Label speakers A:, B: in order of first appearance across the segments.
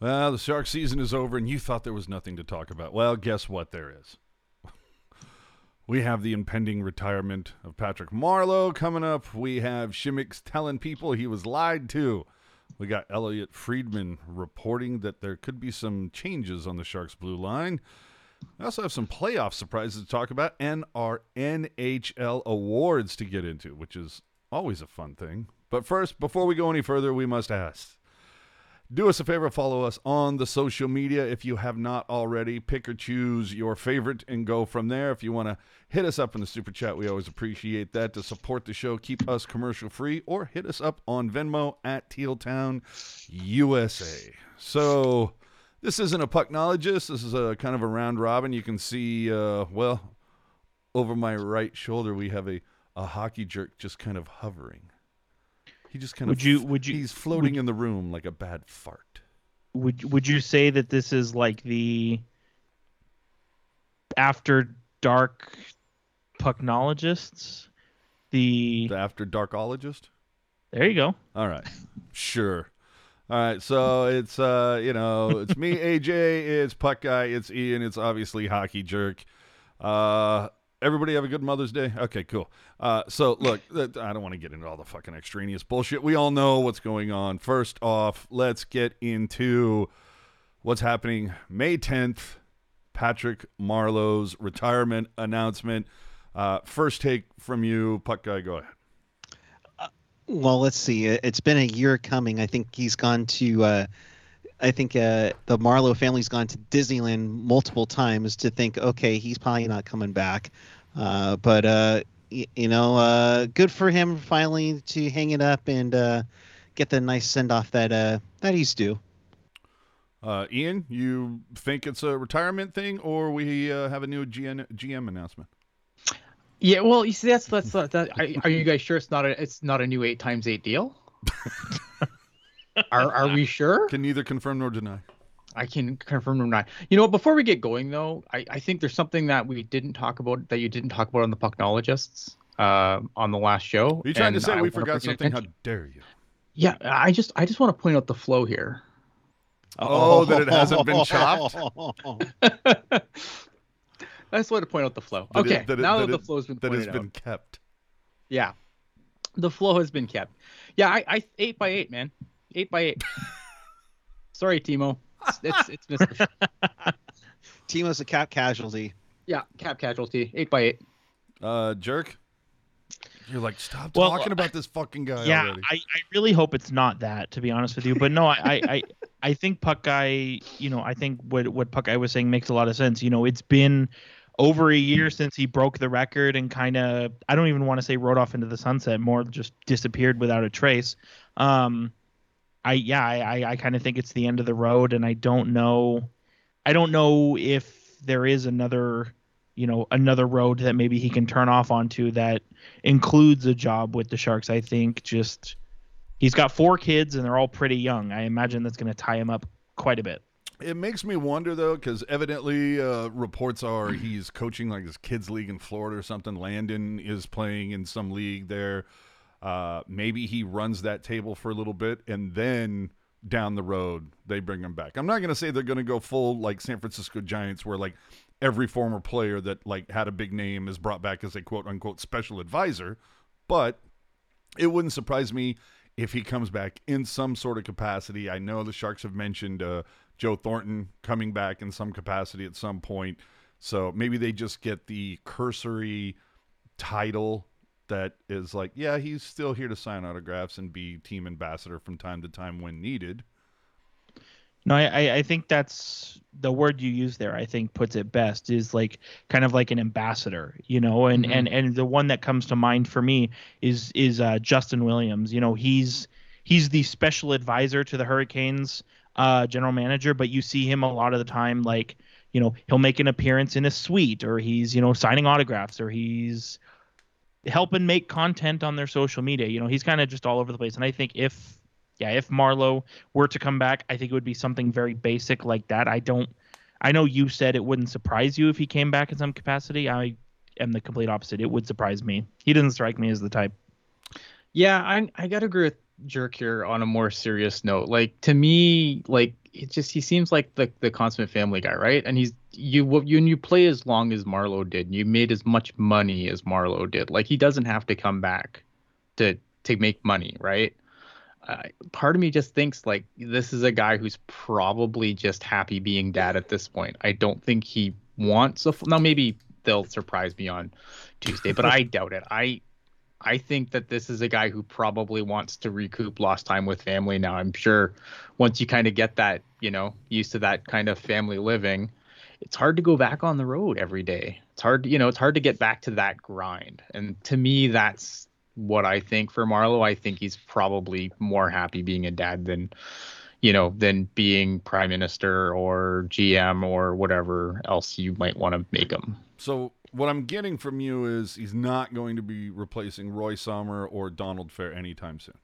A: Well, the shark season is over, and you thought there was nothing to talk about. Well, guess what? There is. we have the impending retirement of Patrick Marleau coming up. We have Simek's telling people he was lied to. We got Elliotte Friedman reporting that there could be some changes on the Sharks blue line. We also have some playoff surprises to talk about and our NHL awards to get into, which is always a fun thing. But first, before we go any further, we must ask do us a favor, follow us on the social media if you have not already. Pick or choose your favorite and go from there. If you want to hit us up in the super chat, we always appreciate that to support the show, keep us commercial free, or hit us up on Venmo at Tealtown USA. So this isn't a pucknologist. This is a kind of a round robin. You can see, uh, well, over my right shoulder, we have a, a hockey jerk just kind of hovering. He just kind
B: Would
A: of
B: you- would you-
A: he's floating in the room like a bad fart.
B: Would would you say that this is like the after dark pucknologists? The
A: The after darkologist?
B: there you go.
A: All right. Sure. All right, so it's uh, you know, it's me, AJ, it's Puck Guy, it's Ian, it's obviously Hockey Jerk. Uh everybody have a good Mother's Day? Okay, cool. Uh so look, I don't want to get into all the fucking extraneous bullshit. We all know what's going on. First off, let's get into what's happening May 10th, Patrick Marleau's retirement announcement. Uh first take from you, Puck Guy, go ahead.
C: Well, let's see. It- It's been a year coming. I think he's gone to. I think uh, the Marleau family's gone to Disneyland multiple times to think, okay, he's probably not coming back. Uh, but uh, y- you know, uh, good for him finally to hang it up and uh, get the nice send off that uh, that he's due.
A: Uh, Ian, you think it's a retirement thing, or we uh, have a new GN, GM announcement?
D: Yeah, well, you see, that's that's that. that are, are you guys sure it's not a it's not a new eight times eight deal? are are we sure?
A: Can neither confirm nor deny.
D: I can confirm or not. You know? Before we get going, though, I, I think there's something that we didn't talk about that you didn't talk about on the Pucknologists uh, on the last show.
A: Are you trying to say
D: I
A: we forgot something? How dare you?
D: Yeah, I just I just want to point out the flow here.
A: Oh, that it hasn't been chopped?
D: I just want to point out the flow.
A: That it-
D: okay,
A: that it-
D: now
A: that
D: that, the
A: it-
D: flow's been
A: That has been
D: out.
A: kept.
D: Yeah, the flow has been kept. Yeah, I, I eight by eight, man, eight by eight. Sorry, Timo. It's it's, it's Mr.
C: Timo's a cap casualty.
D: yeah, cap casualty, eight by eight.
A: Uh, jerk. You're like, stop
B: Well,
A: talking about this fucking guy
B: yeah,
A: already.
B: I, I really hope it's not that, to be honest with you. But no, I, I, I, I think Puck Guy, you know, I think what what Puck Guy was saying makes a lot of sense. You know, it's been over a year since he broke the record and kind of, I don't even want to say rode off into the sunset, more just disappeared without a trace. Um, I yeah, I, I, I kind of think it's the end of the road, and I don't know, I don't know if there is another, you know, another road that maybe he can turn off onto that includes a job with the Sharks. I think just he's got four kids and they're all pretty young. I imagine that's going to tie him up quite a bit.
A: It makes me wonder though, because evidently uh, reports are he's coaching like his kids league in Florida or something. Landon is playing in some league there. Uh, maybe he runs that table for a little bit, and then down the road they bring him back. I'm not going to say they're going to go full like San Francisco Giants, where like every former player that like had a big name is brought back as a quote unquote special advisor, but it wouldn't surprise me if he comes back in some sort of capacity. I know the Sharks have mentioned uh, Joe Thornton coming back in some capacity at some point. So maybe they just get the cursory title that is like, yeah, he's still here to sign autographs and be team ambassador from time to time when needed.
B: No, I, I- think that's the word you use there. I think puts it best is like kind of like an ambassador, you know, and
D: Mhm.
B: and and the one that comes to mind for me is is uh, Justin Williams. You know, he's he's the special advisor to the Hurricanes uh, general manager, but you see him a lot of the time, like you know, he'll make an appearance in a suite, or he's you know signing autographs, or he's helping make content on their social media. You know, he's kind of just all over the place. And I think if yeah, if Marleau were to come back, I think it would be something very basic like that. I don't I know you said it wouldn't surprise you if he came back in some capacity. I am the complete opposite. It would surprise me. He doesn't strike me as the type.
D: Yeah, I I gotta agree with Jerk here on a more serious note. Like to me, like it just he seems like the the consummate family guy, right? And he's you you you play as long as Marleau did. You made as much money as Marleau did. Like he doesn't have to come back to to make money, right? Uh, part of me just thinks like this is a guy who's probably just happy being dad at this point. I don't think he wants a now maybe they'll surprise me on Tuesday, but I doubt it. I I think that this is a guy who probably wants to recoup lost time with family now. I'm sure once you kind of get that, you know, used to that kind of family living, it's hard to go back on the road every day. It's hard, you know, it's hard to get back to that grind. And to me, that's what I think for Marleau. I think he's probably more happy being a dad than, you know, than being prime minister or GM or whatever else you might want to make him.
A: So what I'm getting from you is he's not going to be replacing Roy Sommer or Donald Fehr anytime soon.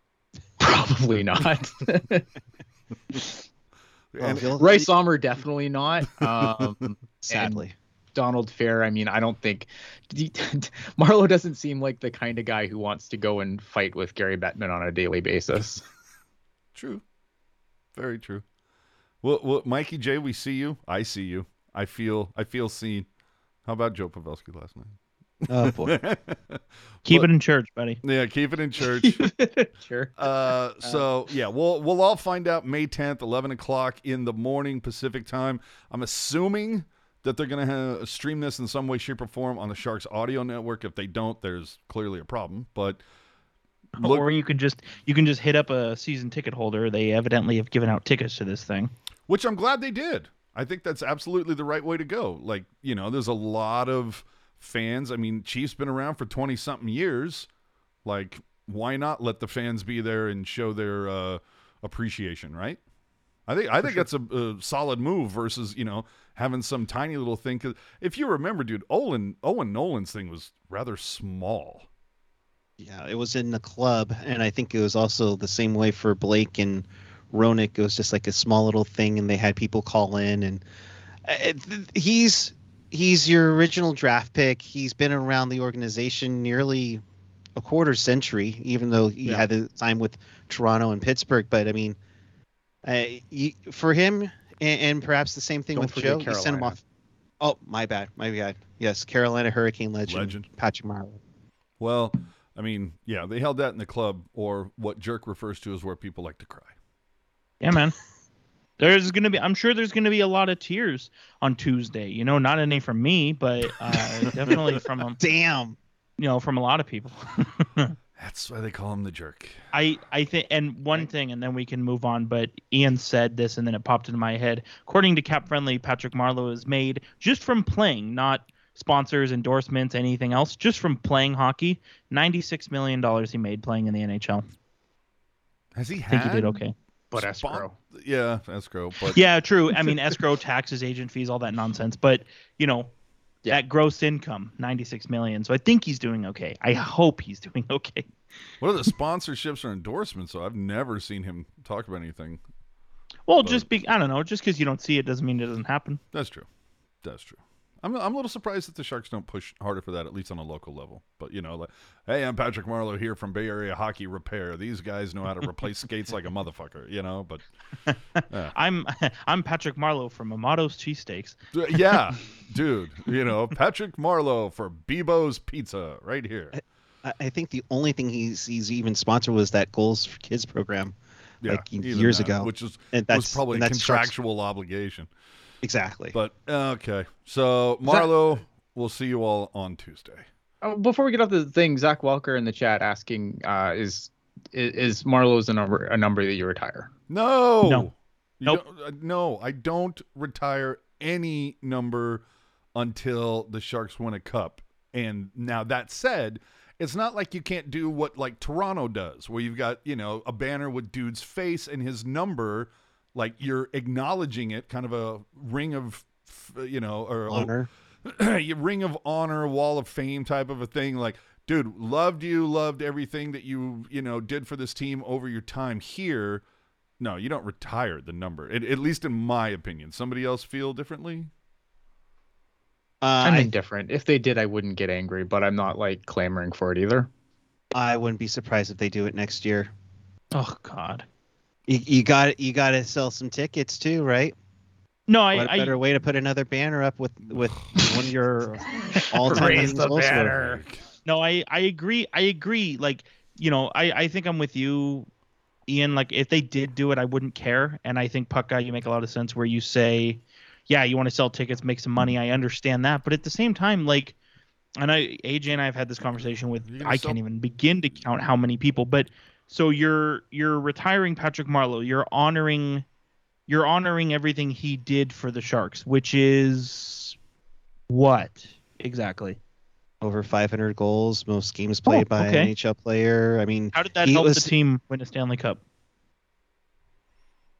D: Probably not.
C: Well, he'll-
D: Sommer definitely not. Um,
C: sadly.
D: Donald Fehr, I mean, I don't think Marleau doesn't seem like the kind of guy who wants to go and fight with Gary Bettman on a daily basis.
A: True. Very true. Well, well, Mikey J, we see you. I see you. I feel I feel seen. How about Joe Pavelski last night?
C: Oh boy.
B: Keep
A: Well-
B: it in church, buddy.
A: Yeah, keep it in church.
D: sure.
A: Uh, so yeah, we'll we'll all find out May 10th, 11 o'clock in the morning Pacific time. I'm assuming that they're gonna have, stream this in some way, shape, or form on the Sharks audio network. If they don't, there's clearly a problem. But look,
B: or you can just you can just hit up a season ticket holder. They evidently have given out tickets to this thing.
A: which I'm glad they did. I think that's absolutely the right way to go. Like, you know, there's a lot of fans. I mean, Chiefs been around for 20 something years. Like, why not let the fans be there and show their uh, appreciation, right? I think I think that's a, a solid move versus, you know, having some tiny little thing cuz if you remember, dude, Owen Owen Nolan's thing was rather small.
C: Yeah, it was in the club, and I think it was also the same way for Blake and Roenick. It was just like a small little thing, and they had people call in, and uh, it- he's he's your original draft pick. He's been around the organization nearly a quarter century, even though he
D: Yeah.
C: had the time with Toronto and Pittsburgh. But I mean, uh, you, for him, and, and perhaps the same thing
D: Don't
C: with
D: forget
C: Joe, you sent him off. Oh, my bad, my bad. Yes, Carolina Hurricane legend,
A: Legend.
C: Patrick Marleau.
A: Well, I mean, yeah, they held that in the club or what Jerk refers to as where people like to cry.
B: Yeah, man. There's gonna be. I'm sure there's gonna be a lot of tears on Tuesday. You know, not any from me, but uh, definitely from um,
C: Damn.
B: you know from a lot of people.
A: That's why they call him the jerk.
B: I I think, and one thing, and then we can move on. But Ian said this, and then it popped into my head. According to Cap Friendly, Patrick Marleau is made just from playing, not sponsors, endorsements, anything else. Just from playing hockey, ninety-six million dollars he made playing in the NHL.
A: Has he
B: I think he did okay.
D: But
A: spon-
D: escrow.
A: Yeah, escrow. But
B: Yeah, true. I mean, escrow, taxes, agent fees, all that nonsense. But you know,
D: Yeah.
B: that gross income, ninety-six million. So I think he's doing okay. I hope he's doing okay.
A: what are the sponsorships or endorsements? So I've never seen him talk about anything.
B: Well,
A: But-
B: just be I don't know. Just because you don't see it doesn't mean it doesn't happen.
A: That's true. That's true. I'm I'm a little surprised that the Sharks don't push harder for that, at least on a local level. But you know, like, hey, I'm Patrick Marleau here from Bay Area Hockey Repair. These guys know how to replace skates like a motherfucker, you know. But
B: I'm I'm Patrick Marleau from Amato's Cheesesteaks.
A: Uh, yeah, dude, you know, Patrick Marleau for Bebo's Pizza right here.
C: I, I think the only thing he's he's even sponsored was that Goals for Kids program,
A: Yeah,
C: like years
A: that,
C: ago.
A: which was
C: and
A: was probably a
C: and that's Sharks-
A: contractual obligation.
C: Exactly.
A: But okay, so Marleau, we'll see you all on Tuesday.
D: Oh, before we get off the thing, Zach Welker in the chat asking, uh, is is, is Marleau's a number a number that you retire?
A: No,
B: No.
A: You
B: Nope.
A: uh, no, I don't retire any number until the Sharks win a cup. And now that said, it's not like you can't do what like Toronto does, where you've got you know a banner with dude's face and his number, like you're acknowledging it, kind of a ring of, you know, or
C: honor.
A: you ring of honor, wall of fame type of a thing. Like, dude, loved you, loved everything that you you know did for this team over your time here. No, you don't retire the number. At, at least in my opinion. Somebody else feel differently?
C: Uh,
D: I'm
C: I,
D: indifferent. If they did, I wouldn't get angry, but I'm not like clamoring for it either.
C: I wouldn't be surprised if they do it next year.
B: Oh God.
C: You, you got you got to sell some tickets too, right?
B: No, I,
C: what
B: I,
C: better
B: I
C: way to put another banner up with with one of your all-time
D: Raise
C: leading
D: the
C: goal scorers?
D: banner.
B: no, I I agree. I agree. Like you know, I I think I'm with you, Ian. Like if they did do it, I wouldn't care. And I think Puck guy, you make a lot of sense where you say, yeah, you want to sell tickets, make some money. I understand that, but at the same time, like. And I, AJ and I have had this conversation with. I
A: sell-
B: can't even begin to count how many people. But so you're you're retiring Patrick Marleau. You're honoring, you're honoring everything he did for the Sharks, which is what exactly?
C: Over 500 goals, most games oh, played by
B: Oh, okay.
C: an NHL player. I mean,
B: How did that
C: He
B: help
C: was-
B: the team win a Stanley Cup?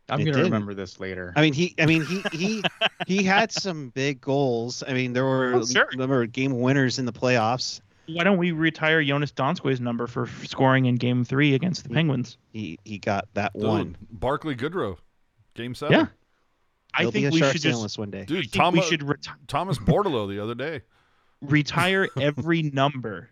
D: I'm
C: It
D: gonna
C: didn't.
D: remember this later.
C: I mean, he, I mean, he, he, he had some big goals. I mean, there were
B: Oh, sure.
C: there were game winners in the playoffs.
B: Why don't we retire Joonas Donskoi's number for scoring in Game Three against the Penguins?
C: He, he got that
A: Dude,
C: one.
A: Barclay Goodrow, game seven.
B: Yeah. I
C: He'll be
B: think
C: a
B: we should just.
C: analyst one day.
A: Dude,
B: think
A: Tom,
B: we should reti-
A: Thomas Bordeleau the other day.
B: retire every number,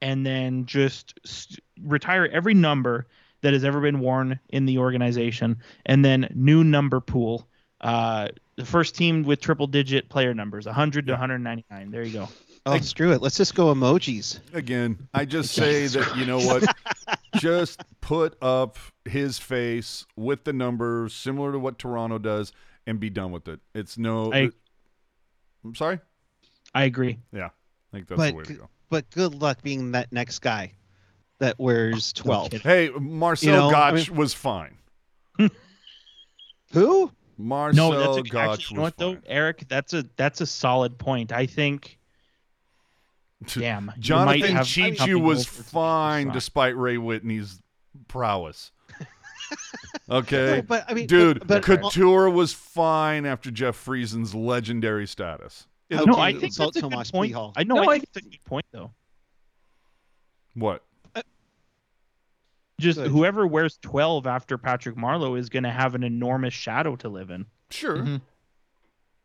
B: and then just st- retire every number that has ever been worn in the organization, and then new number pool. Uh, the first team with triple digit player numbers, 100 to 199. There you go.
C: Oh, screw it. Let's just go emojis.
A: Again, I just say that you know what? just put up his face with the numbers similar to what Toronto does and be done with it. It's no
B: I-
A: I'm sorry?
B: I agree. Yeah.
A: I think that's
C: But
A: the way to go.
C: But good luck being that next guy that wears 12.
A: Hey, Marcel
C: You know, I
A: Goc
C: mean-
A: was fine.
C: Who?
A: Marcel
B: no, that's a,
A: Goc
B: actually, you know
A: was
B: what though. Eric? That's a that's a solid point. I think. Damn,
A: Jonathan
B: have
A: Cheechoo was fine despite Ray Whitney's prowess. Okay.
C: No, but I mean,
A: Dude,
C: but, but
A: Couture was fine after Jeff Friesen's legendary status. It-
C: How
B: No, I
C: you
B: think that's a good
C: Tomas
B: point.
C: Plihal?
B: I know.
D: No,
B: I
D: I-
B: think it's a good point though.
A: what?
B: Just
C: Good.
B: whoever wears 12 after Patrick Marleau is going to have an enormous shadow to live in.
A: Sure.
D: Mhm.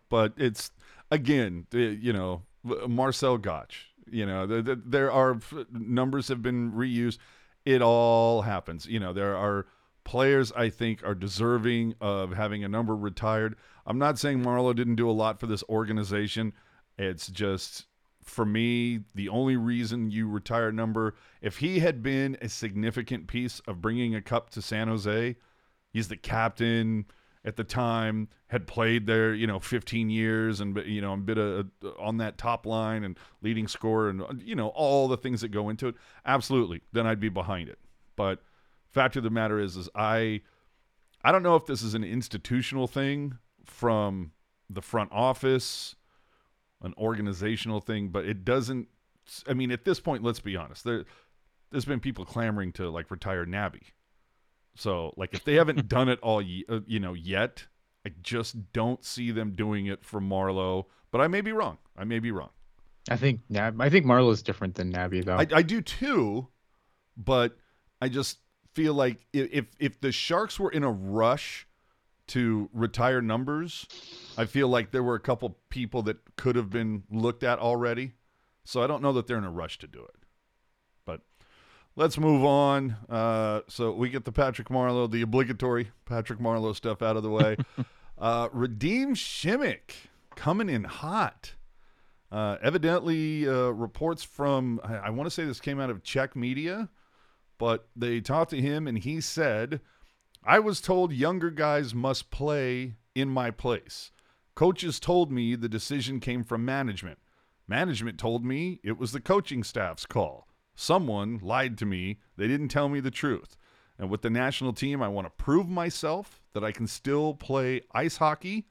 A: But it's, again, you know, Marcel Goc. You know, the, the, there are numbers have been reused. It all happens. You know, there are players I think are deserving of having a number retired. I'm not saying Marleau didn't do a lot for this organization. It's just for me the only reason you retire number if he had been a significant piece of bringing a cup to San Jose, he's the captain at the time had played there, you know, 15 years and you know, and been a, uh, on that top line and leading scorer and you know all the things that go into it. Absolutely, then I'd be behind it. But fact of the matter is, is I, I don't know if this is an institutional thing from the front office, an organizational thing, but it doesn't. I mean, at this point, let's be honest. There, there's been people clamoring to like retire Nabby. So, like, if they haven't done it all, ye- uh, you know, yet, I just don't see them doing it for Marleau. But I may be wrong. I may be wrong.
D: I think Nab. I think Marleau's different than Nabby though.
A: I, I do too, but I just feel like if if the Sharks were in a rush to retire numbers, I feel like there were a couple people that could have been looked at already. So I don't know that they're in a rush to do it. Let's move on. Uh, so we get the Patrick Marleau, the obligatory Patrick Marleau stuff out of the way. uh, Radim Simek coming in hot. Uh, evidently, uh, reports from, I, I want to say this came out of Czech media, but they talked to him and he said, I was told younger guys must play in my place. Coaches told me the decision came from management. Management told me it was the coaching staff's call. Someone lied to me. They didn't tell me the truth. And with the national team, I want to prove myself that I can still play ice hockey,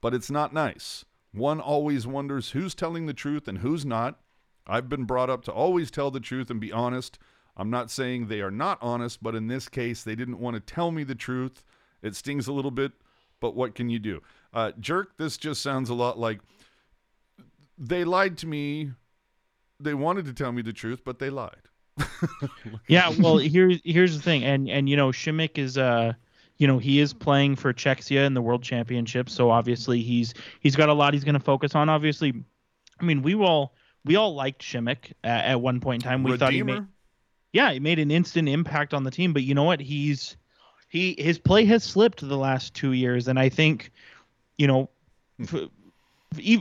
A: but it's not nice. One always wonders who's telling the truth and who's not. I've been brought up to always tell the truth and be honest. I'm not saying they are not honest, but in this case, they didn't want to tell me the truth. It stings a little bit, but what can you do? Uh, jerk, this just sounds a lot like they lied to me. They wanted to tell me the truth, but they lied.
B: Yeah, well, here's here's the thing, and and you know, Simek is uh, you know, he is playing for Czechia in the World Championship, so obviously he's he's got a lot he's going to focus on. Obviously, I mean, we all we all liked Simek at, at one point in time. We thought he made yeah, he made an instant impact on the team. But you know what? He's he his play has slipped the last two years, and I think, you know,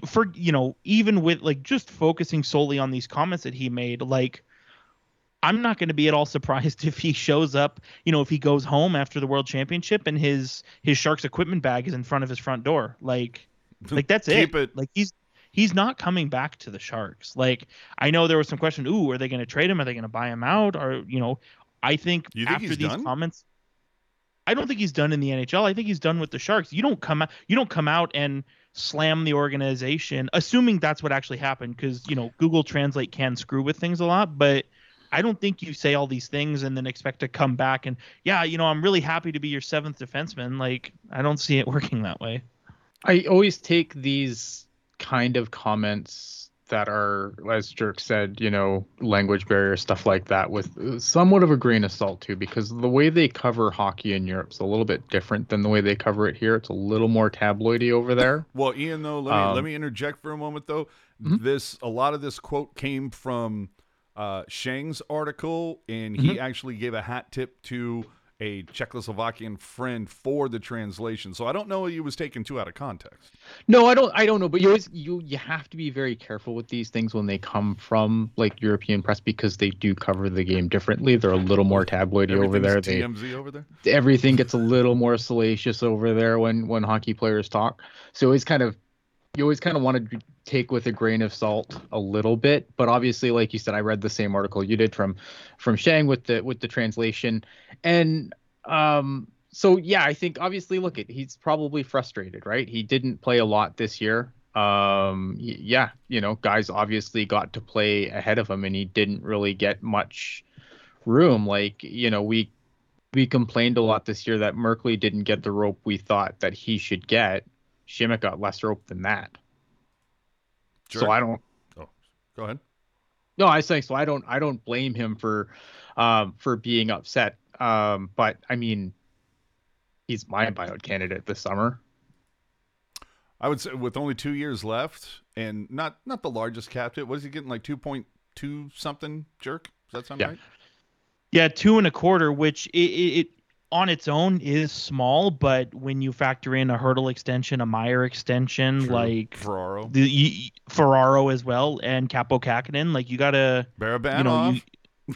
B: for you know even with like just focusing solely on these comments that he made, like. I'm not going to be at all surprised if he shows up, you know, if he goes home after the World Championship and his his Sharks equipment bag is in front of his front door. Like like that's it.
A: it.
B: Like he's he's not coming back to the Sharks. Like I know there was some question, ooh, are they going to trade him? Are they going to buy him out? Or you know, I think
A: think
B: after these
A: done?
B: comments, I don't think he's done in the NHL. I think he's done with the Sharks. You don't come out, you don't come out and slam the organization, assuming that's what actually happened, because you know Google Translate can screw with things a lot, but. I don't think you say all these things and then expect to come back and yeah, you know, I'm really happy to be your seventh defenseman. Like, I don't see it working that way.
D: I always take these kind of comments that are, as Jerk said, you know, language barrier stuff like that, with somewhat of a grain of salt too, because the way they cover hockey in Europe is a little bit different than the way they cover it here. It's a little more tabloidy over there.
A: Well, Ian, though, let me
D: Um,
A: let me interject for a moment, though.
D: Mhm.
A: This a lot of this quote came from uh, Sheng's article, and he
D: Mm-hmm.
A: actually gave a hat tip to a Czechoslovakian friend for the translation. So I don't know he was taken too out of context.
D: No, I don't. I don't know, but you always you you have to be very careful with these things when they come from like European press because they do cover the game differently. They're a little more tabloidy over there. They
A: TMZ over there.
D: everything gets a little more salacious over there when when hockey players talk. So always kind of you always kind of want to take with a grain of salt a little bit, but obviously, like you said, I read the same article you did from from Sheng with the with the translation, and um. So yeah, I think obviously, look at he's probably frustrated, right? He didn't play a lot this year. Um, yeah, you know, guys obviously got to play ahead of him, and he didn't really get much room. Like, you know, we we complained a lot this year that Merkley didn't get the rope we thought that he should get. Simek got less rope than that.
A: Sure.
D: So I don't.
A: Oh, Go ahead.
D: No, I say so. I don't. I don't blame him for, um, for being upset. Um, but I mean, he's my buyout candidate this summer.
A: I would say with only two years left, and not not the largest cap hit. What is he getting? Like two point two something? Jerk. Does that sound
D: Yeah.
A: right?
B: Yeah, two and a quarter, which it, it on its own is small, but when you factor in a Hertl extension, a Meier extension,
A: True.
B: like
A: Ferraro,
B: the y- Ferraro as well, and Kaapo Kahkonen, like you gotta,
A: Barabanov.
B: you know, you,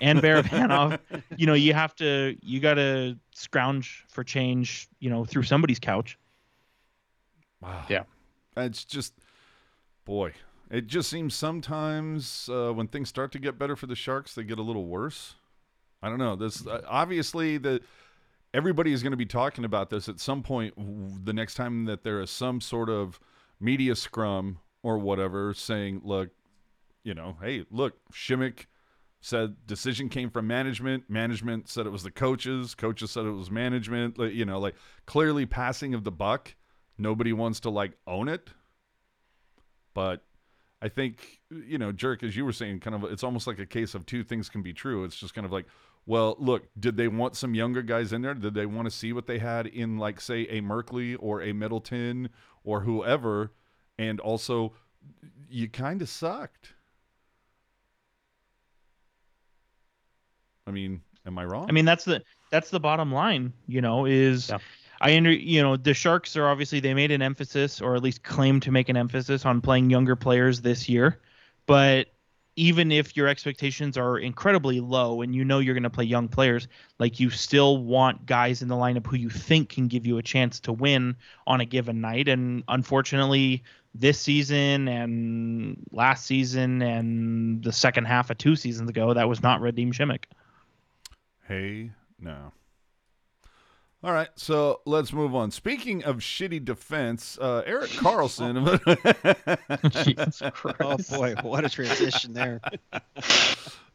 B: and Barabanov, you know, you have to, you gotta scrounge for change, you know, through somebody's couch.
A: Wow.
D: Yeah.
A: It's just, boy, it just seems sometimes uh, when things start to get better for the Sharks, they get a little worse. I don't know. This uh, obviously the everybody is going to be talking about this at some point. The next time that there is some sort of media scrum or whatever saying, "Look, you know, hey, look, Simek said decision came from management. Management said it was the coaches. Coaches said it was management. Like, You know, like clearly passing of the buck. Nobody wants to like own it. But I think you know, jerk, as you were saying, kind of, it's almost like a case of two things can be true. It's just kind of like, well, look, did they want some younger guys in there? Did they want to see what they had in, like, say, a Merkley or a Middleton or whoever? And also, you kind of sucked. I mean, am I wrong?
B: I mean, that's the that's the bottom line, you know, is
D: Yeah.
B: I under you know, the Sharks are obviously they made an emphasis or at least claim to make an emphasis on playing younger players this year. But even if your expectations are incredibly low and you know you're going to play young players, like you still want guys in the lineup who you think can give you a chance to win on a given night. And unfortunately, this season and last season and the second half of two seasons ago, that was not Radim Simek.
A: Hey, no. All right, so let's move on. Speaking of shitty defense, uh, Erik Karlsson.
D: Jesus
C: Oh boy, what a transition there.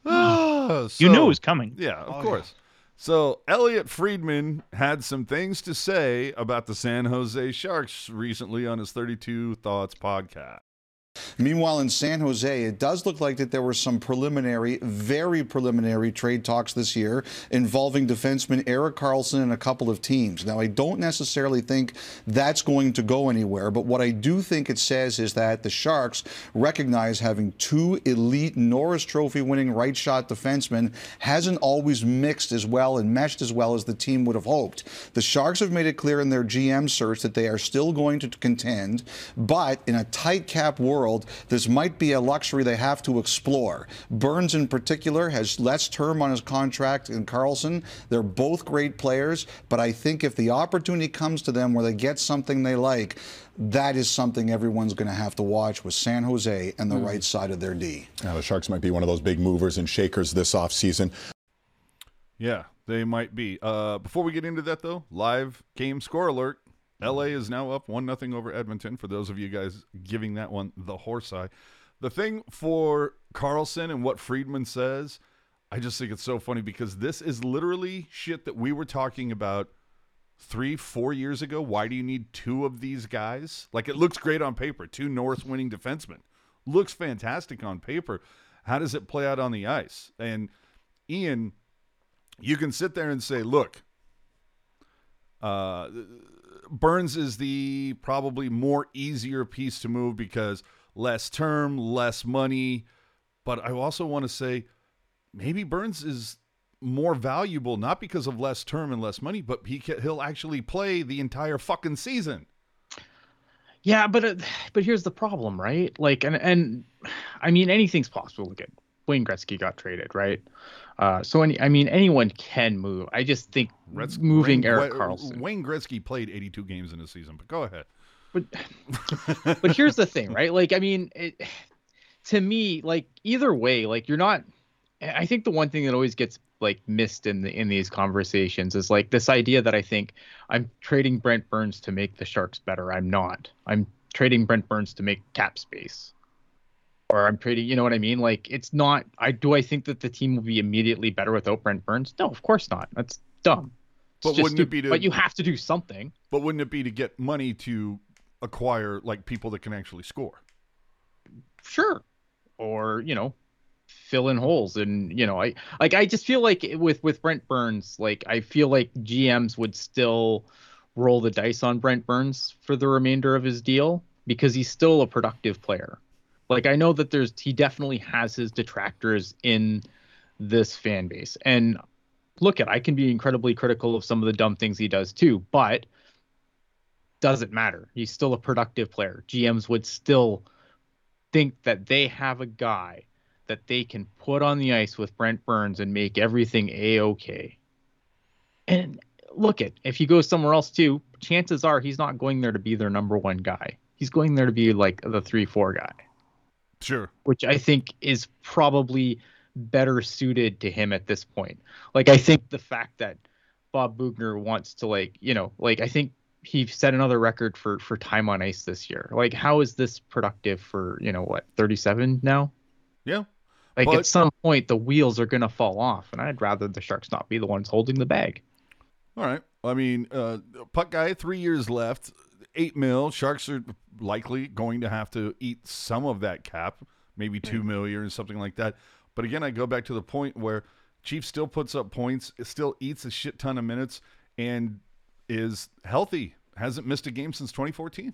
A: Ah,
B: You knew it was coming.
A: Yeah, of
C: Oh,
A: course. So Elliotte Friedman had some things to say about the San Jose Sharks recently on his 32 Thoughts podcast.
E: Meanwhile, in San Jose, it does look like that there were some preliminary, very preliminary trade talks this year involving defenseman Erik Karlsson and a couple of teams. Now, I don't necessarily think that's going to go anywhere, but what I do think it says is that the Sharks recognize having two elite Norris Trophy winning right shot defensemen hasn't always mixed as well and meshed as well as the team would have hoped. The Sharks have made it clear in their GM search that they are still going to contend, but in a tight cap world, this might be a luxury they have to explore. Burns, in particular, has less term on his contract than Karlsson. They're both great players, but I think if the opportunity comes to them where they get something they like, that is something everyone's going to have to watch with San Jose and the mm. right side of their D.
F: Now, the Sharks might be one of those big movers and shakers this offseason.
A: Yeah, they might be. Uh, before we get into that, though, live game score alert. LA is now up 1 nothing over Edmonton, for those of you guys giving that one the horse eye. The thing for Karlsson and what Friedman says, I just think it's so funny because this is literally shit that we were talking about three, four years ago. Why do you need two of these guys? Like, it looks great on paper. Two Norris winning defensemen. Looks fantastic on paper. How does it play out on the ice? And Ian, you can sit there and say, look, uh, Burns is the probably more easier piece to move because less term, less money. But I also want to say maybe Burns is more valuable not because of less term and less money, but he can, he'll actually play the entire fucking season.
D: Yeah, but uh, but here's the problem, right? Like, and and I mean, anything's possible. Look at Wayne Gretzky got traded, right? Uh, so any, I mean, anyone can move. I just think Retz- moving Wayne, Erik Karlsson.
A: Wayne Gretzky played 82 games in a season, but go ahead.
D: But but here's the thing, right? Like, I mean, it, to me, like either way, like you're not. I think the one thing that always gets like missed in the in these conversations is like this idea that I think I'm trading Brent Burns to make the Sharks better. I'm not. I'm trading Brent Burns to make cap space or I'm pretty, you know what I mean? Like it's not. I do. I think that the team will be immediately better without Brent Burns. No, of course not. That's dumb.
A: It's but wouldn't it be to?
D: But you have to do something.
A: But wouldn't it be to get money to acquire like people that can actually score?
D: Sure. Or you know, fill in holes and you know, I like. I just feel like with with Brent Burns, like I feel like GMs would still roll the dice on Brent Burns for the remainder of his deal because he's still a productive player. Like I know that there's he definitely has his detractors in this fan base. And look at I can be incredibly critical of some of the dumb things he does too, but doesn't matter. He's still a productive player. GMs would still think that they have a guy that they can put on the ice with Brent Burns and make everything a okay. And look at if he goes somewhere else too, chances are he's not going there to be their number one guy. He's going there to be like the three four guy.
A: Sure.
D: Which I think is probably better suited to him at this point. Like I think the fact that Bob Boughner wants to like, you know, like I think he set another record for for time on ice this year. Like how is this productive for, you know, what, 37 now?
A: Yeah.
D: Like but, at some point the wheels are going to fall off and I'd rather the Sharks not be the ones holding the bag.
A: All right. I mean, uh puck guy 3 years left, 8 mil. Sharks are likely going to have to eat some of that cap, maybe hmm. two million or something like that. But again, I go back to the point where Chief still puts up points, still eats a shit ton of minutes, and is healthy. Hasn't missed a game since 2014.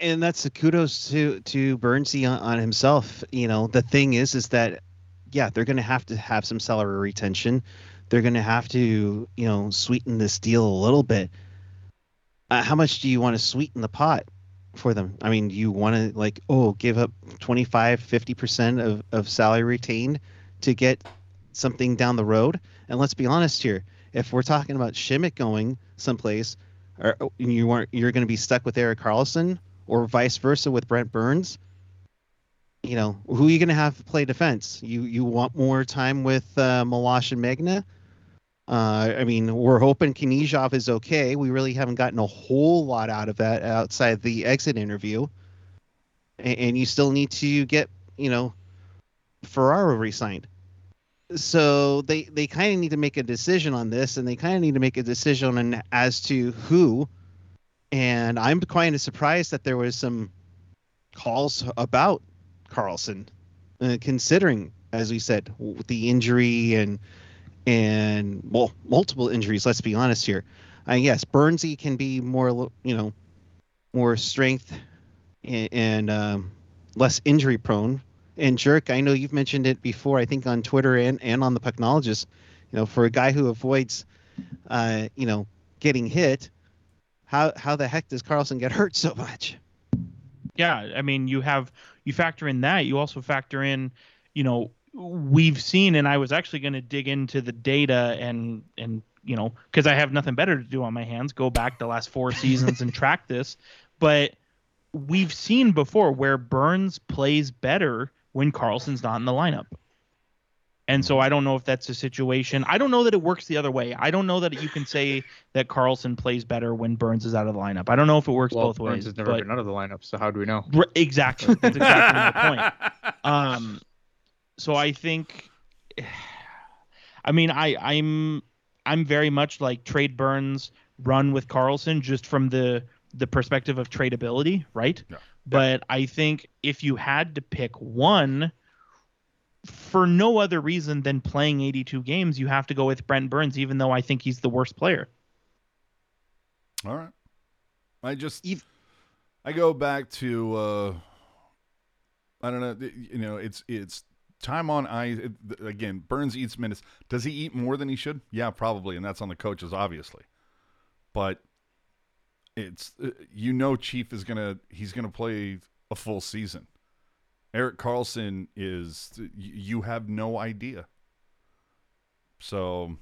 C: And that's a kudos to to Burnsy on, on himself. You know, the thing is, is that yeah, they're going to have to have some salary retention. They're going to have to, you know, sweeten this deal a little bit uh, how much do you want to sweeten the pot for them? I mean, you want to like, oh, give up 25, 50% of, of salary retained to get something down the road? And let's be honest here. If we're talking about Simek going someplace, or you weren't, you're going to be stuck with Erik Karlsson, or vice versa with Brent Burns. You know, who are you going to have play defense? You you want more time with uh, Meloche and Megna? Uh, I mean, we're hoping Knyzhov is okay. We really haven't gotten a whole lot out of that outside the exit interview. And, and you still need to get, you know, Ferraro re-signed. So they, they kind of need to make a decision on this, and they kind of need to make a decision on as to who. And I'm kind of surprised that there was some calls about Karlsson, uh, considering, as we said, the injury and and well, multiple injuries. Let's be honest here. Uh, yes, Burnsy can be more, you know, more strength and, and um, less injury prone. And Jerk, I know you've mentioned it before. I think on Twitter and and on the Pucknologist. You know, for a guy who avoids, uh, you know, getting hit, how how the heck does Karlsson get hurt so much?
B: Yeah, I mean, you have you factor in that. You also factor in, you know, we've seen, and I was actually going to dig into the data and and you know, because I have nothing better to do on my hands, go back the last four seasons and track this. But we've seen before where Burns plays better when Karlsson's not in the lineup. And so I don't know if that's a situation. I don't know that it works the other way. I don't know that you can say that Karlsson plays better when Burns is out of the lineup. I don't know if it works
D: well,
B: both
D: Burns
B: ways.
D: has never
B: but,
D: been out of the lineup, so how do we know?
B: Exactly. That's exactly my point. Um, so I think, I mean, I I'm I'm very much like trade Burns, run with Karlsson just from the the perspective of tradability, right?
A: Yeah.
B: But I think if you had to pick one for no other reason than playing 82 games, you have to go with Brent Burns, even though I think he's the worst player.
A: All right. I just, I go back to, uh, I don't know, you know, it's, it's time on ice. Again, Burns eats minutes. Does he eat more than he should? Yeah, probably. And that's on the coaches, obviously. But it's, uh, you know, Chief is going to, he's to play a full season. erik karlsson is you have no idea. So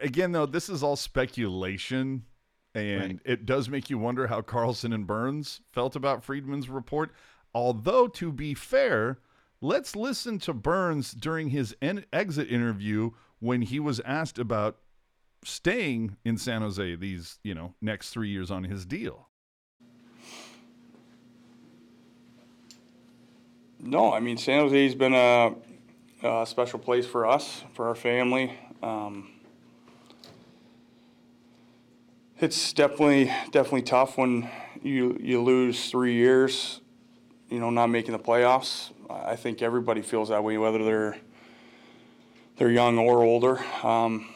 A: again though this is all speculation and right. it does make you wonder how karlsson and Burns felt about Friedman's report. Although to be fair, let's listen to Burns during his en- exit interview when he was asked about staying in San Jose these, you know, next 3 years on his deal.
G: No, I mean San Jose's been a, a special place for us, for our family. Um, it's definitely definitely tough when you you lose three years, you know, not making the playoffs. I think everybody feels that way, whether they're they're young or older. Um,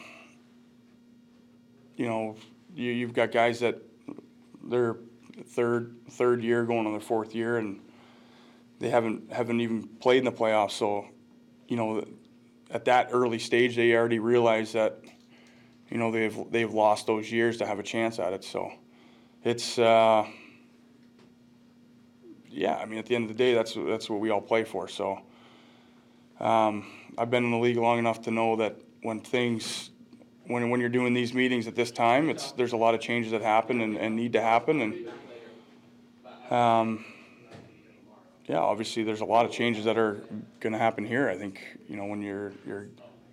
G: you know, you, you've got guys that they're third third year going on their fourth year and they haven't haven't even played in the playoffs. So, you know, at that early stage, they already realize that, you know, they've they've lost those years to have a chance at it. So, it's uh, yeah. I mean, at the end of the day, that's that's what we all play for. So, um, I've been in the league long enough to know that when things when when you're doing these meetings at this time, it's there's a lot of changes that happen and, and need to happen and. Um, yeah, obviously there's a lot of changes that are going to happen here. I think you know when you're you're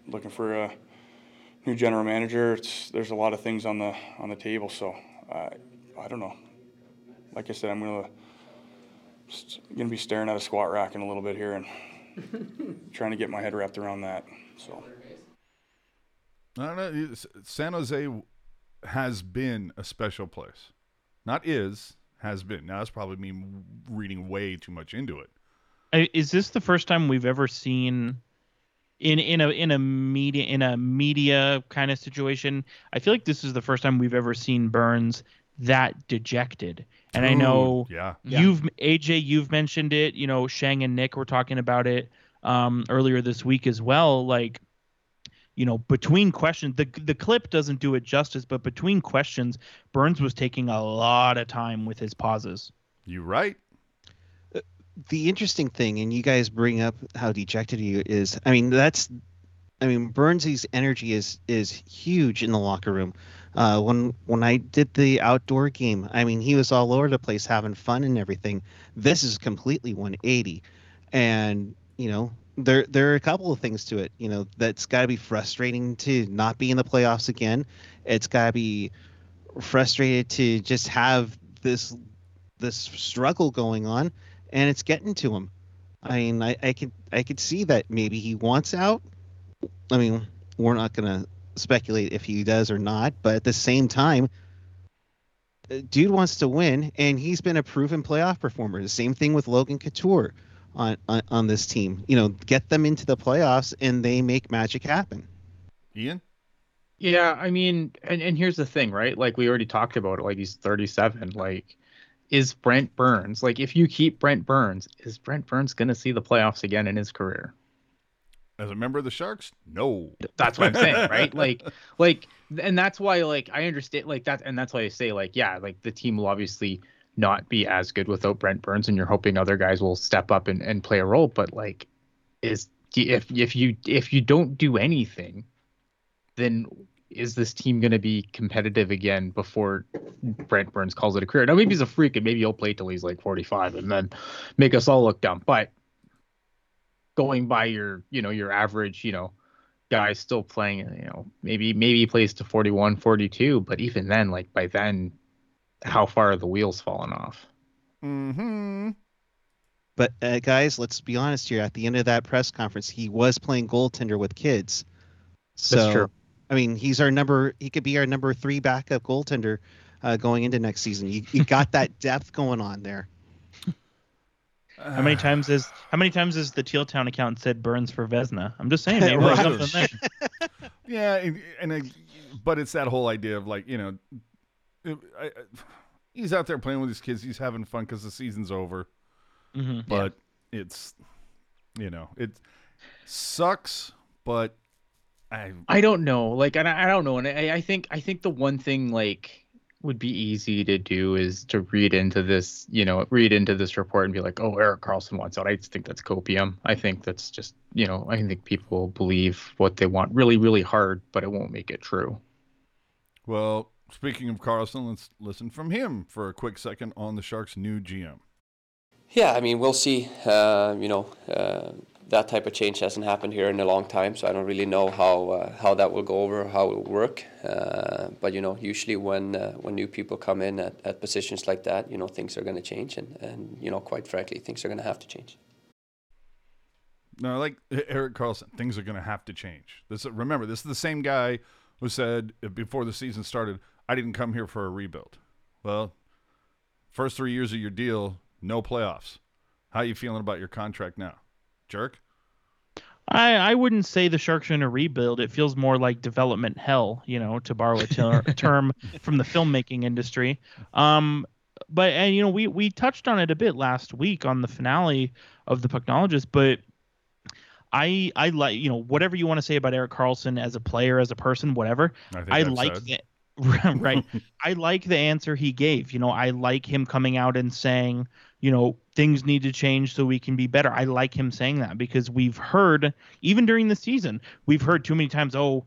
G: looking for a new general manager, it's there's a lot of things on the on the table. So uh, I don't know. Like I said, I'm gonna gonna be staring at a squat rack in a little bit here and trying to get my head wrapped around that. So
A: I don't know. San Jose has been a special place, not is has been. Now that's probably me reading way too much into it.
B: Is this the first time we've ever seen in in a in a media in a media kind of situation? I feel like this is the first time we've ever seen Burns that dejected. And Ooh, I know
A: yeah.
B: you've AJ you've mentioned it, you know, Sheng and Nick were talking about it um, earlier this week as well like you know, between questions, the the clip doesn't do it justice, but between questions, Burns was taking a lot of time with his pauses.
A: You right.
C: Uh, the interesting thing, and you guys bring up how dejected he is. I mean, that's, I mean, Burnsy's energy is is huge in the locker room. Uh, when when I did the outdoor game, I mean, he was all over the place having fun and everything. This is completely 180, and you know, there there are a couple of things to it. You know, that's got to be frustrating to not be in the playoffs again. It's got to be frustrated to just have this this struggle going on, and it's getting to him. I mean, I, I could I could see that maybe he wants out. I mean, we're not gonna speculate if he does or not, but at the same time, uh, dude wants to win, and he's been a proven playoff performer. The same thing with Logan Couture on, on on this team. You know, get them into the playoffs, and they make magic happen.
A: Ian?
D: Yeah, I mean, and, and here's the thing, right? Like we already talked about it. Like he's 37. Like, is Brent Burns like if you keep Brent Burns, is Brent Burns gonna see the playoffs again in his career?
A: As a member of the Sharks? No.
D: That's what I'm saying, right? Like, like, and that's why, like, I understand, like that, and that's why I say, like, yeah, like the team will obviously not be as good without Brent Burns, and you're hoping other guys will step up and, and play a role. But like, is if if you if you don't do anything, then is this team going to be competitive again before Brent Burns calls it a career? Now maybe he's a freak and maybe he'll play till he's like 45 and then make us all look dumb. But going by your you know your average you know guy still playing you know maybe maybe he plays to 41 42 but even then like by then how far are the wheels falling off
A: Mm-hmm.
C: But uh, guys, let's be honest here. At the end of that press conference, he was playing goaltender with kids. So,
D: That's true.
C: I mean, he's our number. He could be our number three backup goaltender uh, going into next season. You, you got that depth going on there.
B: How many times is how many times has the Teal Town account said Burns for Vezina? I'm just saying, maybe
C: Right.
B: something there.
A: Yeah, and, and I, but it's that whole idea of like you know, I, I, he's out there playing with his kids. He's having fun because the season's over.
B: Mhm.
A: But it's, you know, it sucks. But I
D: I don't know. Like, and I, I don't know. And I, I think I think the one thing like would be easy to do is to read into this, you know, read into this report and be like, oh, Erik Karlsson wants out. I just think that's copium. I think that's just, you know, I think people believe what they want really, really hard, but it won't make it true.
A: well, speaking of Karlsson, let's listen from him for a quick second on the Sharks' new GM.
H: Yeah, I mean, we'll see. Uh, you know, uh, that type of change hasn't happened here in a long time, so I don't really know how uh, how that will go over, how it will work. Uh, but you know, usually when uh, when new people come in at, at positions like that, you know, things are going to change, and and you know, quite frankly, things are going to have to change.
A: No, like Erik Karlsson, things are going to have to change. This remember, this is the same guy who said uh, before the season started, "I didn't come here for a rebuild." Well, first three years of your deal, no playoffs. How are you feeling about your contract now, jerk?
B: I, I wouldn't say the Sharks are in a rebuild. It feels more like development hell, you know, to borrow a ter- term from the filmmaking industry. Um, but and you know, we we touched on it a bit last week on the finale of the Pucknologist, but I I like you know whatever you want to say about Erik Karlsson as a player, as a person, whatever.
A: I,
B: I like the right. I like the answer he gave. You know, I like him coming out and saying, you know, things need to change so we can be better. I like him saying that because we've heard even during the season, we've heard too many times, oh,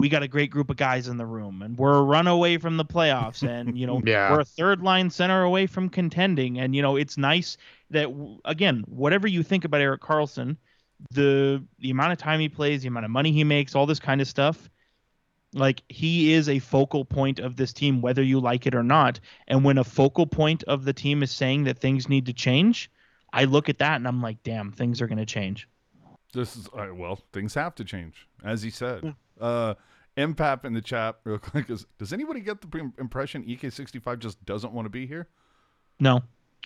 B: we got a great group of guys in the room and we're a run away from the playoffs and you know
D: Yeah.
B: we're a third line center away from contending and you know it's nice that again whatever you think about Erik Karlsson the the amount of time he plays the amount of money he makes all this kind of stuff like he is a focal point of this team whether you like it or not and when a focal point of the team is saying that things need to change i look at that and i'm like damn things are going to change
A: This is uh, well, things have to change, as he said. Uh, MPAP in the chat, real quick, is does anybody get the impression EK65 just doesn't want to be here?
B: no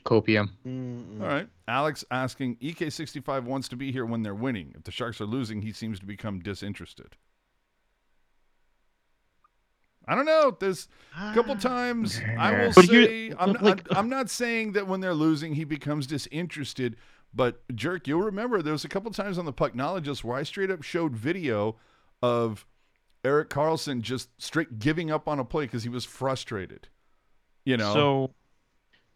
D: Copium.
C: Mm-mm.
A: All right. Alex asking EK65 wants to be here when they're winning. If the Sharks are losing, he seems to become disinterested. I don't know. There's a couple times I will
B: But
A: say I'm,
B: like-
A: I'm, I'm not saying that when they're losing he becomes disinterested, but jerk, you'll remember there was a couple times on the Pucknologist where I straight up showed video of Erik Karlsson just straight giving up on a play because he was frustrated. You know,
B: so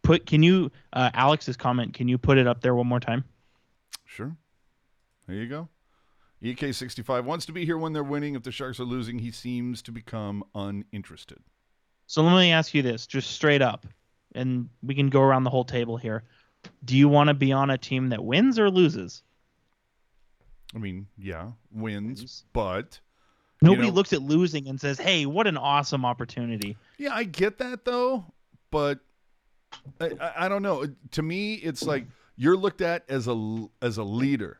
B: put can you uh, alex's comment can you put it up there one more time
A: Sure. There you go. EK65 wants to be here when they're winning. If the Sharks are losing, he seems to become uninterested.
B: so let me ask you this just straight up and we can go around the whole table here do you want to be on a team that wins or loses
A: I mean, yeah, wins,
C: Wins.
A: but
B: nobody
A: know-
B: looks at losing and says hey what an awesome opportunity
A: yeah, I get that though. But I, I, I don't know. To me, it's like you're looked at as a as a leader,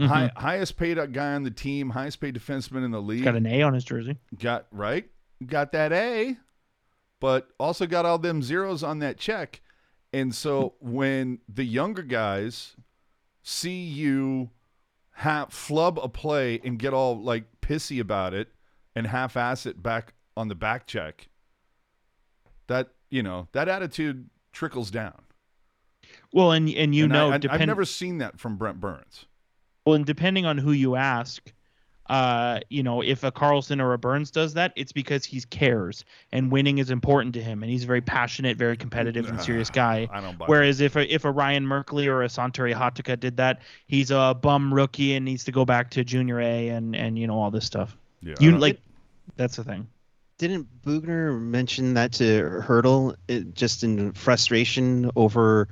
A: Mm-hmm. High, highest paid guy on the team, highest paid defenseman in the league.
B: got an a on his jersey
A: got right, got that A. but also got all them zeros on that check. And so hmm. when the younger guys see you have flub a play and get all like pissy about it and half ass it back on the back check, that you know that attitude trickles down.
B: Well, and and you
A: And
B: know,
A: I, I,
B: depend-
A: I've never seen that from Brent Burns.
B: Well, and depending on who you ask, uh, you know, if a Karlsson or a Burns does that, it's because he cares and winning is important to him, and he's a very passionate, very competitive, and serious guy.
A: I don't buy
B: Whereas if a, if a Ryan Merkley or a Santeri Hatakka did that, he's a bum rookie and needs to go back to junior A and and you know all this stuff.
A: Yeah,
B: You like that's the thing.
C: Didn't Boughner mention that to Hurdle it, just in frustration over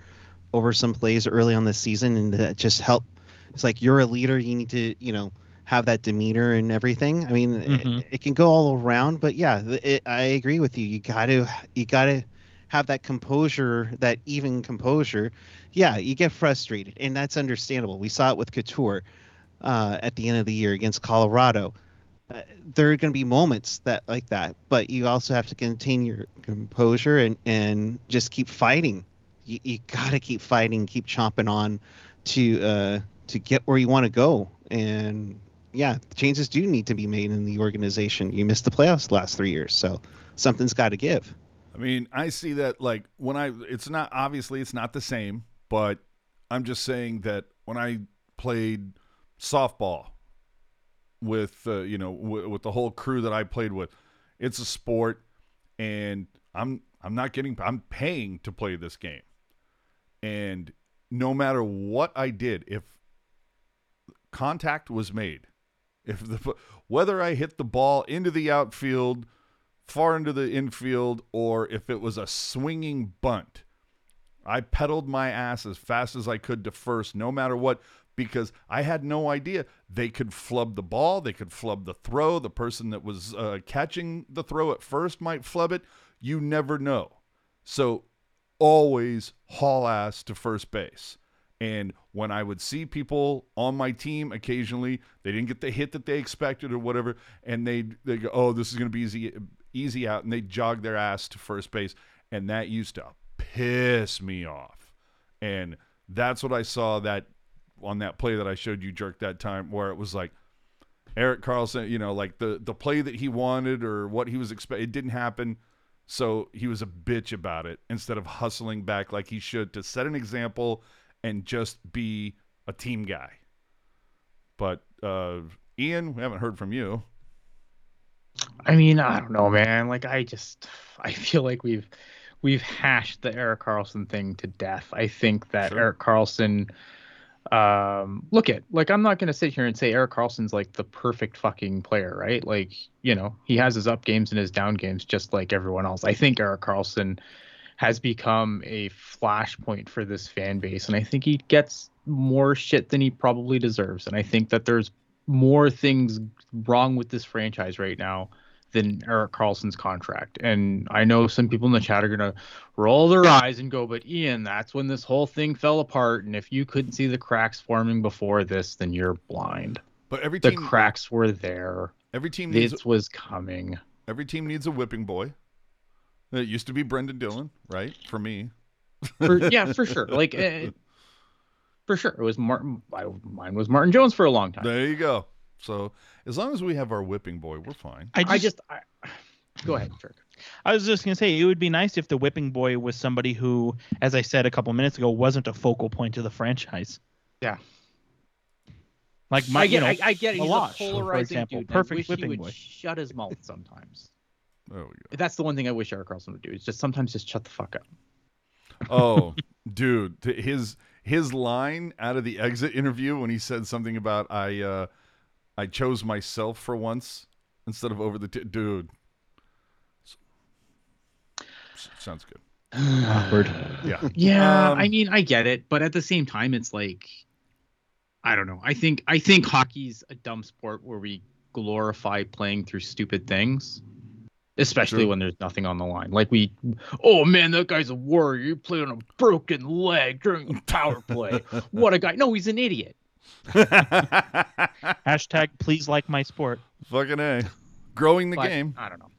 C: over some plays early on the season, and that just help? It's like you're a leader. You need to, you know, have that demeanor and everything. I mean,
B: Mhm.
C: it, it can go all around, but yeah, it, I agree with you. You got to you got to have that composure, that even composure. Yeah, you get frustrated, and that's understandable. We saw it with Couture uh, at the end of the year against Colorado. Uh, there are going to be moments that like that, but you also have to contain your composure and and just keep fighting. You, you got to keep fighting, keep chomping on to uh, to get where you want to go. And yeah, changes do need to be made in the organization. You missed the playoffs the last three years, so something's got to give.
A: I mean, I see that like when I it's not obviously it's not the same, but I'm just saying that when I played softball with uh, you know w- with the whole crew that I played with, it's a sport and I'm I'm not getting I'm paying to play this game. And no matter what I did, if contact was made, if the whether I hit the ball into the outfield, far into the infield, or if it was a swinging bunt, I pedaled my ass as fast as I could to first, no matter what, because I had no idea they could flub the ball, they could flub the throw. The person that was uh, catching the throw at first might flub it. You never know. So always haul ass to first base. And when I would see people on my team occasionally, they didn't get the hit that they expected or whatever, and they they go, "Oh, this is going to be easy easy out," and they jog their ass to first base, and that used to piss me off. And that's what I saw that on that play that I showed you, jerk that time, where it was like Erik Karlsson, you know, like the the play that he wanted or what he was expecting, it didn't happen. So he was a bitch about it instead of hustling back like he should to set an example and just be a team guy. But uh, Ian, we haven't heard from you.
D: I mean, I don't know, man. Like, I just, I feel like we've, we've hashed the Erik Karlsson thing to death. I think that
A: Sure.
D: Erik Karlsson, um, look at, like, I'm not gonna sit here and say Erik Karlsson's like the perfect fucking player, right? Like, you know, he has his up games and his down games just like everyone else. I think Erik Karlsson has become a flashpoint for this fan base, and I think he gets more shit than he probably deserves. And I think that there's more things wrong with this franchise right now than Erik Karlsson's contract. And I know some people in the chat are gonna roll their eyes and go, but Ian, that's when this whole thing fell apart. And if you couldn't see the cracks forming before this, then you're blind.
A: But every
D: The cracks were there.
A: every team needs
D: This was coming.
A: every team needs a whipping boy. It used to be Brendan Dillon, right? For me,
D: For, yeah, for sure. Like, eh, for sure, it was Martin. I, mine was Martin Jones for a long time.
A: there you go. So as long as we have our whipping boy, we're fine.
B: I just,
D: I just, I, go ahead, Jerk.
B: I was just gonna say it would be nice if the whipping boy was somebody who, as I said a couple minutes ago, wasn't a focal point of the franchise.
D: Yeah.
B: Like my,
D: I get,
B: you know,
D: I, I get it. He's
B: Malash,
D: a
B: for
D: polarizing
B: example,
D: dude. and
B: perfect
D: I wish
B: whipping
D: he would
B: boy.
D: shut his mouth sometimes.
A: There we go.
D: That's the one thing I wish Erik Karlsson would do. Is just sometimes just shut the fuck up.
A: Oh, dude, his his line out of the exit interview when he said something about I uh I chose myself for once instead of over the t- dude. Sounds good.
B: awkward.
A: Yeah.
D: Yeah,
A: Um,
D: I mean, I get it, but at the same time, it's like, I don't know. I think I think hockey's a dumb sport where we glorify playing through stupid things, especially
A: True.
D: when there's nothing on the line. Like we, oh man, that guy's a warrior. You played on a broken leg during a power play. what a guy! No, he's an idiot.
B: Hashtag please like my sport.
A: Fucking A. Growing the
D: But,
A: game.
D: I don't know.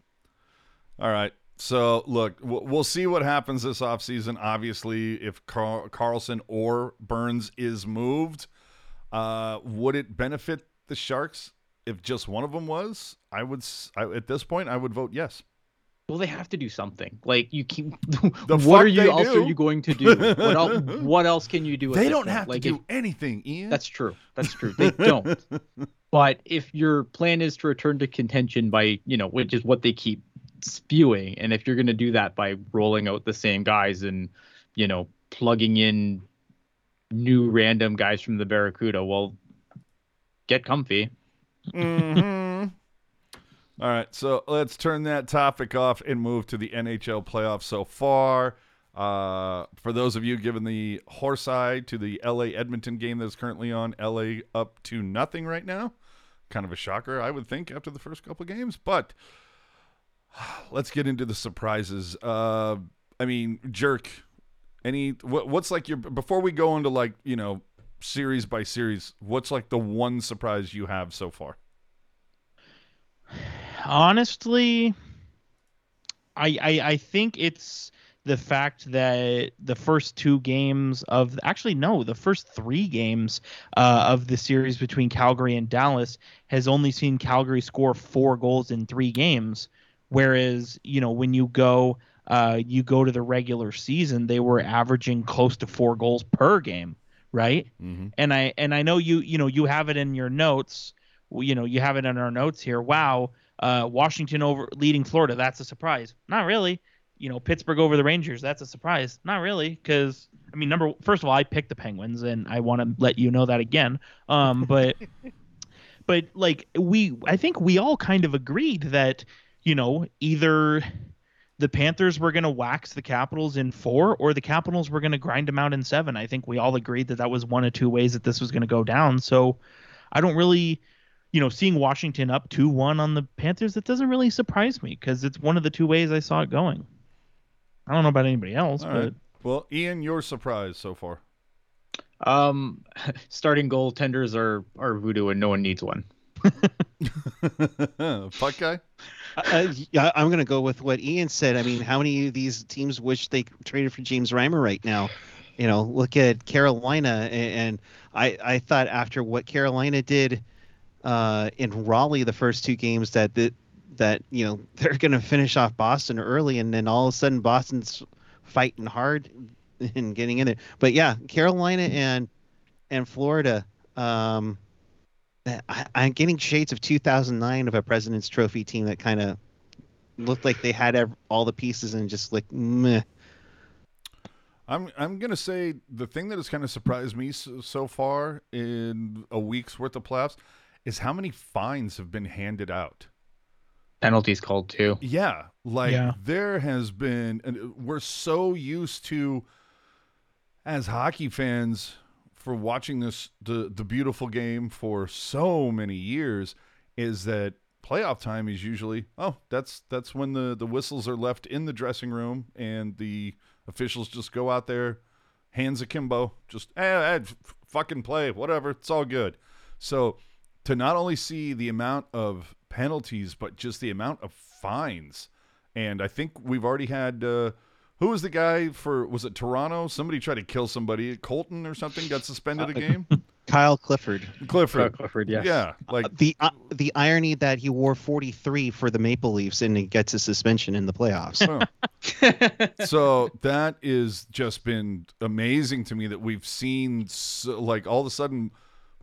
A: All right. So look, we'll see what happens this offseason. Obviously, if Carl- Karlsson or Burns is moved, uh, would it benefit the Sharks if just one of them was? I would. I, at this point, I would vote yes.
D: Well, they have to do something. Like you keep.
A: The
D: what
A: fuck
D: are you else
A: do?
D: are you going to do? What else? What else can you do?
A: They don't have
D: like
A: to
D: if-
A: do anything, Ian.
D: That's true. That's true. They don't. but if your plan is to return to contention by, you know, which is what they keep spewing, and if you're going to do that by rolling out the same guys and, you know, plugging in new random guys from the Barracuda, well, get comfy.
A: Hmm All right, so let's turn that topic off and move to the NHL playoffs so far. Uh, for those of you given the horse eye to the LA Edmonton game that's currently on, LA up to nothing right now. Kind of a shocker, I would think, after the first couple games. But let's get into the surprises. Uh, I mean, jerk. Any what, what's like your before we go into like you know series by series? What's like the one surprise you have so far?
B: honestly I, I i think it's the fact that the first two games of actually no the first three games uh, of the series between calgary and dallas has only seen calgary score four goals in three games whereas you know when you go uh, you go to the regular season they were averaging close to four goals per game right
A: Mm-hmm.
B: and I and I know you you know you have it in your notes. You know you have it in our notes here. Wow, uh, Washington over leading Florida. That's a surprise. Not really. You know Pittsburgh over the Rangers. That's a surprise. Not really, because I mean, number first of all, I picked the Penguins, and I want to let you know that again. Um, but but like we, I think we all kind of agreed that you know either the Panthers were going to wax the Capitals in four, or the Capitals were going to grind them out in seven. I think we all agreed that that was one of two ways that this was going to go down. So I don't really, you know, seeing Washington up 2 1 on the Panthers, that doesn't really surprise me because it's one of the two ways I saw it going. I don't know about anybody else,
A: All
B: but
A: right. Well, Ian, your surprise so far.
D: Um, starting goaltenders are are voodoo, and no one needs one.
A: Puck guy.
C: Uh, yeah, I'm going to go with what Ian said. I mean, how many of these teams wish they traded for James Reimer right now? You know, look at Carolina, and I I thought after what Carolina did uh, in Raleigh the first two games that that that you know they're going to finish off Boston early, and then all of a sudden Boston's fighting hard and getting in it. But yeah, Carolina and and Florida. Um, I, I'm getting shades of 2009 of a President's Trophy team that kind of looked like they had ev- all the pieces and just like meh.
A: I'm I'm gonna say the thing that has kind of surprised me so, so far in a week's worth of playoffs is how many fines have been handed out.
D: Penalties called too.
A: Yeah, like
B: Yeah.
A: there has been, and uh, we're so used to as hockey fans for watching this the the beautiful game for so many years is that playoff time is usually oh that's that's when the the whistles are left in the dressing room and the officials just go out there hands akimbo just eh, eh, fucking play whatever it's all good. So to not only see the amount of penalties but just the amount of fines. And i think we've already had uh who was the guy for was it toronto somebody tried to kill somebody colton or something got suspended a game
C: Kyle Clifford.
A: clifford
D: Clifford, yes.
A: yeah like
C: The uh, the irony that he wore 43 for the Maple Leafs and he gets a suspension in the playoffs.
A: Oh. so that is just been amazing to me that we've seen so, like all of a sudden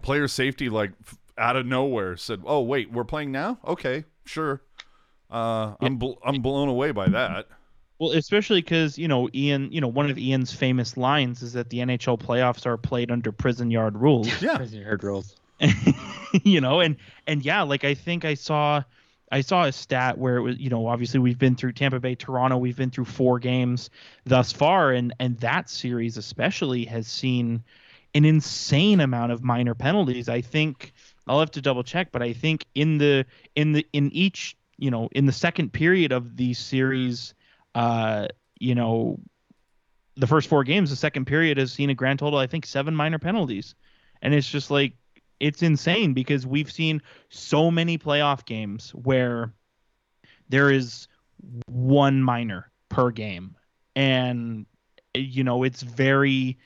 A: player safety like f- out of nowhere said oh wait we're playing now okay sure uh i'm bl- i'm blown away by that
B: Well, especially because you know Ian, you know one of Ian's famous lines is that the NHL playoffs are played under prison yard rules.
A: yeah
D: Prison yard rules.
B: you know, and and yeah, like I think I saw I saw a stat where it was, you know, obviously we've been through Tampa Bay, Toronto, we've been through four games thus far, and and that series especially has seen an insane amount of minor penalties. I think I'll have to double check, but I think in the in the in each you know in the second period of the series, uh, you know, the first four games, the second period has seen a grand total, I think, seven minor penalties, and it's just like it's insane because we've seen so many playoff games where there is one minor per game. And, you know, it's very,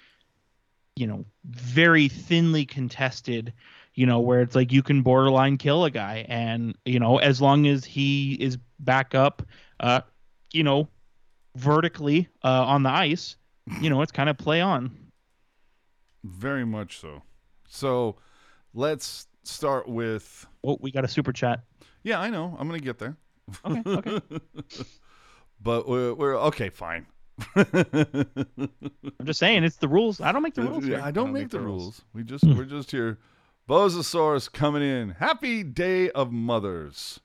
B: you know, very thinly contested, you know, where it's like you can borderline kill a guy. And, you know, as long as he is back up, uh, you know, vertically uh, on the ice, you know, it's kind of play on.
A: Very much so. So let's start with.
B: Oh, we got a super chat.
A: Yeah, I know. I'm going to get there.
B: Okay. Okay.
A: but we're, we're okay, fine.
B: I'm just saying it's the rules. I don't make the rules.
A: Yeah,
B: here.
A: I don't, make, the rules. We just we're just here. Bozosaurus coming in. Happy Day of Mothers.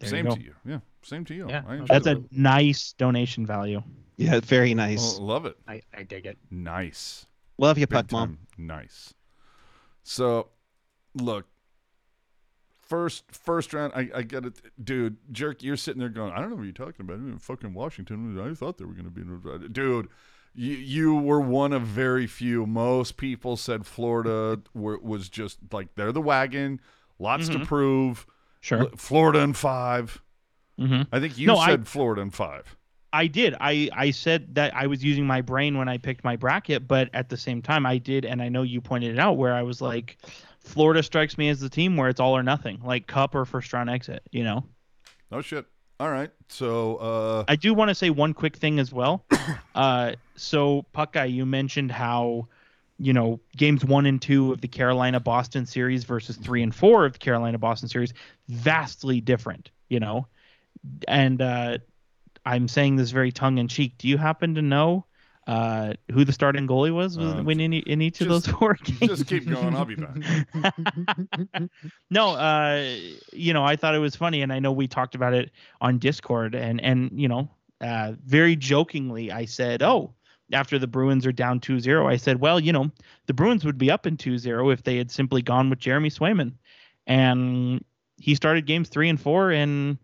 B: There
A: Same
B: go.
A: to you. Yeah, same to you.
D: Yeah,
A: I enjoy
B: That's a
A: it.
B: nice donation value.
C: Yeah, very nice.
A: Oh, love it.
D: I, I dig it.
A: Nice.
C: Love you,
A: Big
C: Puck Mom.
A: Nice. So, look, first first round, I, I get it, dude. Jerk, you're sitting there going, I don't know what you're talking about. In fucking Washington, I thought they were going to be, in dude. You, you were one of very few. Most people said Florida were, was just like they're the wagon, lots to
B: Mhm.
A: prove.
B: Sure.
A: Florida in five.
B: hmm
A: I think you
B: No, I-
A: said Florida in five.
B: I did. I I said that I was using my brain when I picked my bracket, but at the same time, I did, and I know you pointed it out where I was like, Florida strikes me as the team where it's all or nothing, like cup or first round exit. You know.
A: Oh shit. All right. So, uh,
B: I do want to say one quick thing as well. uh, so Puck guy, you mentioned how, you know, games one and two of the Carolina Boston series versus three and four of the Carolina Boston series, vastly different. You know, and uh, I'm saying this very tongue in cheek. Do you happen to know uh, who the starting goalie was
A: Uh,
B: when in, in each of those four games?
A: just keep going. I'll be back.
B: no, uh, you know, I thought it was funny, and I know we talked about it on Discord, and and you know, uh, very jokingly, I said, "Oh, after the Bruins are down 2-0, I said, well, you know, the Bruins would be up in 2-0 if they had simply gone with Jeremy Swayman, and he started games three and four, and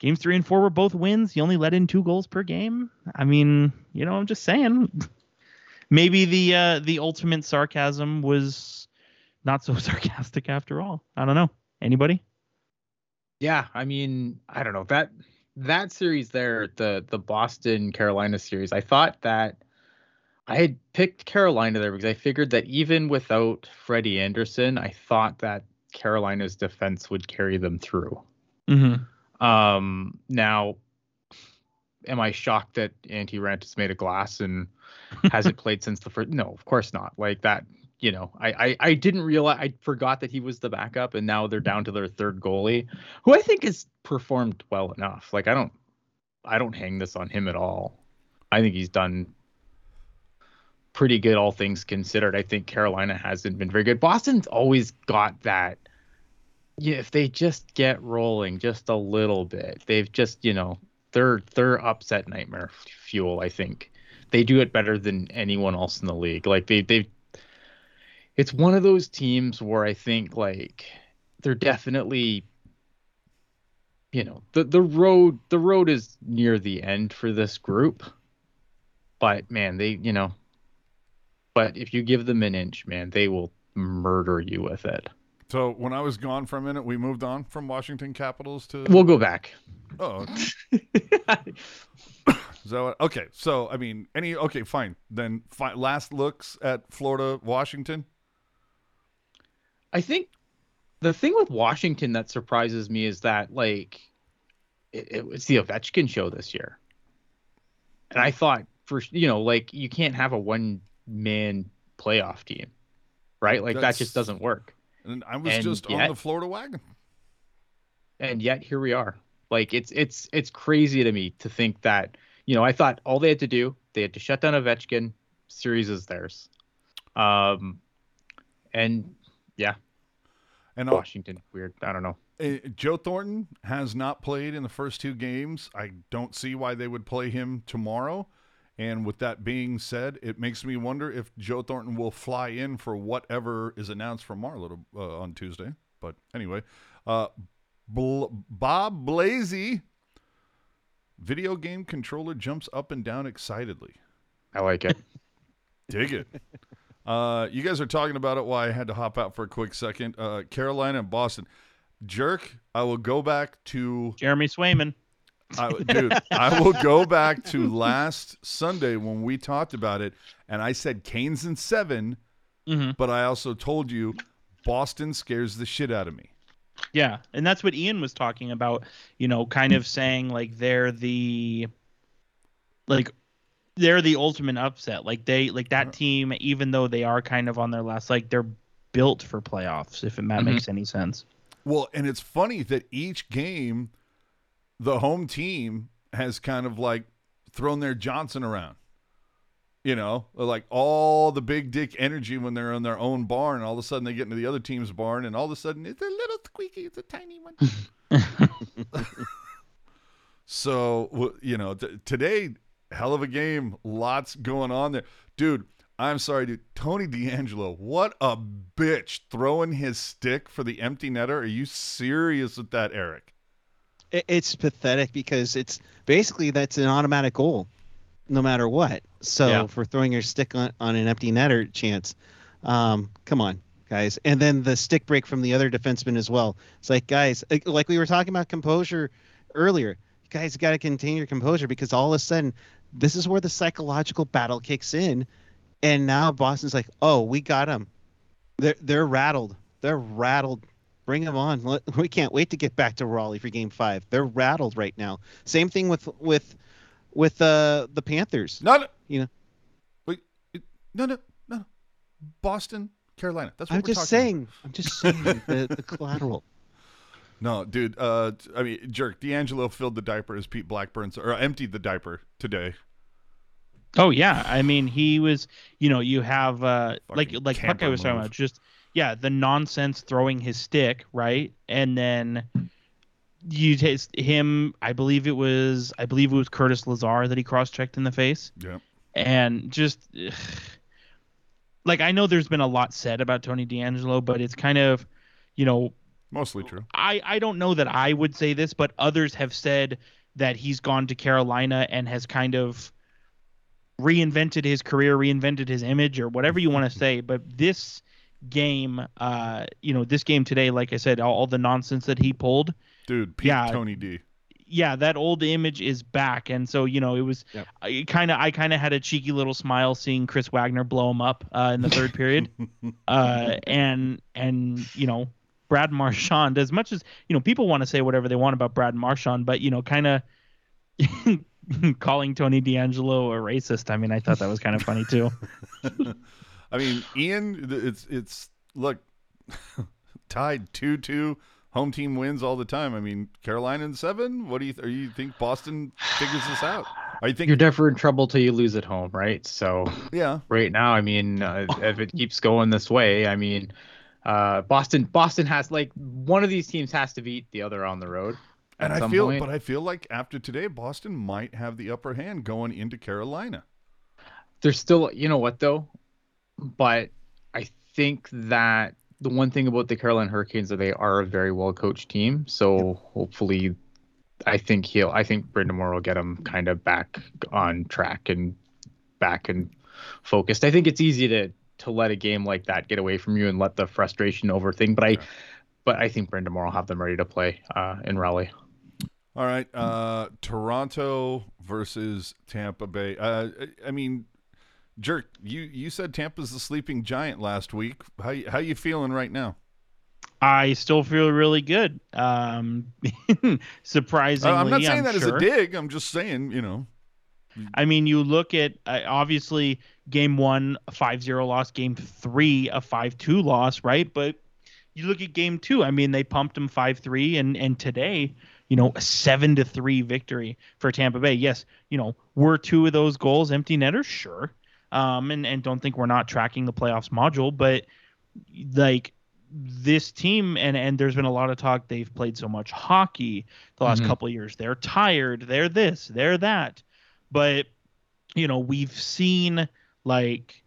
B: games three and four were both wins. He only let in two goals per game. I mean, you know, I'm just saying." Maybe the uh, the ultimate sarcasm was not so sarcastic after all. I don't know. Anybody?
D: Yeah, I mean, I don't know that that series there, the the Boston Carolina series. I thought that I had picked Carolina there because I figured that even without Freddie Andersen, I thought that Carolina's defense would carry them through.
B: Mm-hmm.
D: Um, now, am I shocked that Antti Raanta's made a glass and hasn't played since the first? No, of course not. Like that, you know, I, I I didn't realize I forgot that he was the backup, and now they're down to their third goalie, who I think has performed well enough. Like I don't I don't hang this on him at all. I think he's done pretty good, all things considered. I think Carolina hasn't been very good. Boston's always got that. Yeah, if they just get rolling just a little bit, they've just you know they're they're upset nightmare fuel. I think they do it better than anyone else in the league. Like they they, it's one of those teams where I think like they're definitely you know the the road the road is near the end for this group but man they you know but if you give them an inch man they will murder you with it
A: So when I was gone for a minute, we moved on from Washington Capitals to.
D: we'll go back
A: oh, what? Okay, so I mean, any okay, fine. Then fi- last looks at Florida, Washington.
D: I think the thing with Washington that surprises me is that like it, it was the Ovechkin show this year, and I thought for you know like you can't have a one man playoff team, right? Like that just doesn't work.
A: And I was
D: And
A: just on the Florida wagon.
D: and yet here we are. Like it's it's it's crazy to me to think that you know I thought all they had to do they had to shut down Ovechkin, series is theirs, um, and yeah,
A: And
D: Washington weird. I don't know.
A: uh, Joe Thornton has not played in the first two games. I don't see why they would play him tomorrow. And with that being said, it makes me wonder if Joe Thornton will fly in for whatever is announced from Marleau to, uh, on Tuesday. But anyway, uh, Bl- Bob Blazy, video game controller jumps up and down excitedly.
D: I like it.
A: Dig it. Uh, you guys are talking about it. Why I had to hop out for a quick second. Uh, Carolina and Boston. Jerk, I will go back to
B: Jeremy Swayman.
A: I, dude, I will go back to last Sunday when we talked about it, and I said Canes in 7
B: Mm-hmm.
A: but I also told you Boston scares the shit out of me.
B: Yeah, and that's what Ian was talking about. You know, kind of saying like they're the like they're the ultimate upset. Like they like that team, even though they are kind of on their last, like they're built for playoffs. If it, that
D: Mhm.
B: makes any sense.
A: Well, and it's funny that each game, the home team has kind of like thrown their Johnson around. You know, like all the big dick energy when they're in their own barn, all of a sudden they get into the other team's barn, and all of a sudden it's a little squeaky, it's a tiny one. so, you know, t- today, hell of a game, lots going on there. Dude, I'm sorry, dude. Tony DeAngelo, what a bitch throwing his stick for the empty netter. Are you serious with that, Eric?
C: It, it's pathetic because it's basically that's an automatic goal, no matter what. So
D: Yeah.
C: for throwing your stick on, on an empty netter chance, um, come on, guys. And then the stick break from the other defenseman as well. It's like guys, like- we were talking about composure earlier. You guys got to contain your composure because all of a sudden, this is where the psychological battle kicks in, and now Boston's like, oh, we got him. They're they're rattled. They're rattled. Bring them on. We can't wait to get back to Raleigh for Game Five. They're rattled right now. Same thing with with with uh, the Panthers.
A: No, no.
C: You know.
A: Wait, it- no, no, no. no. Boston, Carolina. That's what
C: I'm
A: we're
C: just
A: talking
C: saying. I'm just saying the, the collateral.
A: No, dude. Uh, t- I mean, jerk. DeAngelo filled the diaper as Pete Blackburn, or emptied the diaper today.
B: Oh yeah, I mean he was. You know, you have uh like
A: Fucking
B: like Puck I was talking
A: move.
B: about, just yeah, the nonsense throwing his stick right, and then you taste him. I believe it was I believe it was Curtis Lazar that he cross checked in the face.
A: Yeah.
B: and just ugh. like I know there's been a lot said about Tony DeAngelo, but it's kind of, you know,
A: Mostly true.
B: I I don't know that I would say this, but others have said that he's gone to Carolina and has kind of reinvented his career, reinvented his image, or whatever you want to say. But this game, uh, you know, this game today, like I said, all, all the nonsense that he pulled,
A: Dude, Pete
B: Yeah.
A: Tony D.
B: yeah, that old image is back, and so you know it was
C: Yep.
B: Kind of I kind of had a cheeky little smile seeing Chris Wagner blow him up uh, in the third period, uh, and and you know Brad Marchand as much as you know people want to say whatever they want about Brad Marchand, but you know kind of calling Tony DeAngelo a racist. I mean, I thought that was kind of funny too.
A: I mean, Ian, it's it's look tied two two. Home team wins all the time. I mean, Carolina in seven. What do you th- are you think Boston figures this out? Are you think?
D: You're never in trouble till you lose at home, right? So
A: yeah.
D: right now, I mean, uh, if it keeps going this way, I mean, uh, Boston Boston has like one of these teams has to beat the other on the road.
A: And I feel,
D: point.
A: but I feel like after today, Boston might have the upper hand going into Carolina.
D: There's still, you know what though, but I think that the one thing about the Carolina Hurricanes is they are a very well coached team. So hopefully, I think he'll. I think Brind'Amour will get him kind of back on track and back and focused. I think it's easy to to let a game like that get away from you and let the frustration overthink. But I, but I think Brind'Amour will have them ready to play uh, in Raleigh.
A: All right, uh, Toronto versus Tampa Bay. Uh, I mean, Jerk, you you said Tampa's the sleeping giant last week. How you- how you feeling right now?
B: I still feel really good. Um, surprisingly,
A: Uh, I'm not saying
B: I'm
A: that
B: sure.
A: as a dig. I'm just saying, you know.
B: I mean, you look at uh, obviously game one, a 5 0 loss, game three, a 5 2 loss, right? But you look at game two, I mean, they pumped them 5 3, and, and today, you know, a 7 to 3 victory for Tampa Bay. Yes, you know, were two of those goals empty netters? Sure. Um, and, and don't think we're not tracking the playoffs module, but like this team and and there's been a lot of talk they've played so much hockey the last
D: Mhm.
B: couple of years. They're tired they're this they're that. But you know we've seen like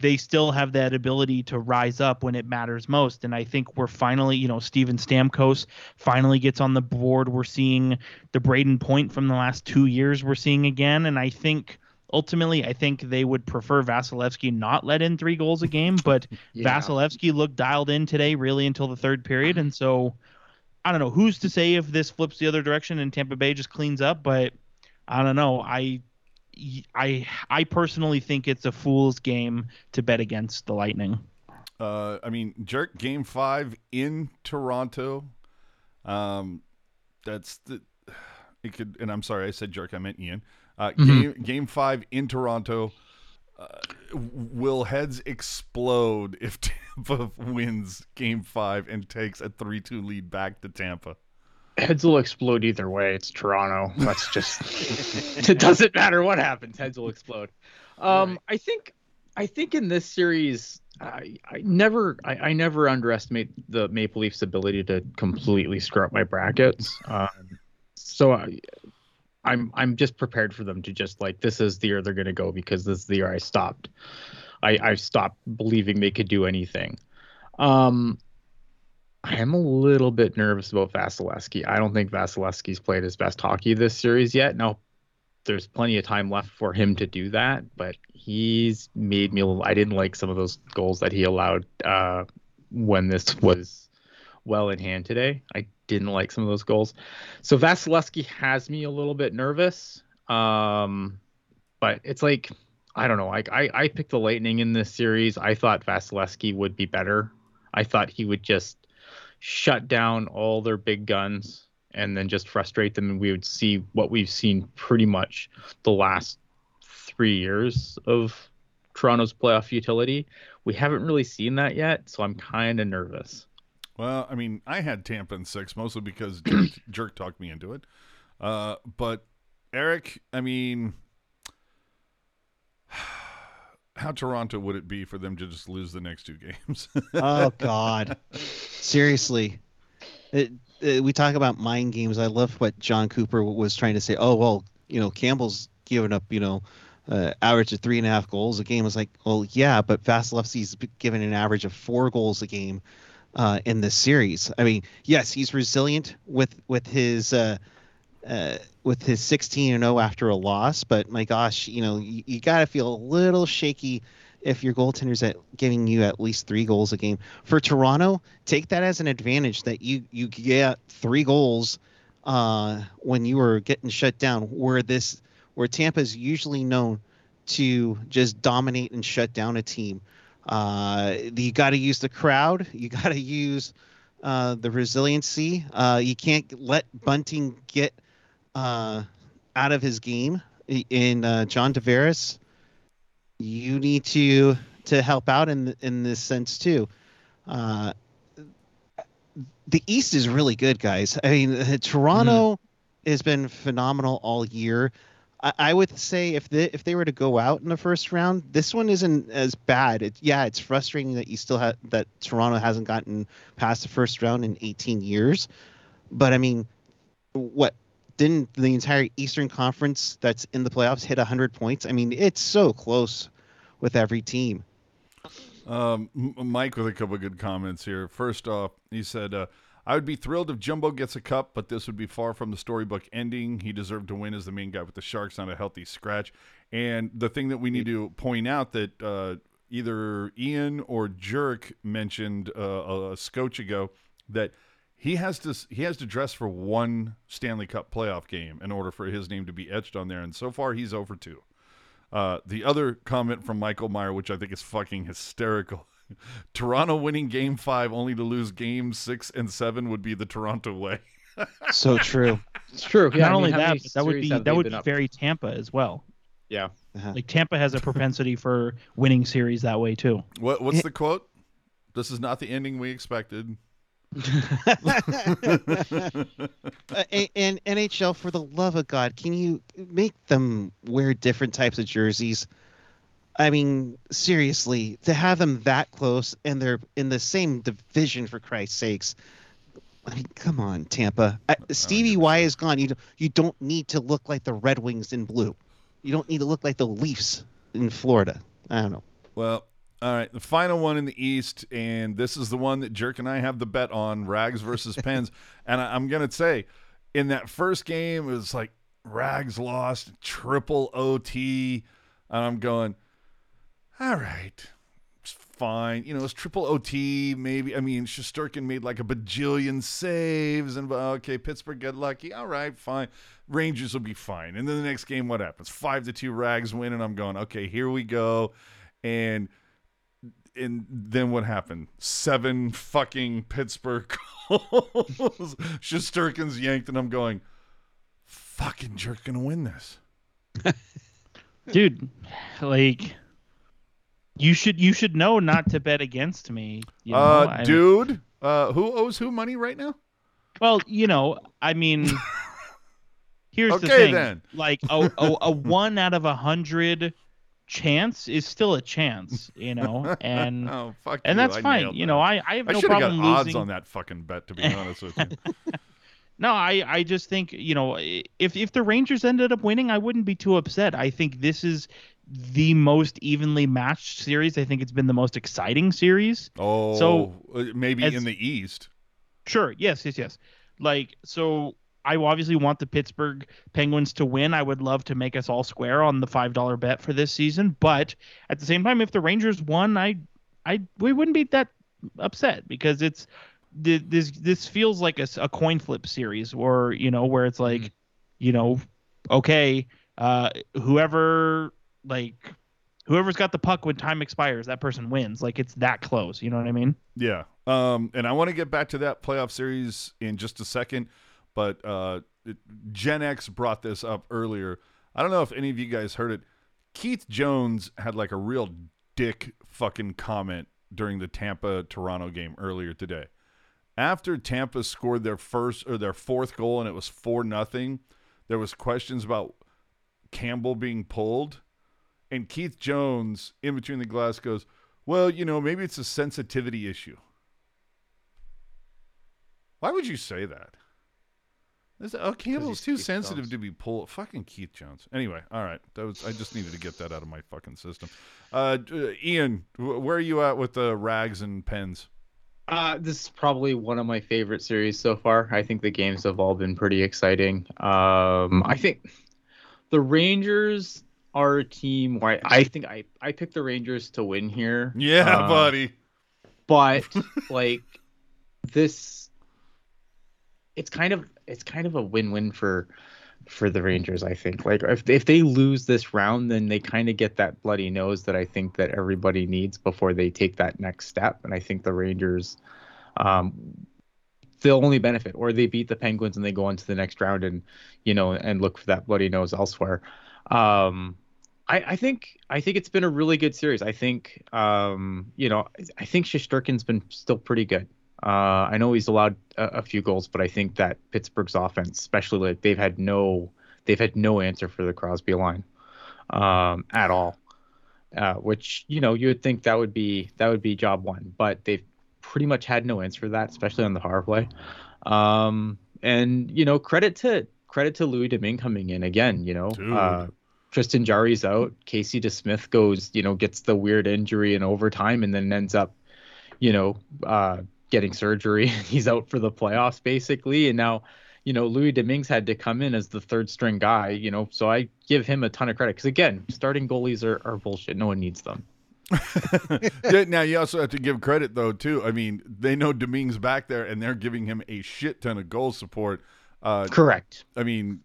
B: they still have that ability to rise up when it matters most. And i think we're finally you know steven stamkos finally gets on the board. We're seeing the brayden point from the last two years we're seeing again. And i think ultimately i think they would prefer vasilevskiy not let in three goals a game but Vasilevskiy looked dialed in today, really until the third period, and so I don't know who's to say if this flips the other direction and Tampa Bay just cleans up, but I don't know. I I I personally think it's a fool's game to bet against the Lightning.
A: Uh, I mean, jerk game five in Toronto. Um, that's the it could. And I'm sorry, I said jerk. I meant Ian. Uh, Game game five in Toronto. Uh, will heads explode if Tampa wins game five and takes a three-two lead back to Tampa?
D: Heads will explode either way. It's Toronto. That's just it doesn't matter what happens. Heads will explode. Um, I think I think in this series, I, I never I, I never underestimate the Maple Leafs' ability to completely screw up my brackets. Um, so I, I'm I'm just prepared for them to just like this is the year they're gonna go because this is the year I stopped. I I stopped believing they could do anything. Um, I am a little bit nervous about Vasilevskiy. I don't think Vasilevskiy's played his best hockey this series yet. Now, there's plenty of time left for him to do that, but he's made me. I didn't like some of those goals that he allowed uh, when this was well in hand today. I didn't like some of those goals. So Vasilevskiy has me a little bit nervous. Um, but it's like I don't know. Like I, I picked the Lightning in this series. I thought Vasilevskiy would be better. I thought he would just shut down all their big guns and then just frustrate them, and we would see what we've seen pretty much the last three years of Toronto's playoff utility. We haven't really seen that yet, so I'm kind of nervous.
A: Well, I mean, I had Tampa in six mostly because Jerk, Jerk talked me into it. Uh, but Eric, I mean, how Toronto would it be for them to just lose the next two games?
C: oh God, seriously. It, it- we talk about mind games. I love what Jon Cooper was trying to say. Oh well, you know Campbell's giving up, you know, uh, average of three and a half goals a game. Was like, well, yeah, but Vasilevskiy's given an average of four goals a game uh, in this series. I mean, yes, he's resilient with with his. Uh, uh, with his 16 and 0 after a loss, but my gosh, you know, you, you got to feel a little shaky if your goaltender's at giving you at least three goals a game. For Toronto, take that as an advantage that you you get three goals uh, when you were getting shut down. Where this where Tampa's usually known to just dominate and shut down a team. Uh, you got to use the crowd. You got to use uh, the resiliency. Uh, you can't let Bunting get uh, out of his game. In uh, John Tavares, you need to to help out in in this sense too. Uh, the East is really good, guys. I mean, Toronto has been phenomenal all year. I, I would say if they if they were to go out in the first round, this one isn't as bad. It, yeah, it's frustrating that you still have that Toronto hasn't gotten past the first round in 18 years, but I mean, what didn't the entire Eastern Conference that's in the playoffs hit 100 points? I mean, it's so close with every team.
A: Um, Mike with a couple of good comments here. First off, he said, uh, I would be thrilled if Jumbo gets a cup, but this would be far from the storybook ending. He deserved to win as the main guy with the Sharks, not a healthy scratch. And the thing that we need to point out that uh, either Ian or Jerk mentioned uh, a, a scotch ago that he has to he has to dress for one Stanley Cup playoff game in order for his name to be etched on there. And so far, he's over two. Uh, the other comment from Michael Meyer, which I think is fucking hysterical. Toronto winning game five only to lose game six and seven would be the Toronto way.
C: So true.
D: It's true. Yeah,
B: Not
D: I mean,
B: only that, but that would be that would
D: been
B: be
D: up?
B: very Tampa as well.
D: Yeah.
C: Uh-huh.
B: Like Tampa has a propensity for winning series that way too.
A: What what's the quote? This is not the ending we expected.
C: Uh, and, and NHL, for the love of God, can you make them wear different types of jerseys? I mean, seriously, to have them that close and they're in the same division, for Christ's sakes. I mean, come on, Tampa. I, oh, Stevie Y is gone. You don't, you don't need to look like the Red Wings in blue. You don't need to look like the Leafs in Florida. I don't know.
A: Well, all right. The final one in the East, and this is the one that Jerk and I have the bet on Rags versus Pens. and I, I'm going to say, in that first game, it was like Rags lost triple OT. And I'm going, all right, fine. You know, it's triple OT, maybe. I mean, Shesterkin made like a bajillion saves, and okay, Pittsburgh got lucky. All right, fine. Rangers will be fine. And then the next game, what happens? Five to two Rags win, and I'm going, okay, here we go. And and then what happened? Seven fucking Pittsburgh goals. Shesterkin's yanked, and I'm going, fucking jerk gonna win this.
B: dude like you should you should know not to bet against me you know?
A: uh,
B: I-
A: dude, uh, who owes who money right now?
B: well you know i mean here's the
A: Okay,
B: thing
A: then.
B: like a, a, a one out of a hundred chance is still a chance you know and
A: oh fuck,
B: and
A: you,
B: that's
A: I
B: fine you know i i have
A: I
B: no
A: have got
B: problem
A: odds
B: losing
A: on that fucking bet, to be honest with you.
B: No, I, I just think you know if if the Rangers ended up winning, I wouldn't be too upset. I think this is the most evenly matched series. I think it's been the most exciting series.
A: Oh,
B: So,
A: uh, maybe
B: as-
A: in the East.
B: Sure, yes, yes, yes. Like so, I obviously want the Pittsburgh Penguins to win. I would love to make us all square on the five dollar bet for this season. But at the same time, if the Rangers won, I I we wouldn't be that upset because it's th- this this feels like a, a coin flip series, or you know, where it's like, you know, okay, uh, whoever like whoever's got the puck when time expires, that person wins. Like it's that close. You know what I mean?
A: Yeah. Um, and I want to get back to that playoff series in just a second, but uh, it, Gen X brought this up earlier. I don't know if any of you guys heard it. Keith Jones had like a real dick fucking comment during the Tampa Toronto game earlier today. After Tampa scored their first or their fourth goal and it was four nothing, there was questions about Campbell being pulled, and Keith Jones in between the glass goes, "Well, you know, maybe it's a sensitivity issue." Why would you say that? Is oh, Campbell's too
D: Keith
A: sensitive
D: Jones.
A: to be pulled. Fucking Keith Jones. Anyway, all right. That was. I just needed to get that out of my fucking system. Uh, uh, Ian, where are you at with the rags and pens?
D: Uh, this is probably one of my favorite series so far. I think the games have all been pretty exciting. Um, I think the Rangers a team where I, think I, I picked the Rangers to win here.
A: Yeah,
D: Uh,
A: buddy.
D: But like this, it's kind of it's kind of a win-win for for the Rangers. I think like if if they lose this round, then they kind of get that bloody nose that I think that everybody needs before they take that next step. And I think the Rangers, um, they'll only benefit, or they beat the Penguins and they go on to the next round and you know and look for that bloody nose elsewhere. Um, I, I think I think it's been a really good series. I think um, you know I think Shesterkin's been still pretty good. Uh, I know he's allowed a, a few goals, but I think that Pittsburgh's offense, especially like they've had no they've had no answer for the Crosby line um, at all. Uh, which you know you would think that would be that would be job one, but they've pretty much had no answer for that, especially on the power play. Um, and you know credit to credit to Louis Domingue coming in again. You know, uh, Tristan Jarry's out. Casey DeSmith goes, you know, gets the weird injury in overtime and then ends up, you know, uh, getting surgery. He's out for the playoffs basically. And now, you know, Louis Domingue's had to come in as the third string guy, you know, so I give him a ton of credit because again, starting goalies are, are bullshit. No one needs them.
A: Now you also have to give credit though too. I mean, they know Domingue's back there, and they're giving him a shit ton of goal support. Uh,
D: Correct.
A: I mean,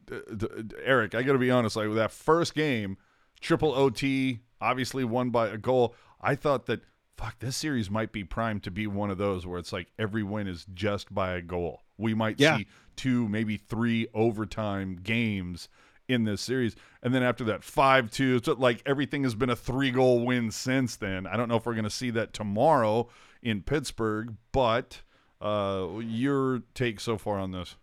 A: Eric, I got to be honest. Like with that first game, triple OT, obviously won by a goal. I thought that fuck, this series might be primed to be one of those where it's like every win is just by a goal. We might
C: Yeah.
A: see two, maybe three overtime games in this series, and then after that, five two. So like everything has been a three goal win since then. I don't know if we're going to see that tomorrow in Pittsburgh, but uh, your take so far on this?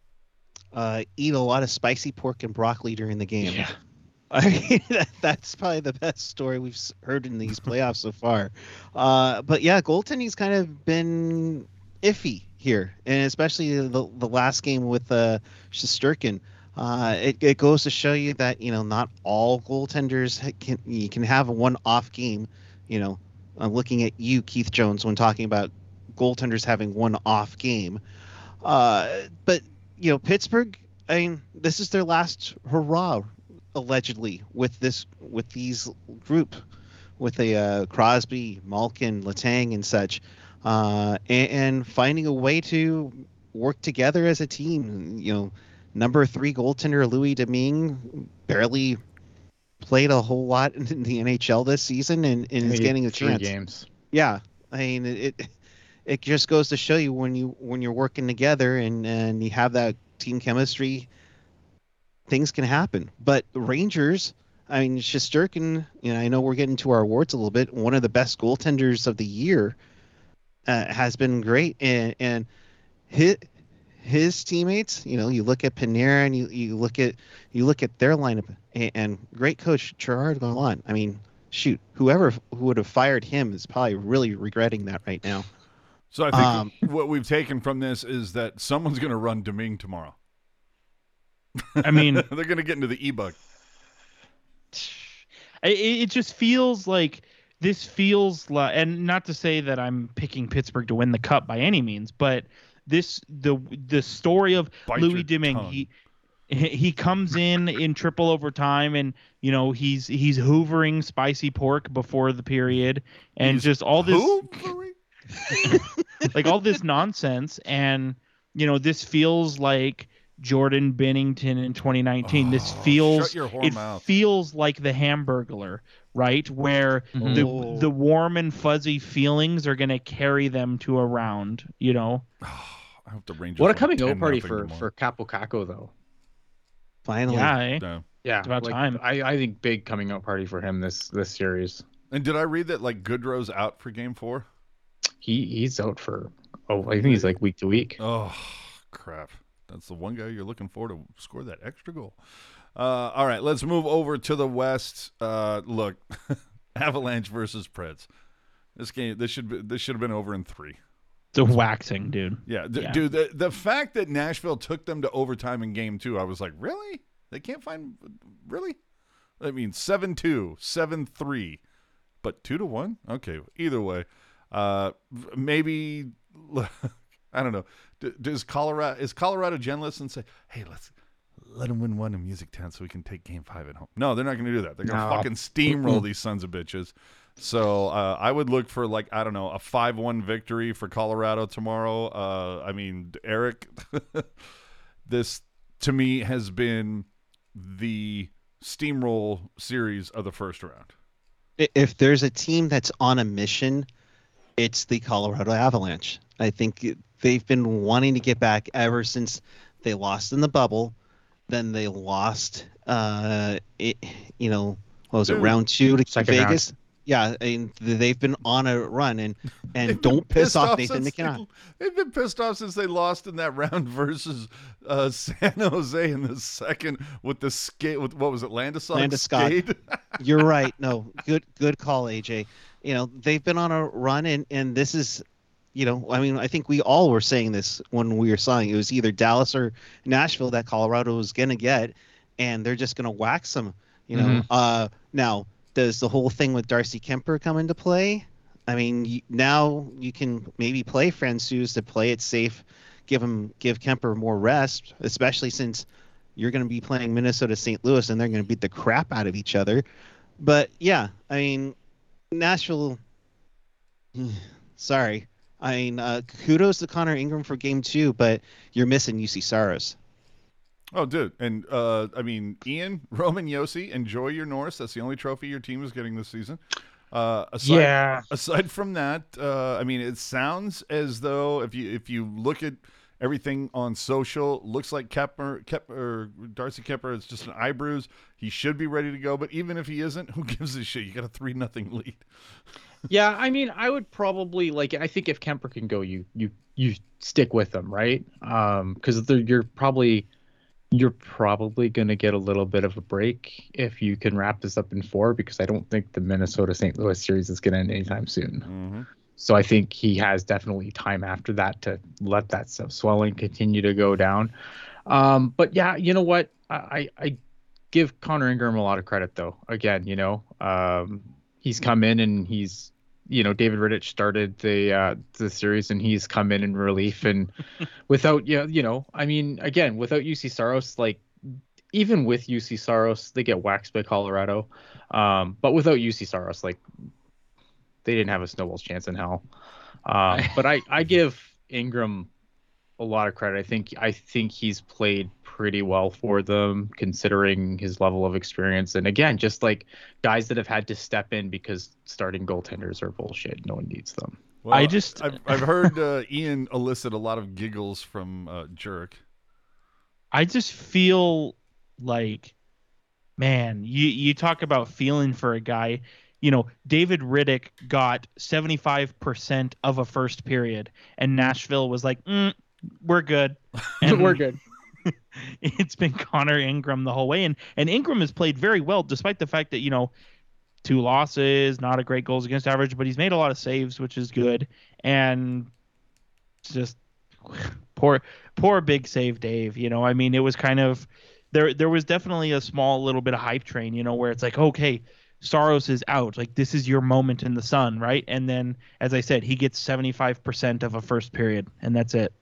C: Uh, eat a lot of spicy pork and broccoli during the game.
D: Yeah.
C: I mean, that, that's probably the best story we've heard in these playoffs so far. Uh, but yeah, goaltending's kind of been iffy here, and especially the, the last game with uh, Shesterkin. Uh, it, it goes to show you that you know not all goaltenders can you can have a one-off game. You know, I'm looking at you, Keith Jones, when talking about goaltenders having one off game. Uh, but you know, Pittsburgh. I mean, this is their last hurrah allegedly with this with these group with a uh, Crosby, Malkin, Letang, and such, uh, and, and finding a way to work together as a team. You know, number three goaltender Louis Domingue barely played a whole lot in the NHL this season, and, and is getting a
D: three
C: chance.
D: games.
C: Yeah, I mean it. It just goes to show you when you when you're working together and and you have that team chemistry, things can happen. But Rangers, I mean Shesterkin, you know, I know we're getting to our awards a little bit. One of the best goaltenders of the year uh, has been great, and and his his teammates. You know, you look at Panarin and you, you look at you look at their lineup, and, and great coach Gerard Gallant. I mean, shoot, whoever who would have fired him is probably really regretting that right now.
A: So I think
C: Um,
A: what we've taken from this is that someone's going to run Domingue tomorrow.
B: I mean,
A: They're going to get into the e-bug.
B: it, it just feels like this feels like, and not to say that I'm picking Pittsburgh to win the cup by any means, but this the the story of
A: Bite
B: Louis
A: your
B: Domingue.
A: tongue.
B: He he comes in in triple overtime, and you know he's he's hoovering spicy pork before the period, and
A: He's
B: just all this
A: Hoovering?
B: like all this nonsense and you know this feels like Jordan Binnington in 2019 this
A: Oh,
B: feels
A: shut your whore
B: it
A: mouth.
B: feels like the hamburglar right where
D: Mhm.
C: Oh.
B: the the warm and fuzzy feelings are going to carry them to a round you know
A: I hope the Rangers.
D: What a coming out party for
A: tomorrow.
D: for Kaapo Kakko though.
C: Finally,
B: yeah eh?
A: No.
D: Yeah,
B: It's about
D: like,
B: time.
D: I, I think big coming out party for him this this series.
A: And did I read that like Goodrow's out for Game Four?
D: He he's out for oh I think he's like week to week.
A: Oh crap! That's the one guy you're looking for to score that extra goal. Uh, all right, let's move over to the West. Uh, look, Avalanche versus Preds. This game, this should be, this should have been over in three.
B: the waxing dude
A: Yeah, d-
B: Yeah.
A: dude. The, the fact that Nashville took them to overtime in game two, I was like, really? They can't find really? I mean, 7 2, 7 3, but 2 to 1? Okay, either way. Uh, v- maybe, I don't know. Does Colorado, is Colorado gentless and say, hey, let's let them win one in Music Town so we can take game five at home? No, they're not going to do that. They're going to
D: No.
A: fucking steamroll these sons of bitches. So uh, I would look for like I don't know a five-one victory for Colorado tomorrow. Uh, I mean Eric, this to me has been the steamroll series of the first round.
C: If there's a team that's on a mission, it's the Colorado Avalanche. I think they've been wanting to get back ever since they lost in the bubble. Then they lost, uh, it, you know, what was it, round two to
D: Second round.
C: Vegas? Yeah, and they've been on a run, and and don't piss off Nathan MacKinnon.
A: They, have been pissed off since they lost in that round versus uh, San Jose in the second with the skate. With what was it, Landeskog?
C: Landeskog. You're right. No, good good call, AJ. You know, they've been on a run and and this is you know, I mean, I think we all were saying this when we were saying it was either Dallas or Nashville that Colorado was going to get and they're just going to wax them, you know.
D: Mhm.
C: Uh now, does the whole thing with Darcy Kuemper come into play? I mean, y- now you can maybe play Francouz to play it safe, give him give Kuemper more rest, especially since you're going to be playing Minnesota St. Louis and they're going to beat the crap out of each other. But yeah, I mean, Nashville. Sorry, I mean, uh, kudos to Connor Ingram for Game Two, but you're missing Juuse Saros.
A: Oh, dude, and uh, I mean, Ian, Roman, Josi, enjoy your Norris. That's the only trophy your team is getting this season. Uh, aside,
B: yeah
A: aside from that, uh, I mean, it sounds as though if you if you look at everything on social, looks like Darcy Kuemper, it's just an eye bruise. He should be ready to go, but even if he isn't, who gives a shit? You got a three nothing lead.
D: yeah, I mean, I would probably like. I think if Kuemper can go, you you you stick with them, right? Um, because you're probably you're probably gonna get a little bit of a break if you can wrap this up in four. Because I don't think the Minnesota St. Louis series is gonna end anytime soon.
A: Mm-hmm.
D: So I think he has definitely time after that to let that swelling continue to go down. Um, but yeah, you know what? I, I, I give Connor Ingram a lot of credit though. Again, you know, um, he's come in and he's, you know, David Rittich started the uh, the series and he's come in in relief and without you know, you know, I mean, again, without Juuse Saros, like even with Juuse Saros, they get waxed by Colorado. Um, but without Juuse Saros, like they didn't have a snowball's chance in hell. Um, but I I give Ingram a lot of credit. I think I think he's played pretty well for them considering his level of experience. And again, just like guys that have had to step in because starting goaltenders are bullshit. No one needs them.
A: Well,
B: I just-
A: I've, I've heard uh, Ian elicit a lot of giggles from uh, Jerk.
B: I just feel like, man, you you talk about feeling for a guy. You know, David Rittich got 75% of a first period, and Nashville was like, mm, "We're good." And
D: We're good.
B: it's been Connor Ingram the whole way, and and Ingram has played very well, despite the fact that you know, two losses, not a great goals against average, but he's made a lot of saves, which is good, and just poor poor big save Dave. You know, I mean, it was kind of there. There was definitely a small little bit of hype train. You know, where it's like, okay, Saros is out. Like this is your moment in the sun, right? And then, as I said, he gets seventy five percent of a first period, and that's it.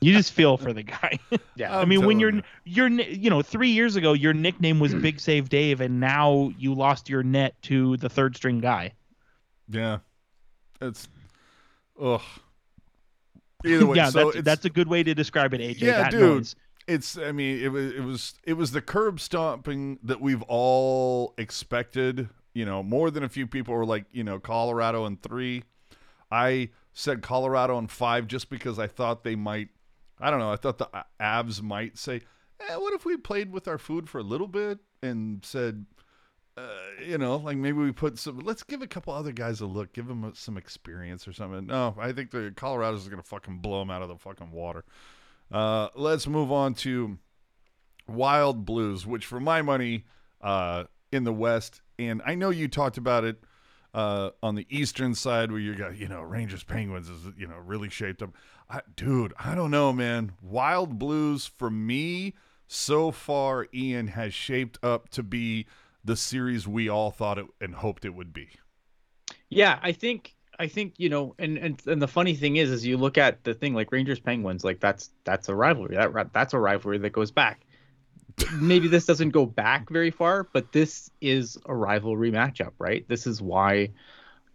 B: You just feel for the guy.
D: Yeah.
B: I
A: I'm
B: mean, when you're
A: telling
B: you're you know three years ago your nickname was Big Save Dave, and now you lost your net to the third string guy.
A: Yeah, it's ugh. Either way,
B: yeah,
A: so
B: that's
A: it's,
B: that's a good way to describe it, AJ.
A: Yeah,
B: that
A: dude.
B: noise.
A: It's. I mean, it was it was it was the curb stomping that we've all expected. You know, more than a few people were like, you know, Colorado and three. I said Colorado and five just because I thought they might. I don't know. I thought the Avs might say, eh, "What if we played with our food for a little bit and said." Uh, you know, like maybe we put some. Let's give a couple other guys a look, give them some experience or something. No, I think the Colorado's gonna fucking blow them out of the fucking water. Uh, let's move on to Wild Blues, which for my money, uh, in the West, and I know you talked about it uh, on the Eastern side where you got, you know, Rangers Penguins is, you know, really shaped up. I, dude, I don't know, man. Wild Blues for me so far, Ian has shaped up to be the series we all thought it and hoped it would be.
D: Yeah, I think I think you know, and and and the funny thing is, is you look at the thing like Rangers Penguins, like that's that's a rivalry. That that's a rivalry that goes back. Maybe this doesn't go back very far, but this is a rivalry matchup, right? This is why.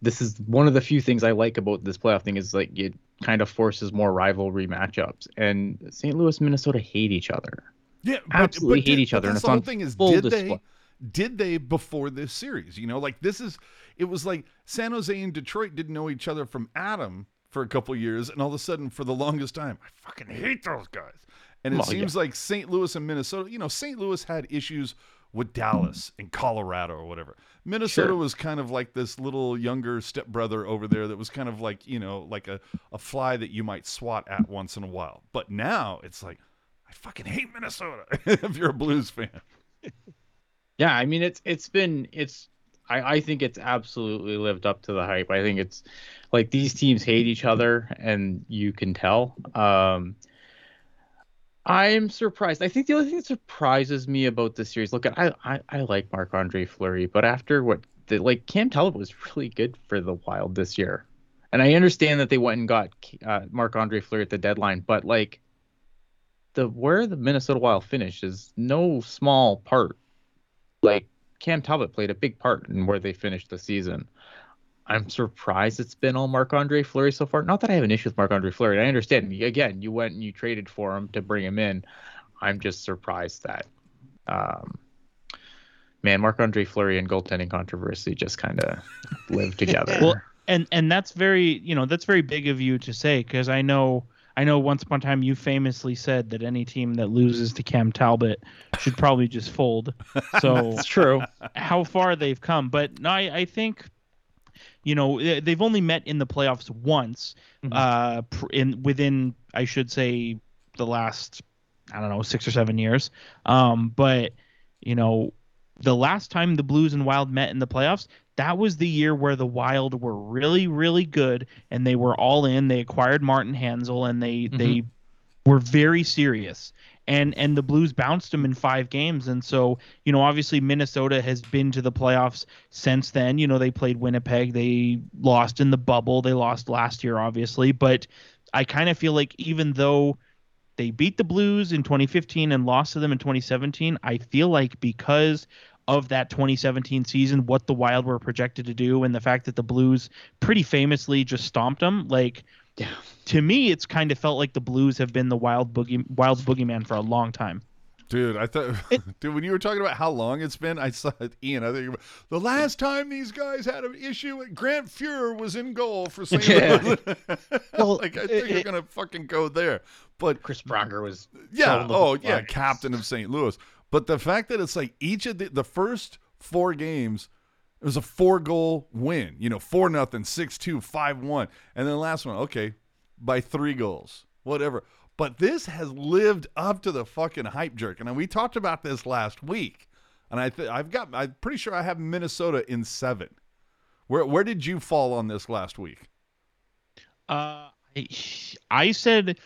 D: This is one of the few things I like about this playoff thing is like it kind of forces more rivalry matchups. And St. Louis, Minnesota hate each other.
A: Yeah,
D: Absolutely hate
A: did-
D: each other, and
A: the whole thing is, did
D: display.
A: they? Did they before this series? You know, like this is. It was like San Jose and Detroit didn't know each other from Adam for a couple years, and all of a sudden, for the longest time, I fucking hate those guys. And it
D: Well, yeah.
A: seems like St. Louis and Minnesota. You know, St. Louis had issues with Dallas and Colorado or whatever. Minnesota
D: Sure.
A: was kind of like this little younger stepbrother over there that was kind of like you know like a, a fly that you might swat at once in a while. But now it's like I fucking hate Minnesota if you're a Blues fan.
D: Yeah, I mean it's it's been it's I, I think it's absolutely lived up to the hype. I think it's like these teams hate each other and you can tell. Um I'm surprised. I think the only thing that surprises me about this series, look, I I, I like Marc Andre Fleury, but after what the, like Cam Talbot was really good for the Wild this year, and I understand that they went and got uh, Marc Andre Fleury at the deadline, but like the where the Minnesota Wild finished is no small part like Cam Talbot played a big part in where they finished the season. I'm surprised it's been all Marc Andre Fleury so far. Not that I have an issue with Marc Andre Fleury. I understand. Again, you went and you traded for him to bring him in. I'm just surprised that, um, man, Marc Andre Fleury and goaltending controversy just kind of live together.
B: Well, and and that's very you know that's very big of you to say because I know I know once upon a time you famously said that any team that loses to Cam Talbot should probably just fold. So
D: it's true.
B: how far they've come, but no, I, I think you know they- they've only met in the playoffs once
D: Mhm.
B: uh in within I should say the last I don't know six or seven years. Um, but you know the last time the Blues and Wild met in the playoffs, that was the year where the Wild were really, really good and they were all in. They acquired Martin Hanzal and they mm-hmm. they were very serious. And and the Blues bounced them in five games. And so, you know, obviously Minnesota has been to the playoffs since then. You know, they played Winnipeg. They lost in the bubble. They lost last year, obviously. But I kind of feel like even though they beat the Blues in 2015 and lost to them in 2017. I feel like because of that 2017 season, what the Wild were projected to do, and the fact that the Blues pretty famously just stomped them. Like,
D: Yeah.
B: to me, it's kind of felt like the Blues have been the Wild boogie Wild boogeyman for a long time.
A: Dude, I thought, dude, when you were talking about how long it's been, I saw it, Ian. I think the last time these guys had an issue, Grant Fuhrer was in goal for St.
D: Yeah.
A: Louis.
C: Well,
A: like, I think
C: it-
A: you're gonna fucking go there. But
D: Chris Pronger was
A: yeah, oh yeah, captain of St. Louis. But the fact that it's like each of the the first four games, it was a four goal win. You know, four nothing, six two, five one, and then the last one, okay, by three goals, whatever. But this has lived up to the fucking hype jerk, and we talked about this last week. And I th- I've got I'm pretty sure I have Minnesota in seven. Where where did you fall on this last week?
B: Uh, I, I said,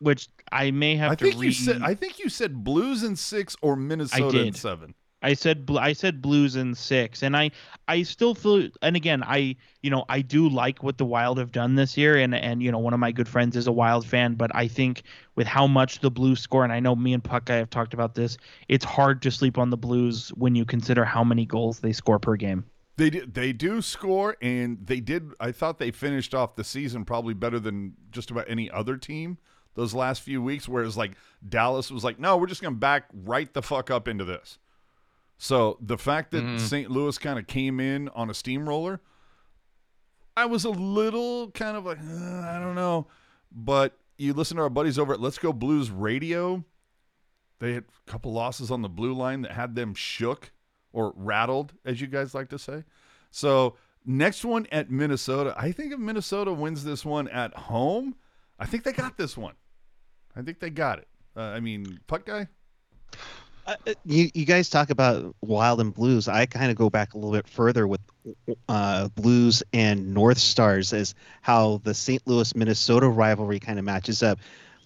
B: which I may have
A: I
B: to
A: think
B: read.
A: you said I think you said Blues in six or Minnesota in seven.
B: I said I said Blues in six, and I I still feel. And again, I you know I do like what the Wild have done this year, and and you know one of my good friends is a Wild fan, but I think with how much the Blues score, and I know me and Puck I have talked about this, it's hard to sleep on the Blues when you consider how many goals they score per game.
A: They do, they do score, and they did. I thought they finished off the season probably better than just about any other team those last few weeks. where Whereas like Dallas was like, no, we're just gonna back right the fuck up into this. So the fact that St. Louis kind of came in on a steamroller, I was a little kind of like, uh, I don't know. But you listen to our buddies over at Let's Go Blues Radio. They had a couple losses on the blue line that had them shook or rattled, as you guys like to say. So next one at Minnesota. I think if Minnesota wins this one at home, I think they got this one. I think they got it. Uh, I mean, puck guy.
C: Uh, you you guys talk about Wild and Blues. I kind of go back a little bit further with uh, Blues and North Stars as how the St. Louis Minnesota rivalry kind of matches up.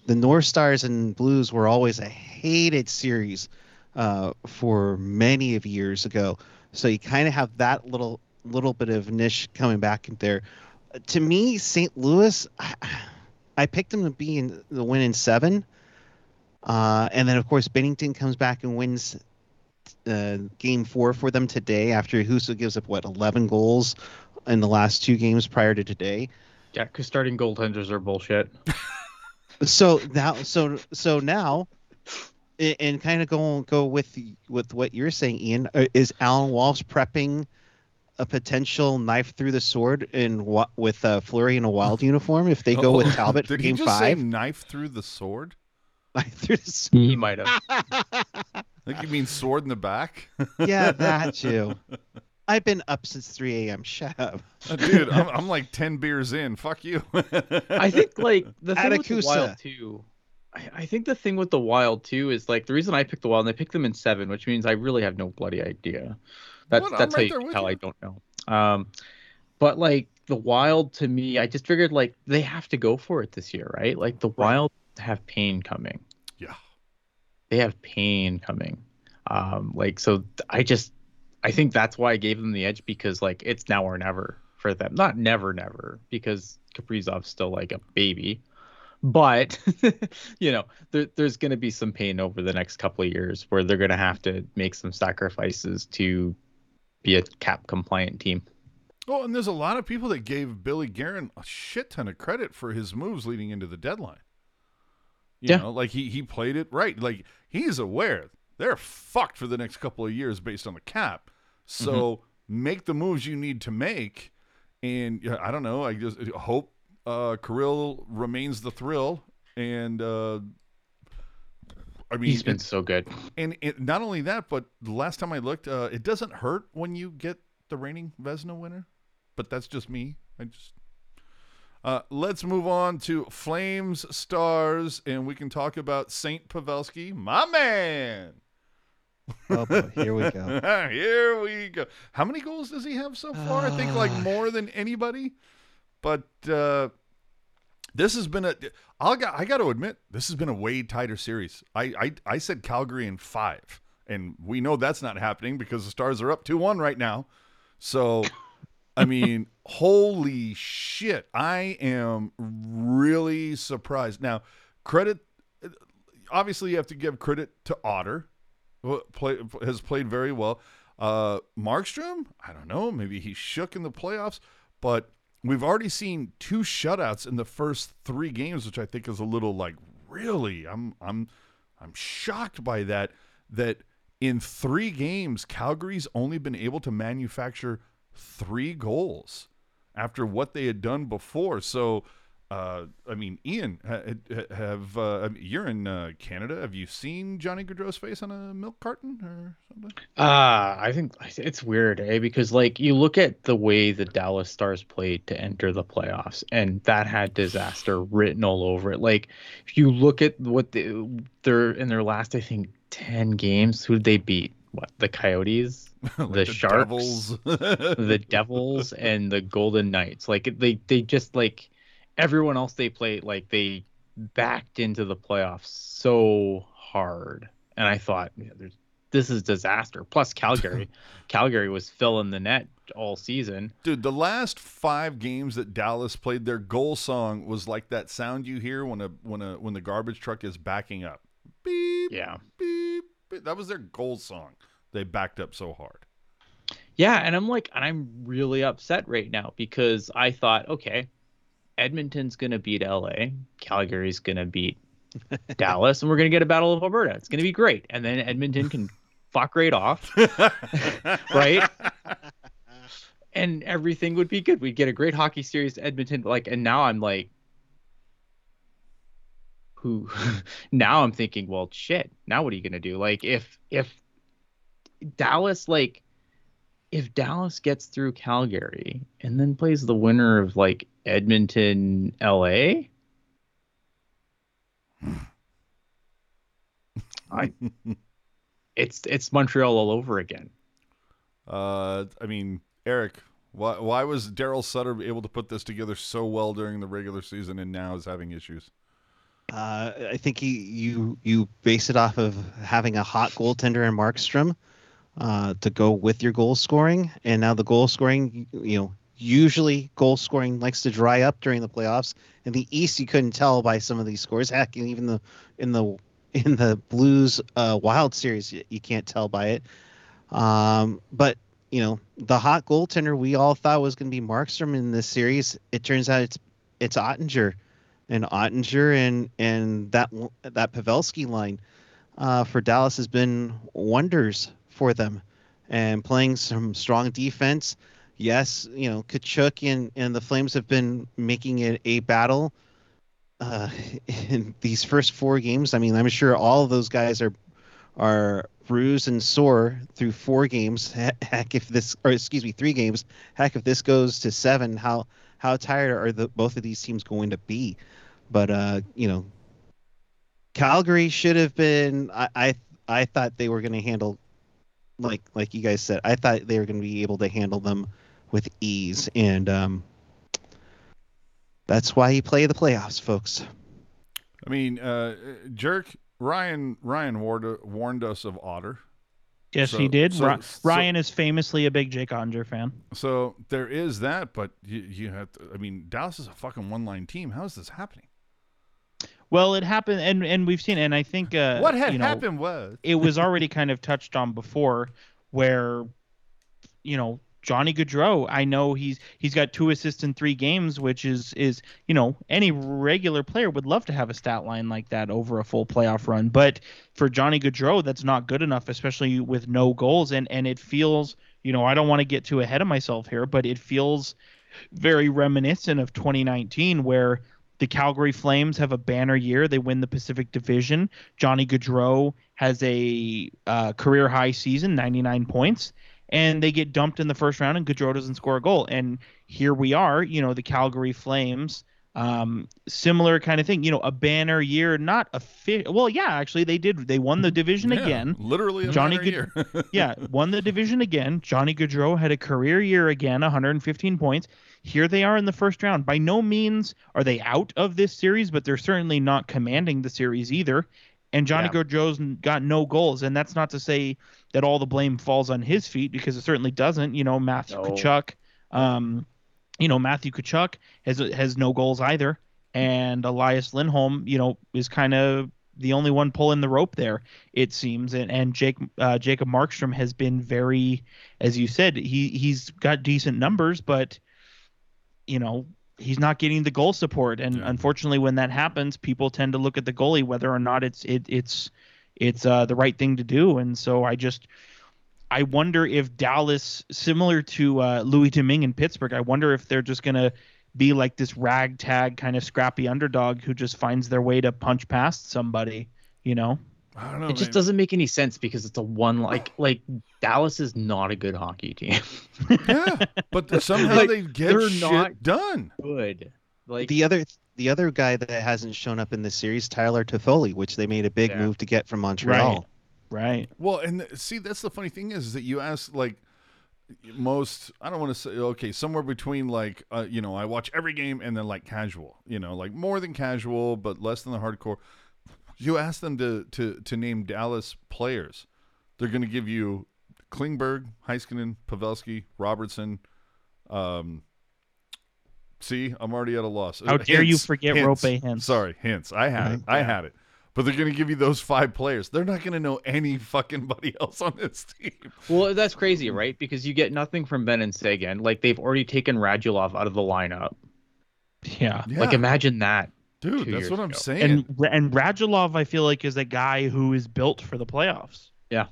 C: The North Stars and Blues were always a hated series uh, for many of years ago. So you kind of have that little little bit of niche coming back in there. To me, St. Louis, I, I picked them to be in the win in seven. Uh, and then, of course, Binnington comes back and wins uh, game four for them today after Husso gives up, what, 11 goals in the last two games prior to today.
D: Yeah, because starting goaltenders are bullshit.
C: So now, so so now, and kind of go go with with what you're saying, Ian. uh, Is Alan Walsh prepping a potential knife through the sword in what with uh, Fleury in a wild uniform if they go with Talbot for
A: Oh, Did he just
C: five?
A: say knife through the sword?
C: Knife through the s-
D: He might have.
A: I think you mean sword in the back.
C: yeah, that too. I've been up since 3 a.m. Shut up.
A: Uh, Dude, I'm, I'm like 10 beers in. Fuck you.
D: I think like the thing with the Wild too. I, I think the thing with the Wild too is like the reason I picked the Wild and I picked them in seven, which means I really have no bloody idea.
A: What? I'm
D: that's how you
A: there
D: can
A: with
D: tell
A: you.
D: I don't know. Um, but like the Wild to me, I just figured like they have to go for it this year, right? Like the Wild have pain coming.
A: yeah.
D: They have pain coming. Um, like so, I just I think that's why I gave them the edge because like it's now or never for them. Not never, never because Kaprizov's still like a baby, but you know there, there's going to be some pain over the next couple of years where they're going to have to make some sacrifices to be a cap compliant team.
A: Oh, and there's a lot of people that gave Billy Guerin a shit ton of credit for his moves leading into the deadline. You
D: Yeah.
A: know, like he he played it right. Like he's aware they're fucked for the next couple of years based on the cap. So
D: Mm-hmm.
A: make the moves you need to make. And I don't know. I just hope uh Kirill remains the thrill. And uh I mean,
D: He's been
A: it's-
D: so good.
A: and it, not only that, but the last time I looked, uh, it doesn't hurt when you get the reigning Vezina winner. But that's just me. I just. Uh, let's move on to Flames Stars, and we can talk about Saint Pavelski, my man.
C: Oh boy, here we go.
A: Here we go. How many goals does he have so far? I think like more than anybody. But uh, this has been a. I'll got. I got to admit, this has been a way tighter series. I, I I said Calgary in five, and we know that's not happening because the Stars are up two one right now. So, I mean, holy shit! I am really surprised. Now, credit. Obviously, you have to give credit to Otter who play, has played very well. Uh, Markstrom, I don't know. Maybe he shook in the playoffs, but we've already seen two shutouts in the first three games, which I think is a little like really. I'm I'm I'm shocked by that. That in three games, Calgary's only been able to manufacture three goals after what they had done before. So uh, I mean, Ian, have uh, I mean, you're in uh, Canada? Have you seen Johnny Gaudreau's face on a milk carton or something?
D: Uh, I think it's weird, eh? Because like you look at the way the Dallas Stars played to enter the playoffs, and that had disaster written all over it. Like if you look at what they, they're in their last, I think, ten games, who did they beat? What the Coyotes,
A: like
D: the,
A: the
D: Sharks,
A: Devils.
D: the Devils, and the Golden Knights. Like they they just like everyone else they played like they backed into the playoffs so hard and i thought yeah, there's this is disaster plus calgary calgary was filling the net all season
A: Dude, the last five games that Dallas played, their goal song was like that sound you hear when a when a when the garbage truck is backing up. Beep,
D: yeah
A: beep, beep. That was their goal song. They backed up so hard.
D: yeah and i'm like and i'm really upset right now because i thought okay edmonton's going to beat la calgary's going to beat dallas and we're going to get a battle of alberta it's going to be great and then edmonton can fuck right off right? and everything would be good. We'd get a great hockey series to Edmonton. Like, and now I'm like, who? now I'm thinking, well, shit. Now what are you gonna do? Like, if if Dallas, like, if Dallas gets through Calgary and then plays the winner of like Edmonton, LA. I, it's it's Montreal all over again.
A: Uh, I mean, Eric, why why was Daryl Sutter able to put this together so well during the regular season and now is having issues?
C: Uh, I think you, you you base it off of having a hot goaltender in Markstrom uh, to go with your goal scoring, and now the goal scoring, you know, usually goal scoring likes to dry up during the playoffs. In the East, you couldn't tell by some of these scores. Heck, even the in the in the Blues uh, Wild series, you, can't tell by it. Um, but you know, the hot goaltender we all thought was going to be Markstrom in this series. It turns out it's it's Oettinger, and Oettinger and and that that Pavelski line uh, for Dallas has been wonders for them, and playing some strong defense. Yes, you know, Tkachuk and and the Flames have been making it a battle. Uh, in these first four games, I mean, I'm sure all of those guys are are bruised and sore through four games. Heck, if this, or excuse me, three games. Heck, if this goes to seven, how how tired are the both of these teams going to be? But uh, you know, Calgary should have been. I I, I thought they were going to handle, like like you guys said. I thought they were going to be able to handle them with ease, and um, that's why you play the playoffs, folks.
A: I mean, uh, Jerk Ryan Ryan warned warned us of Otter.
B: Yes,
A: So-
B: he did.
A: so-
B: Ri-
A: so-
B: Ryan is famously a big Jake Onger fan.
A: So there is that, but you, you have to. I mean, Dallas is a fucking one line team. How is this happening?
B: Well, it happened, and and we've seen, and I think uh,
A: what had
B: you know,
A: happened was
B: it was already kind of touched on before, where, you know, Johnny Gaudreau. I know he's he's got two assists in three games, which is is you know any regular player would love to have a stat line like that over a full playoff run, but for Johnny Gaudreau, that's not good enough, especially with no goals, and and it feels, you know, I don't want to get too ahead of myself here, but it feels very reminiscent of 2019 where the Calgary Flames have a banner year. They win the Pacific Division. Johnny Gaudreau has a uh, career high season, 99 points, and they get dumped in the first round, and Gaudreau doesn't score a goal. And here we are, you know, the Calgary Flames, um, similar kind of thing. You know, a banner year, not a fit. Well, yeah, actually, they did. They won the division
A: Yeah,
B: again.
A: literally a
B: Johnny
A: banner
B: Gaud-
A: year.
B: yeah, won the division again. Johnny Gaudreau had a career year again, 115 points. Here they are in the first round. By no means are they out of this series, but they're certainly not commanding the series either. And Johnny
D: Yeah.
B: Gaudreau's n- got no goals, and that's not to say that all the blame falls on his feet because it certainly doesn't. You know, Matthew
D: No.
B: Kachuk, um, you know Matthew Tkachuk has has no goals either, and Elias Lindholm, you know, is kind of the only one pulling the rope there. It seems, and and Jake uh, Jacob Markstrom has been very, as you said, he he's got decent numbers, but you know he's not getting the goal support, and
A: Yeah.
B: unfortunately, when that happens, people tend to look at the goalie whether or not it's it it's it's uh, the right thing to do, and so I just. I wonder if Dallas, similar to uh, Louis Domingue in Pittsburgh, I wonder if they're just gonna be like this ragtag kind of scrappy underdog who just finds their way to punch past somebody, you know?
A: I don't know.
D: It just
A: man.
D: doesn't make any sense because it's a one like like Dallas is not a good hockey team.
A: Yeah, but somehow
D: Like,
A: they get
D: they're
A: shit
D: not-
A: done.
D: good. Like
C: the other the other guy that hasn't shown up in this series, Tyler Toffoli, which they made a big
D: Yeah.
C: move to get from Montreal.
B: Right. right.
A: Well, and th- see, that's the funny thing is, is that you ask like most. I don't want to say okay, somewhere between like uh, you know, I watch every game and then like casual, you know, like more than casual but less than the hardcore. You ask them to to to name Dallas players, they're going to give you Klingberg, Heiskanen, Pavelski, Robertson. Um, see, I'm already at a loss.
B: How dare you forget
A: Hintz.
B: Roope Hintz.
A: Sorry, Hintz. I had it. I had it. But they're going to give you those five players. They're not going to know any fucking buddy else on this team.
D: Well, that's crazy, right? Because you get nothing from Benn and Seguin. Like they've already taken Radulov out of the lineup.
B: Yeah.
D: Like imagine that.
A: Dude, that's what I'm
D: ago.
A: saying.
B: And and Radulov I feel like is a guy who is built for the playoffs.
D: Yeah.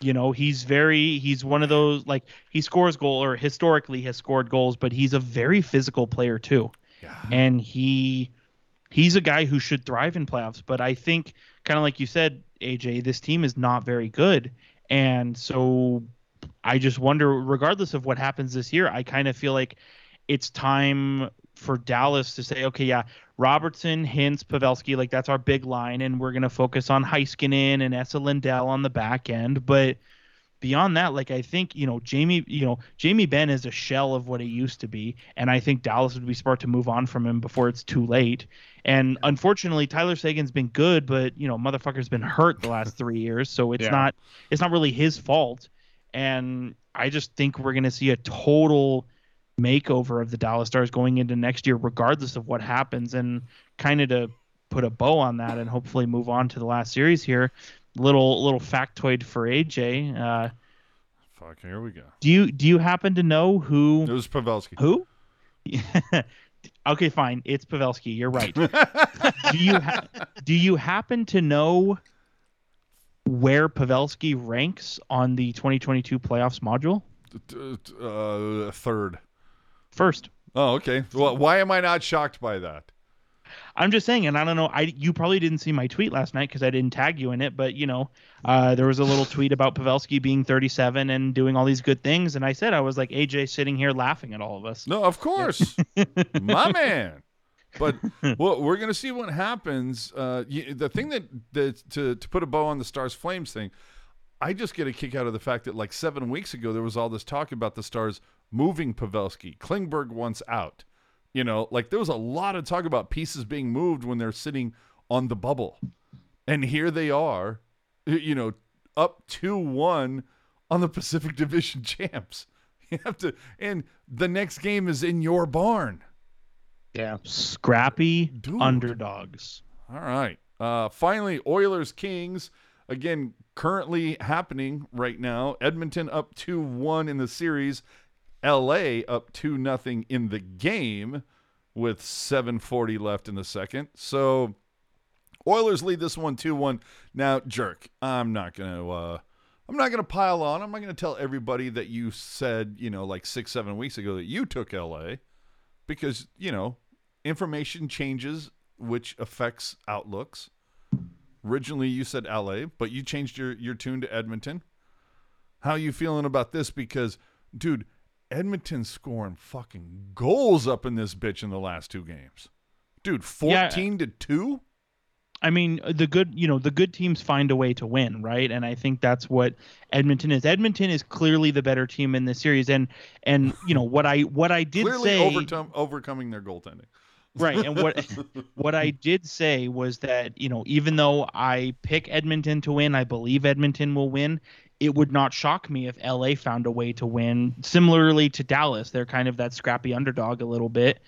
B: You know, he's very he's one of those like he scores goal or historically has scored goals, but he's a very physical player too.
A: Yeah.
B: and he he's a guy who should thrive in playoffs. But I think, kind of like you said, AJ, this team is not very good, and so I just wonder, regardless of what happens this year, I kind of feel like it's time for Dallas to say, okay, yeah, Robertson, Hintz, Pavelski, like that's our big line, and we're gonna focus on Heiskanen and Esa Lindell on the back end, but. Beyond that, like I think you know Jamie, you know Jamie Benn is a shell of what he used to be, and I think Dallas would be smart to move on from him before it's too late. And unfortunately, Tyler Seguin's been good, but you know, motherfucker's been hurt the last three years, so it's
D: Yeah.
B: not it's not really his fault. And I just think we're gonna see a total makeover of the Dallas Stars going into next year, regardless of what happens. And kind of to put a bow on that, and hopefully move on to the last series here. Little little factoid for AJ. Uh,
A: Fuck, here we go.
B: do you do you happen to know who
A: It was Pavelski.
B: who? okay, fine. It's Pavelski. You're right. do you ha- do you happen to know where Pavelski ranks on the 2022 playoffs module?
A: Uh, third.
B: First.
A: Oh, okay. Well, why am I not shocked by that?
B: I'm just saying, and I don't know. I you probably didn't see my tweet last night because I didn't tag you in it, but you know, uh, there was a little tweet about Pavelski being 37 and doing all these good things, and I said I was like AJ sitting here laughing at all of us.
A: No, of course, my man. But well, we're gonna see what happens. Uh, y the thing that that to to put a bow on the Stars Flames thing, I just get a kick out of the fact that like seven weeks ago there was all this talk about the Stars moving Pavelski. Klingberg wants out. You know, like there was a lot of talk about pieces being moved when they're sitting on the bubble, and here they are. You know, up two one on the Pacific Division champs. You have to, and the next game is in your barn.
D: Yeah.
B: Scrappy
A: Dude.
B: underdogs.
A: All right. Uh, finally, Oilers Kings again currently happening right now. Edmonton up two one in the series. L.A. up two nothing in the game with 7:40 left in the second. So Oilers lead this one 2-1. Now, jerk, I'm not going to uh I'm not going to pile on. I'm not going to tell everybody that you said, you know, like 6 7 weeks ago that you took LA because, you know, information changes which affects outlooks. Originally you said LA, but you changed your your tune to Edmonton. How you feeling about this because dude, Edmonton's scoring fucking goals up in this bitch in the last two games. Dude, 14 to 2?
B: I mean, the good, you know, the good teams find a way to win, right? And I think that's what Edmonton is. Edmonton is clearly the better team in this series, and and you know what I what I did
A: Clearly
B: say,
A: overcome, overcoming their goaltending.
B: right? And what what I did say was that you know even though I pick Edmonton to win, I believe Edmonton will win. It would not shock me if LA found a way to win. Similarly to Dallas, they're kind of that scrappy underdog a little bit,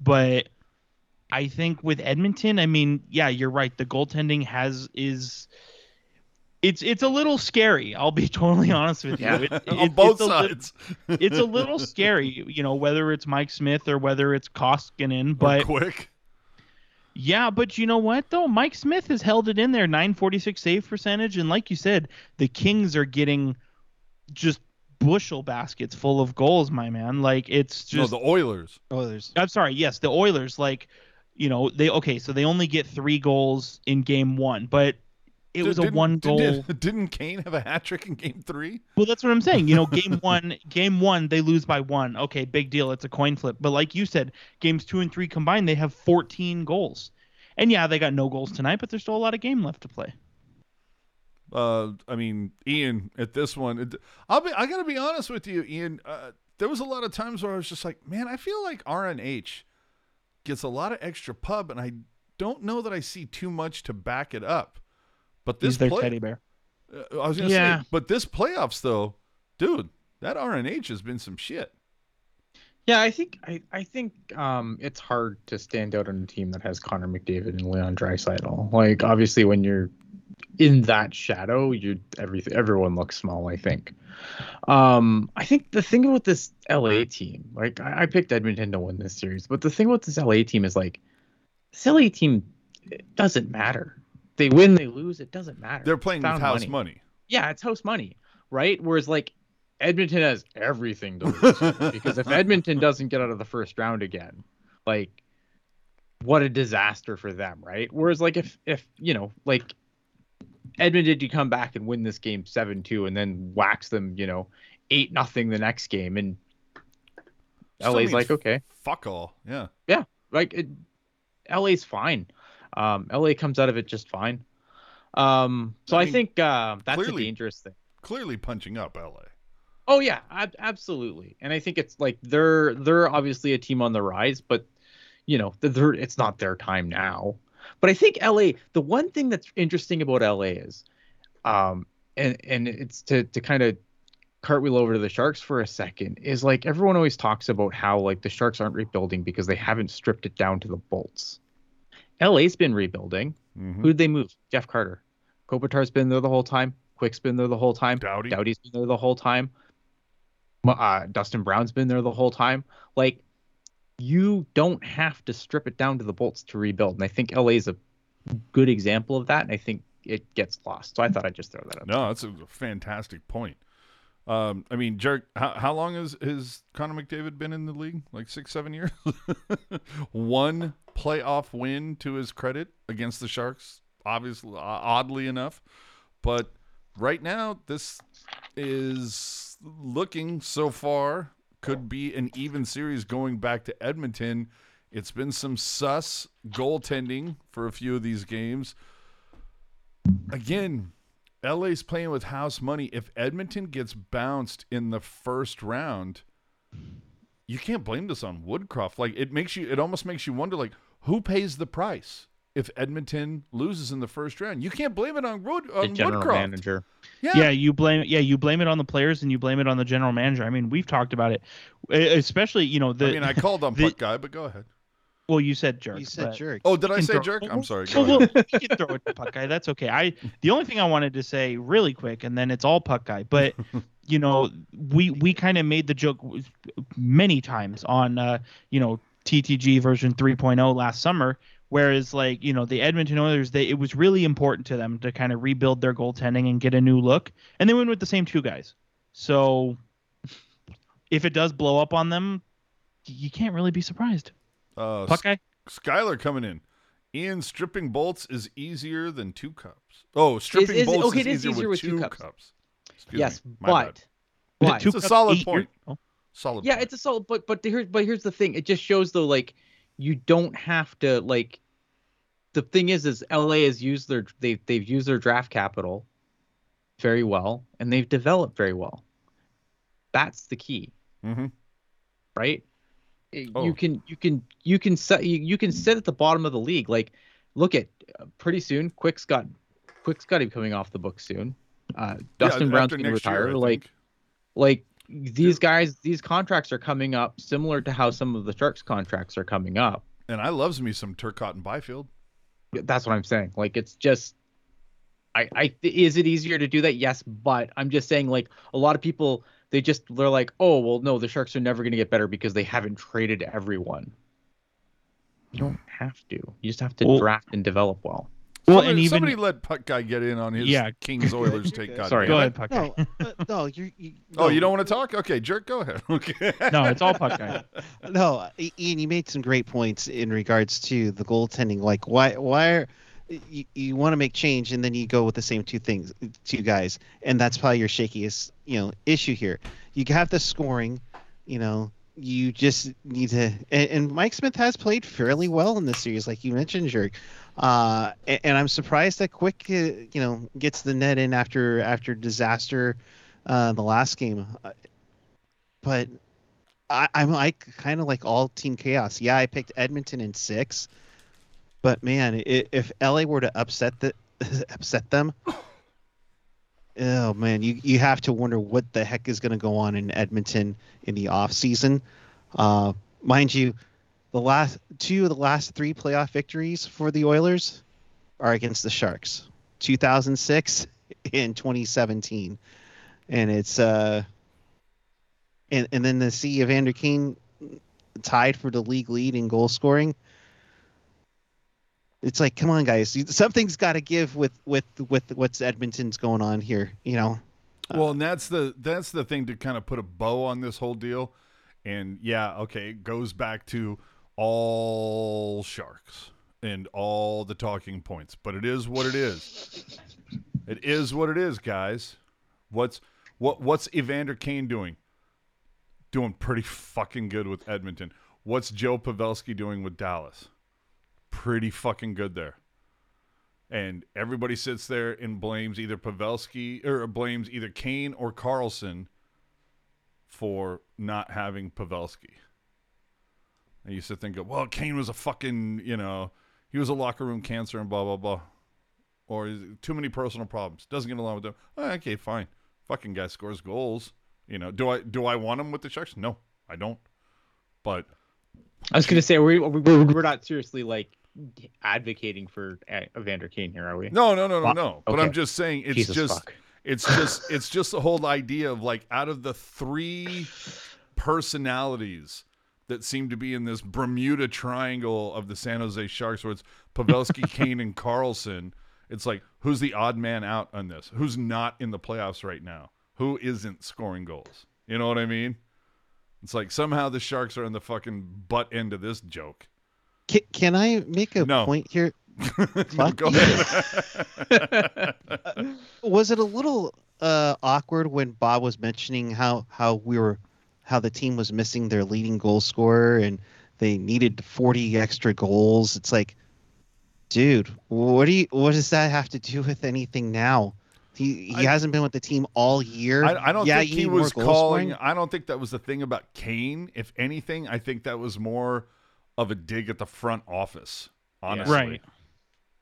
B: but I think with Edmonton, I mean, yeah, you're right. The goaltending has is it's it's a little scary. I'll be totally honest with you.
D: Yeah.
B: It-
A: On
B: it-
A: both
B: it's a li-
A: sides.
B: it's a little scary, you know, whether it's Mike Smith or whether it's Koskinen.
A: Or
B: But
A: quick.
B: Yeah, but you know what though? Mike Smith has held it in there, 946 save percentage, and like you said, the Kings are getting just bushel baskets full of goals, my man. Like it's
A: No,
B: just
A: the Oilers.
C: There's
B: I'm sorry, yes, the Oilers, like, you know, they okay, so they only get three goals in game one, but it was a one goal.
A: Didn't, didn't Kane have a hat trick in game three?
B: Well, that's what I'm saying. You know, game one, game one, they lose by one. Okay, big deal. It's a coin flip. But like you said, games two and three combined, they have 14 goals. And yeah, they got no goals tonight, but there's still a lot of game left to play.
A: Uh, I mean, Ian, at this one, it, I'll be. I gotta be honest with you, Ian. Uh, there was a lot of times where I was just like, man, I feel like RNH gets a lot of extra pub, and I don't know that I see too much to back it up. But this
B: He's their
A: play,
B: teddy bear.
A: uh, I was gonna
B: Yeah.
A: say, but this playoffs though, dude, that RNH has been some shit.
D: Yeah, I think I, I think um it's hard to stand out on a team that has Connor McDavid and Leon Draisaitl. Like obviously when you're in that shadow, you everything everyone looks small, I think. Um I think the thing about this LA team, like I, I picked Edmonton to win this series, but the thing about this LA team is like this LA team it doesn't matter. They win, they lose, it doesn't matter.
A: They're playing with house
D: money.
A: money.
D: Yeah, it's house money, right? Whereas like Edmonton has everything to lose because if Edmonton doesn't get out of the first round again, like what a disaster for them, right? Whereas like if if you know like Edmonton you come back and win this game seven two and then wax them, you know, eight nothing the next game and
A: Still
D: LA's like okay,
A: Fuck all. Yeah, yeah.
D: like it, LA's fine. Um, LA comes out of it just fine. Um, so
A: I
D: I, think uh, that's
A: clearly-
D: a dangerous thing.
A: Clearly punching up LA.
D: Oh yeah, ab- absolutely. And I think it's like they're they're obviously a team on the rise, but you know, it's not their time now. But I think LA, the one thing that's interesting about LA is, um, and and it's to to kind of cartwheel over to the Sharks for a second is like everyone always talks about how like the Sharks aren't rebuilding because they haven't stripped it down to the bolts. LA's been rebuilding.
A: Mhm.
D: Who did they move? Jeff Carter. Kopitar's been there the whole time. Quick's been there the whole time.
A: Doughty.
D: Doughty's been there the whole time. Uh, Dustin Brown's been there the whole time. Like, you don't have to strip it down to the bolts to rebuild. And I think LA is a good example of that. And I think it gets lost. So I thought I'd just throw that out.
A: No, that's a fantastic point. Um, I mean, Jerk, how, how long has, has Connor McDavid been in the league? Like six, seven years? One playoff win to his credit against the Sharks, obviously, oddly enough. But right now, this is looking so far could be an even series going back to Edmonton. It's been some sus goaltending for a few of these games. Again, LA's playing with house money. If Edmonton gets bounced in the first round, you can't blame this on Woodcroft. Like it makes you it almost makes you wonder like who pays the price if Edmonton loses in the first round. You can't blame it on Wood
D: The
A: on
D: general
A: Woodcroft.
D: manager.
A: Yeah.
B: Yeah, you blame yeah, you blame it on the players and you blame it on the general manager. I mean, we've talked about it. Especially, you know, the
A: I mean, I called on
B: the-
A: Puck Guy, but go ahead.
B: Well, you said jerk.
C: you said
B: but-
C: jerk.
A: Oh, did I say
B: throw-
A: jerk? I'm sorry. Go
B: well,
A: ahead.
B: we can throw it to puck guy. That's okay. I the only thing I wanted to say really quick, and then it's all puck guy. But you know, we we kind of made the joke many times on uh, you know TTG version 3.0 last summer. Whereas like you know the Edmonton Oilers, they it was really important to them to kind of rebuild their goaltending and get a new look, and they went with the same two guys. So if it does blow up on them, you can't really be surprised.
A: Uh,
B: Puck guy.
A: Skyler coming in. Ian stripping bolts is easier than two cups. Oh, stripping
D: is it-
A: bolts
D: okay,
A: is
D: it is
A: easier,
D: easier
A: with,
D: with two
A: two
D: cups.
A: cups.
D: Yes,
A: me. My
D: but but
A: It's a solid
B: eight
A: point.
B: oh.
A: Solid.
D: yeah
A: point.
D: it's a solid but but here's but here's the thing it just shows though like you don't have to like the thing is is la has used their they've they've used their draft capital very well and they've developed very well that's the key
A: Mhm.
D: right It-
A: Oh.
D: you can you can you can set you, you can sit at the bottom of the league like look at uh, pretty soon quick's got quick's got to be coming off the book soon uh dustin
A: Yeah,
D: brown's going to
A: next year,
D: retire like
A: think.
D: like these guys these contracts are coming up similar to how some of the sharks contracts are coming up
A: And I loves me some Turcotte and Byfield.
D: That's what I'm saying. Like it's just I I is it easier to do that? Yes, but I'm just saying like a lot of people they just they're like, "Oh, well no, the Sharks are never going to get better because they haven't traded everyone." You don't have to. You just have to
B: Well-
D: draft and develop well.
B: Well,
A: somebody,
B: and even
A: somebody let Puck Guy get in on his
B: Yeah.
A: Kings Oilers take. God
D: Sorry.
B: go ahead, Puck.
C: No,
B: guy.
C: uh, no, you're. You,
A: Oh, you don't want to talk? Okay, jerk, go ahead. Okay.
B: No, it's all Puck guy.
C: No, Ian, you made some great points in regards to the goaltending. Like, why, why are you, you want to make change and then you go with the same two things, two guys, and that's probably your shakiest, you know, issue here. You have the scoring, you know. You just need to, and, and Mike Smith has played fairly well in this series, like you mentioned, Jerk. Uh, and, and I'm surprised that Quick, uh, you know, gets the net in after after disaster, uh, the last game. Uh, But I, I'm like kind of like all team chaos. Yeah, I picked Edmonton in six, but man, i if LA were to upset the upset them, oh man, you you have to wonder what the heck is going to go on in Edmonton in the off season. Uh, mind you, the last two of the last three playoff victories for the Oilers are against the Sharks, 2006 and 2017, and it's uh and and then to see Evander Kane tied for the league lead in goal scoring. It's like, come on, guys, something's got to give with with with what's Edmonton's going on here. You know,
A: Well, and that's the that's the thing to kind of put a bow on this whole deal. And yeah, okay, it goes back to all sharks and all the talking points, but it is what it is. It is what it is, guys. What's what what's Evander Kane doing? Doing pretty fucking good with Edmonton. What's Joe Pavelski doing with Dallas? Pretty fucking good there and everybody sits there and blames either Pavelski or blames either Kane or Karlsson for not having Pavelski. And you used to think, well, Kane was a fucking, you know, he was a locker room cancer and blah blah blah, or too many personal problems, doesn't get along with them. Oh, okay, fine, fucking guy scores goals. You know, do I do I want him with the Sharks? No, I don't. But
D: I was gonna say we we're, we're not seriously like advocating for Evander Kane here, are we?
A: No, no, no, no, no. But I'm just saying it's
D: Jesus
A: just
D: fuck.
A: it's just it's just the whole idea of like out of the three personalities that seem to be in this Bermuda triangle of the San Jose Sharks where it's Pavelski, Kane, and Karlsson, it's like who's the odd man out on this? Who's not in the playoffs right now? Who isn't scoring goals? You know what I mean? It's like somehow the Sharks are in the fucking butt end of this joke.
C: Can, can I make a
A: No.
C: point here? Fuck
A: Go ahead.
C: Was it a little uh, awkward when Bob was mentioning how how we were how the team was missing their leading goal scorer and they needed 40 extra goals? It's like, dude, what do you what does that have to do with anything now? He he
A: I-
C: hasn't been with the team all year.
A: I, I don't
C: yeah,
A: think he was calling.
C: scoring.
A: I don't think that was the thing about Kane. If anything, I think that was more of a dig at the front office. Honestly,
B: Right.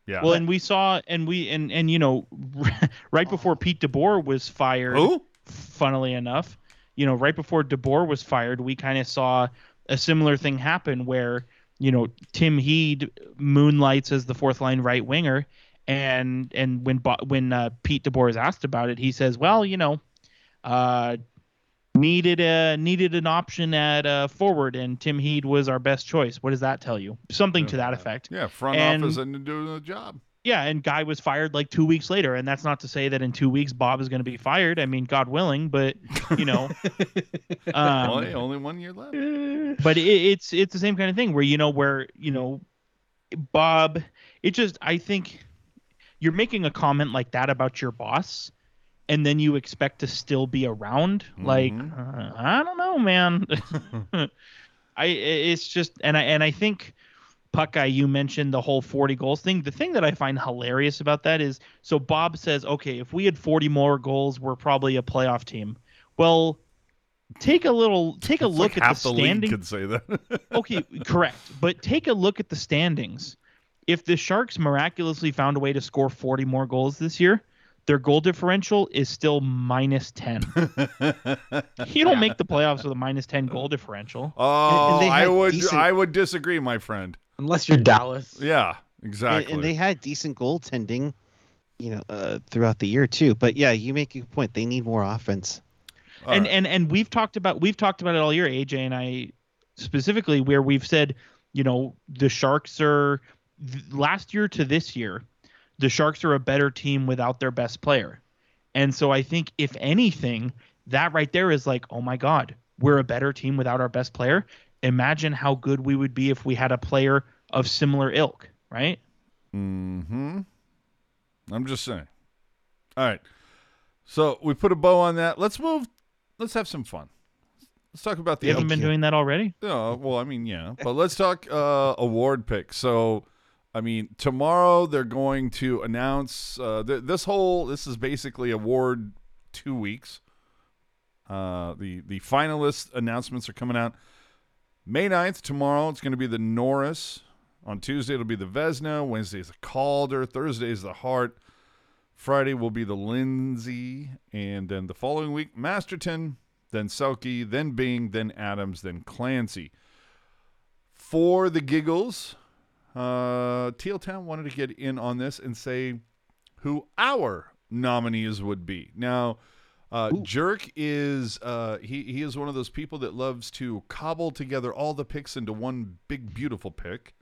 A: Yeah.
B: Well, and we saw, and we, and and you know, right before Pete DeBoer was fired.
A: who?
B: funnily enough, you know, right before DeBoer was fired, we kind of saw a similar thing happen where, you know, Tim Heed moonlights as the fourth line right winger. And and when when uh, Pete DeBoer is asked about it, he says, "Well, you know, uh, needed a needed an option at uh, forward, and Tim Heed was our best choice." What does that tell you? Something to that effect.
A: Yeah, front
B: And-
A: office and doing the job.
B: Yeah, and Guy was fired like two weeks later, and that's not to say that in two weeks Bob is going to be fired. I mean, God willing, but you know, um,
A: well, hey, only one year left.
B: but it, it's it's the same kind of thing where you know where you know Bob. It just I think you're making a comment like that about your boss, and then you expect to still be around. Like uh, I don't know, man. I it's just and I and I think. Puck guy, you mentioned the whole 40 goals thing. The thing that I find hilarious about that is so Bob says, okay, if we had 40 more goals, we're probably a playoff team. Well, take a little, take a
A: It's
B: look
A: like
B: at the standings.
A: could say that.
B: okay, correct. But take a look at the standings. If the Sharks miraculously found a way to score 40 more goals this year, their goal differential is still minus 10. you don't make the playoffs with a minus 10 goal differential.
A: oh,
C: they
A: I would,
C: decent-
A: I would disagree, my friend.
D: Unless you're Dallas.
A: Yeah, exactly.
C: and they had decent goaltending, you know, uh, throughout the year too. But yeah, you make a point. They need more offense.
A: All
B: and
A: right.
B: and and we've talked about we've talked about it all year aj and i specifically where we've said you know the sharks are th- last year to this year the sharks are a better team without their best player and so i think if anything that right there is like oh my god we're a better team without our best player imagine how good we would be if we had a player of similar ilk right
A: Mm-hmm. I'm just saying. All right. So we put a bow on that. Let's move. Let's have some fun. Let's talk about the.
B: You haven't been doing that already
A: Yeah, well, I mean, yeah, but let's talk uh, award picks. So, I mean, tomorrow they're going to announce uh, th- this whole. This is basically award two weeks. Uh, the the finalist announcements are coming out May 9th, tomorrow. It's going to be the Norris. On Tuesday, it'll be the Vezina. Wednesday is the Calder. Thursday is the Hart. Friday will be the Lindsay. And then the following week, Masterton, then Selke, then Byng, then Adams, then Clancy. For the giggles, uh, Teal Town wanted to get in on this and say who our nominees would be. Now, uh, Jerk is uh, he he is one of those people that loves to cobble together all the picks into one big beautiful pick.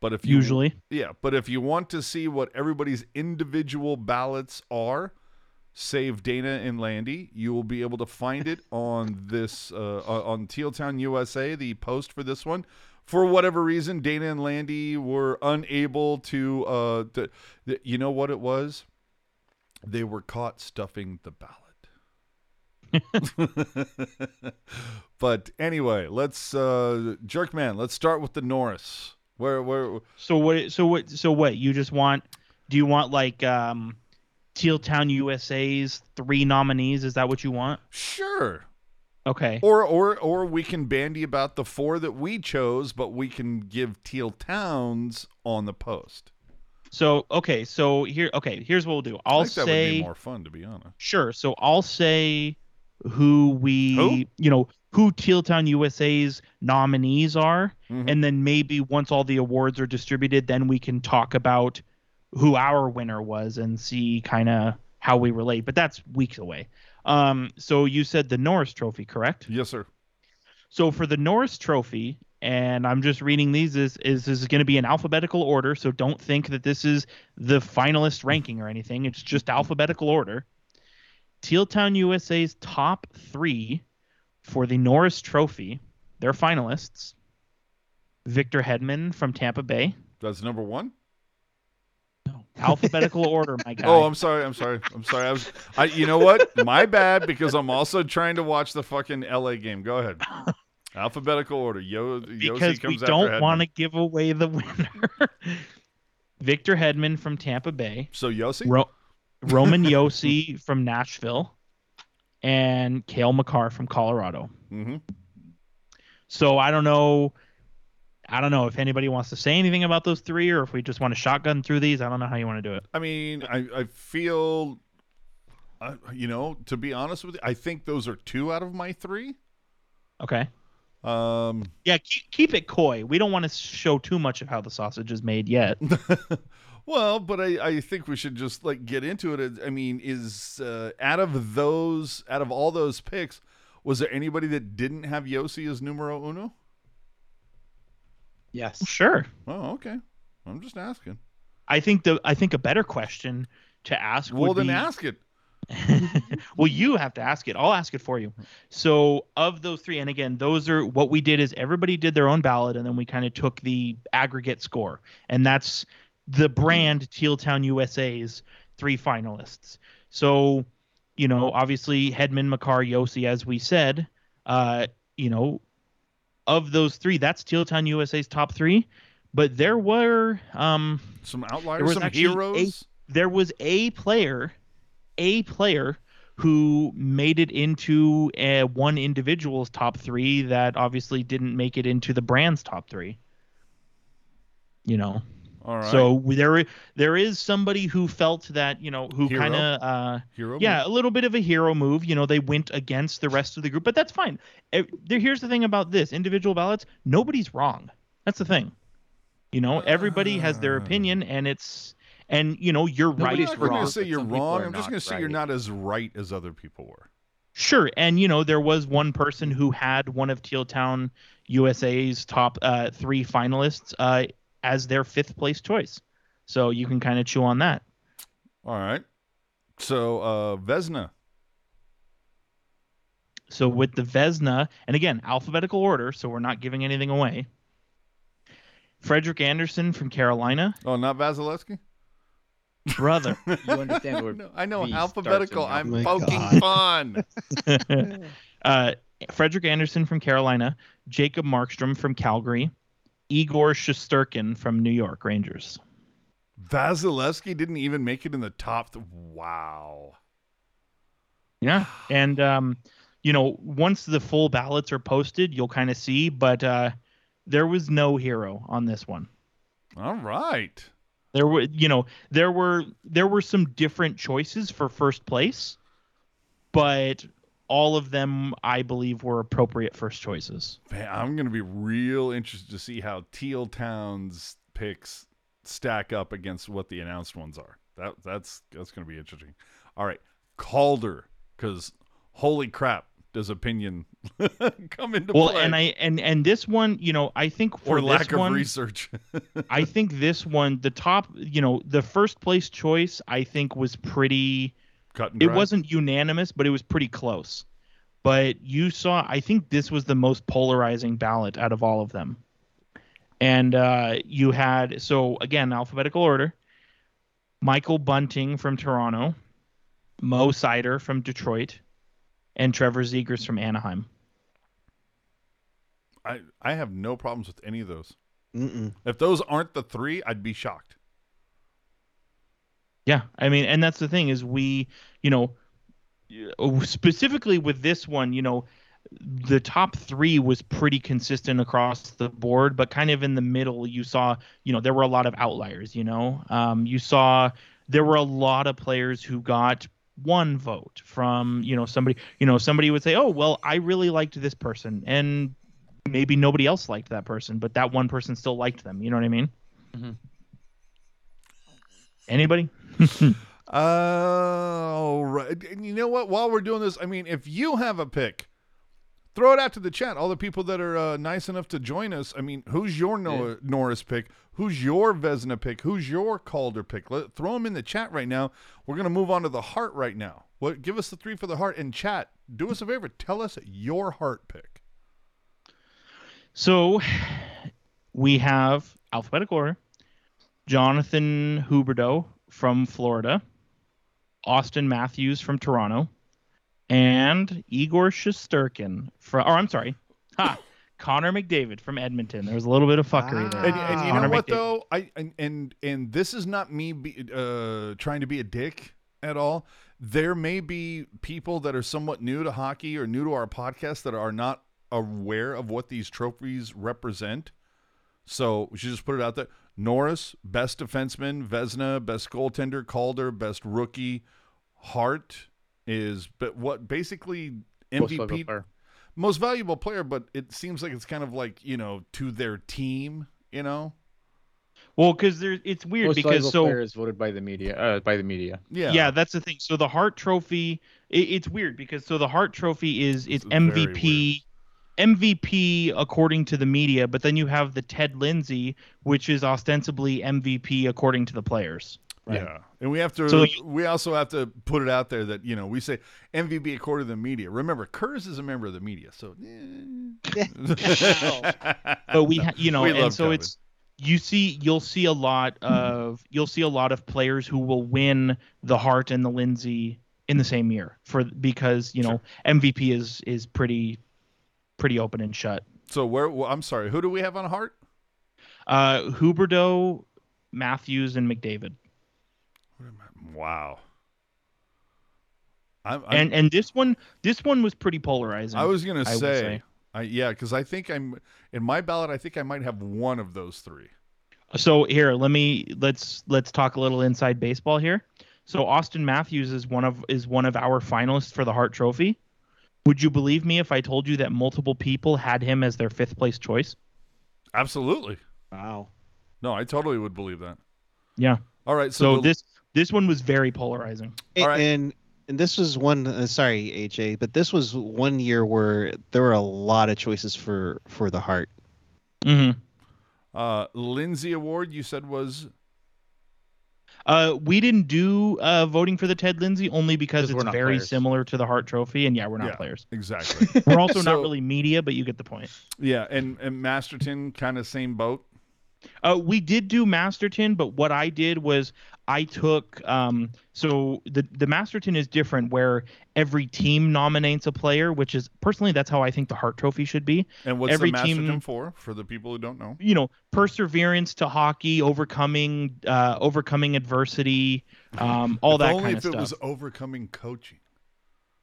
A: But if you
B: usually
A: yeah, but if you want to see what everybody's individual ballots are, save Dana and Landy, you will be able to find it on this uh, on Teal Town USA, the post for this one. For whatever reason, Dana and Landy were unable to. Uh, to you know what it was? They were caught stuffing the ballot. but anyway, let's uh, Jerkman. Let's start with the Norris. Where where
B: So what? So what? So what? You just want? Do you want like um, Teal Town USA's three nominees? Is that what you want?
A: Sure.
B: Okay.
A: Or or or we can bandy about the four that we chose, but we can give Teal Towns on the post.
B: So okay. So here. Okay. Here's what we'll do.
A: I
B: I'll
A: think that would
B: say
A: be more fun, to be honest.
B: sure. So I'll say who we
A: Who?
B: you know who Teal Town USA's nominees are,
A: Mhm.
B: and then maybe once all the awards are distributed, then we can talk about who our winner was and see kind of how we relate. But that's weeks away. Um. So you said the Norris Trophy, correct?
A: Yes, sir.
B: So for the Norris Trophy, and I'm just reading these is is this is going to be in alphabetical order. So don't think that this is the finalist ranking or anything. It's just alphabetical order. Teal Town USA's top three for the Norris Trophy, they're finalists. Victor Hedman from Tampa Bay,
A: That's number one.
B: Alphabetical order, my guy.
A: Oh, I'm sorry. I'm sorry. I'm sorry. I was. I. You know what? My bad. Because I'm also trying to watch the fucking LA game. Go ahead. Alphabetical order. Yo, Josi
B: because
A: comes
B: we don't want to give away the winner. Victor Hedman from Tampa Bay.
A: So Josi.
B: Ro- Roman Josi from Nashville, and Cale Makar from Colorado.
A: mm-hmm.
B: So I don't know. I don't know if anybody wants to say anything about those three, or if we just want to shotgun through these. I don't know how you want to do it.
A: I mean, I, I feel, uh, you know, to be honest with you, I think those are two out of my three.
B: Okay.
A: Um,
B: Yeah, keep, keep it coy. We don't want to show too much of how the sausage is made yet.
A: well, but I, I think we should just like get into it. I mean, is uh, out of those, out of all those picks, was there anybody that didn't have Josi as numero uno?
D: Yes.
B: sure.
A: Oh, okay. I'm just asking.
B: I think the I think a better question to ask
A: Well,
B: would
A: then
B: be,
A: ask it.
B: well, you have to ask it. I'll ask it for you. So, of those three, and again, those are what we did is everybody did their own ballot, and then we kind of took the aggregate score, and that's the brand Teal Town USA's three finalists. So, you know, obviously Hedman, Makar, Josi, as we said, uh, you know, of those three, that's Teal Town USA's top three. But there were um,
A: Some outliers, some
B: actually a-
A: heroes.
B: there was a player, a player who made it into uh one individual's top three that obviously didn't make it into the brand's top three. You know,
A: All right.
B: so there there is somebody who felt that you know who kind of uh
A: hero.
B: yeah a little bit of a hero move. You know, they went against the rest of the group, but that's fine. Eh, there- Here's the thing about this individual ballots: nobody's wrong. That's the thing. You know, everybody has their
A: Uh.
B: opinion, and it's and you know you're right.
A: I'm
B: right.
A: Not going to say you're wrong. I'm just going to say you're not as right as other people were.
B: Sure, and you know there was one person who had one of Teal Town USA's top uh, three finalists uh, as their fifth place choice, so you can kind of chew on that.
A: All right. So uh Vezina.
B: So with the Vezina, and again alphabetical order, so we're not giving anything away. Frederik Andersen from Carolina,
A: Oh, not Vasilevskiy?
B: brother.
D: You understand where
A: No, I know
D: V
A: alphabetical. I'm
C: in
A: poking
C: God.
A: fun.
B: uh, Frederik Andersen from Carolina, Jacob Markstrom from Calgary, Igor Shesterkin from New York Rangers.
A: Vasilevskiy didn't even make it in the top. Th- wow.
B: Yeah, and um, you know, once the full ballots are posted, you'll kind of see. But uh, there was no hero on this one.
A: All right.
B: There were, you know, there were there were some different choices for first place, but all of them, I believe, were appropriate first choices.
A: Man, I'm going to be real interested to see how Teal Town's picks stack up against what the announced ones are. That that's that's going to be interesting. All right, Calder, because holy crap, does opinion come into
B: Well,
A: play?
B: Well, and I and and this one, you know, I think for
A: or
B: this
A: lack of
B: one,
A: research.
B: I think this one, the top, you know, the first place choice, I think was pretty.
A: Cut and
B: It wasn't unanimous, but it was pretty close. But you saw, I think this was the most polarizing ballot out of all of them. And uh, you had, so again, alphabetical order Michael Bunting from Toronto, Mo Seider from Detroit, and Trevor Zegras from Anaheim.
A: I I have no problems with any of those.
C: Mm-mm.
A: If those aren't the three, I'd be shocked.
B: Yeah, I mean, and that's the thing is we, you know, specifically with this one, you know, the top three was pretty consistent across the board, but kind of in the middle, you saw, you know, there were a lot of outliers. You know, um, you saw there were a lot of players who got one vote from, you know, somebody, you know, somebody would say, oh, well, I really liked this person, and maybe nobody else liked that person, but that one person still liked them. You know what I mean?
D: Mhm.
B: Anybody?
A: Uh, all right. And you know what? While we're doing this, I mean, if you have a pick, throw it out to the chat. All the people that are uh, nice enough to join us. I mean, who's your Noah, Norris pick? Who's your Vezina pick? Who's your Calder pick? Let, throw them in the chat right now. We're gonna move on to the Hart right now. What? Give us the three for the Hart and chat. Do us a favor. Tell us your Hart pick.
B: So we have alphabetical order Jonathan Huberdeau from Florida, Auston Matthews from Toronto, and Igor Shesterkin from, or I'm sorry, ha, Connor McDavid from Edmonton. There was a little bit of fuckery there.
A: And, and you know
B: Connor
A: what
B: McDavid.
A: though, I and and, and this is not me be, uh, trying to be a dick at all. There may be people that are somewhat new to hockey or new to our podcast that are not aware of what these trophies represent. So we should just put it out there. Norris, best defenseman, Vezina, best goaltender, Calder, best rookie, Hart is but what basically
D: Most valuable
A: MVP
D: player.
A: most valuable player, but it seems like it's kind of like you know to their team, you know.
B: Well, because there, it's weird
D: Most
B: because so
D: player is voted by the media. Uh, by the media.
A: Yeah,
B: yeah. that's the thing. So the Hart Trophy, it, it's weird because so the Hart Trophy is it's
A: It's very
B: MVP, MVP according to the media, but then you have the Ted Lindsay, which is ostensibly MVP according to the players.
A: Yeah, and we have to.
B: So you-
A: we also have to put it out there that you know we say MVP according to the media. Remember, Kurz is a member of the media, so. eh.
B: But we, ha- you know,
A: We
B: and so
A: Kevin.
B: it's you see you'll see a lot of you'll see a lot of players who will win the Hart and the Lindsay in the same year for because you know MVP is is pretty pretty open and shut.
A: So where? well, I'm sorry. Who do we have on Hart?
B: Uh, Huberdeau, Matthews, and McDavid.
A: Wow. I'm, I'm,
B: and and this one this one was pretty polarizing.
A: I was gonna say,
B: say.
A: I, yeah, because I think I'm in my ballot. I think I might have one of those three.
B: so here let me let's let's talk a little inside baseball here. So Auston Matthews is one of is one of our finalists for the Hart Trophy. Would you believe me if I told you that multiple people had him as their fifth place choice?
A: Absolutely.
C: Wow.
A: No, I totally would believe that.
B: Yeah.
A: All right.
B: So,
A: So, the-
B: this this one was very polarizing.
A: All right.
C: And and this was one. Uh, sorry, AJ, but this was one year where there were a lot of choices for for the Hart.
B: hmm
A: uh, Lindsay Award you said was
B: Uh, we didn't do uh, voting for the Ted Lindsay only because it's very
D: players.
B: similar to the Hart Trophy, and yeah, we're not
A: Yeah.
B: players.
A: exactly.
B: We're also
A: So-
B: not really media, but you get the point.
A: yeah, and and Masterton kind of same boat.
B: Uh, we did do Masterton, but what I did was I took um, so the the Masterton is different where every team nominates a player, which is personally that's how I think the Hart Trophy should be.
A: And what's
B: Every
A: the Masterton
B: team-
A: for? For the people who don't know.
B: You know, perseverance to hockey, overcoming uh, overcoming adversity, um, all
A: if
B: that
A: only
B: kind
A: if
B: of
A: it was overcoming coaching.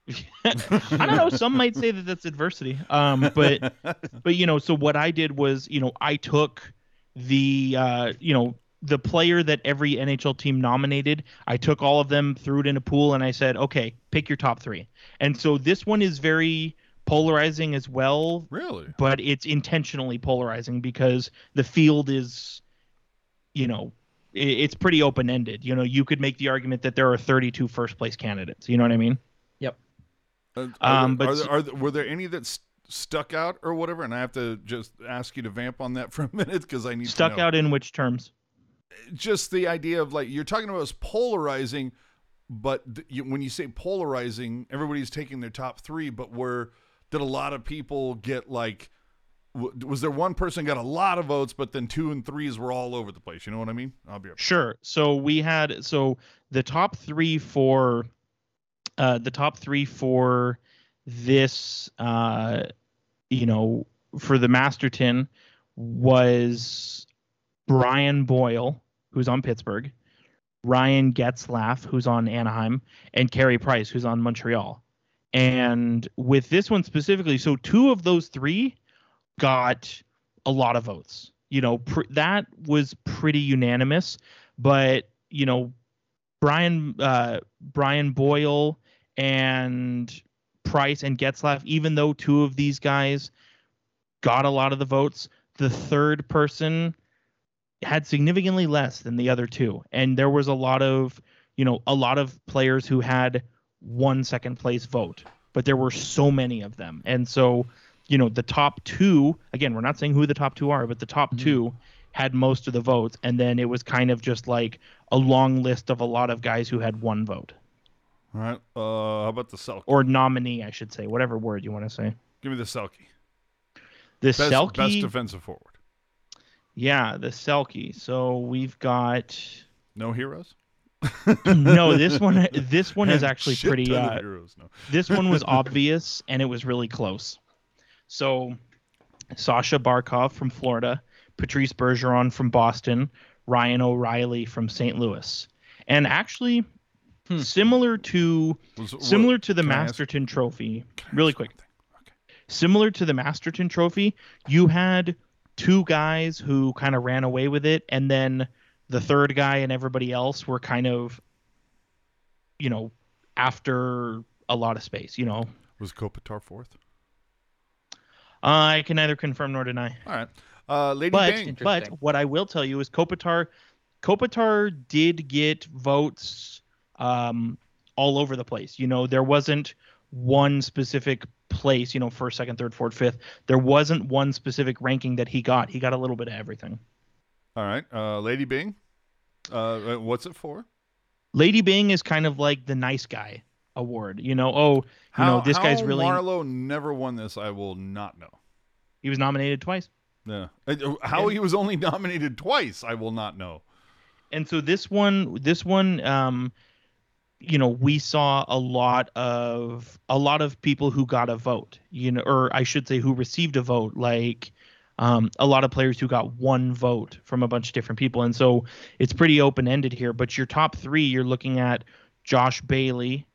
B: I don't know. Some might say that that's adversity. Um, but but you know, so what I did was, you know, I took the uh, you know, the player that every NHL team nominated. I took all of them, threw it in a pool, and I said, okay, pick your top three. And so this one is very polarizing as well,
A: Really?
B: but it's intentionally polarizing because the field is, you know. It's pretty open ended. You know, you could make the argument that there are 32 first place candidates. You know what I mean?
A: Uh, are
B: Um,
A: there,
B: but
A: are there, are there- were there any that st- stuck out or whatever? And I have to just ask you to vamp on that for a minute because I need
B: Stuck
A: to know.
B: out in which terms?
A: Just the idea of like you're talking about as polarizing, but you, when you say polarizing, everybody's taking their top three. But where did a lot of people get like? Was there one person got a lot of votes, but then two and threes were all over the place? You know what I mean? I'll be.
B: Sure. So we had so the top three for uh the top three for this uh you know for the Masterton was Brian Boyle, who's on Pittsburgh, Ryan Getzlaf, who's on Anaheim, and Carey Price, who's on Montreal. And with this one specifically, so two of those three got a lot of votes. You know, pr- that was pretty unanimous, but you know, Brian uh, Brian Boyle and Price and Getzlaf, even though two of these guys got a lot of the votes, the third person had significantly less than the other two, and there was a lot of you know a lot of players who had one second place vote, but there were so many of them, and so you know the top two again we're not saying who the top two are but the top two had most of the votes and then it was kind of just like a long list of a lot of guys who had one vote
A: All right. Uh, how about the Selke?
B: or nominee i should say whatever word you want to say
A: Give me the Selke.
B: the
A: Best,
B: selke
A: best defensive forward.
B: Yeah the selke so we've got
A: No heroes.
B: no this one this one is actually
A: shit
B: pretty uh,
A: heroes. No.
B: this one was obvious and it was really close. So Sasha Barkov from Florida, Patrice Bergeron from Boston, Ryan O'Reilly from St. Louis. And actually
D: Hmm.
B: similar to
A: Was- what-
B: similar to the
A: I ask-
B: Masterton trophy, really quick.
A: Okay.
B: Similar to the Masterton trophy, you had two guys who kind of ran away with it and then the third guy and everybody else were kind of you know after a lot of space, you know.
A: Was Kopitar fourth?
B: I can neither confirm nor deny.
A: All right. Uh, Lady
B: But
A: Bang.
B: but what I will tell you is Kopitar Kopitar did get votes um, all over the place. You know, there wasn't one specific place, you know, first, second, third, fourth, fifth. There wasn't one specific ranking that he got. He got a little bit of everything.
A: All right. Uh, Lady Byng. Uh, uh, what's it for?
B: Lady Byng is kind of like the nice guy award. You know, oh, you know, this guy's really
A: Marleau never won this. I will not know.
B: he was nominated twice.
A: Yeah. Uh, How
B: And-
A: he was only nominated twice, I will not know.
B: and so this one this one um you know we saw a lot of a lot of people who got a vote you know or i should say who received a vote like um, a lot of players who got one vote from a bunch of different people. And so it's pretty open ended here but your top three you're looking at josh bailey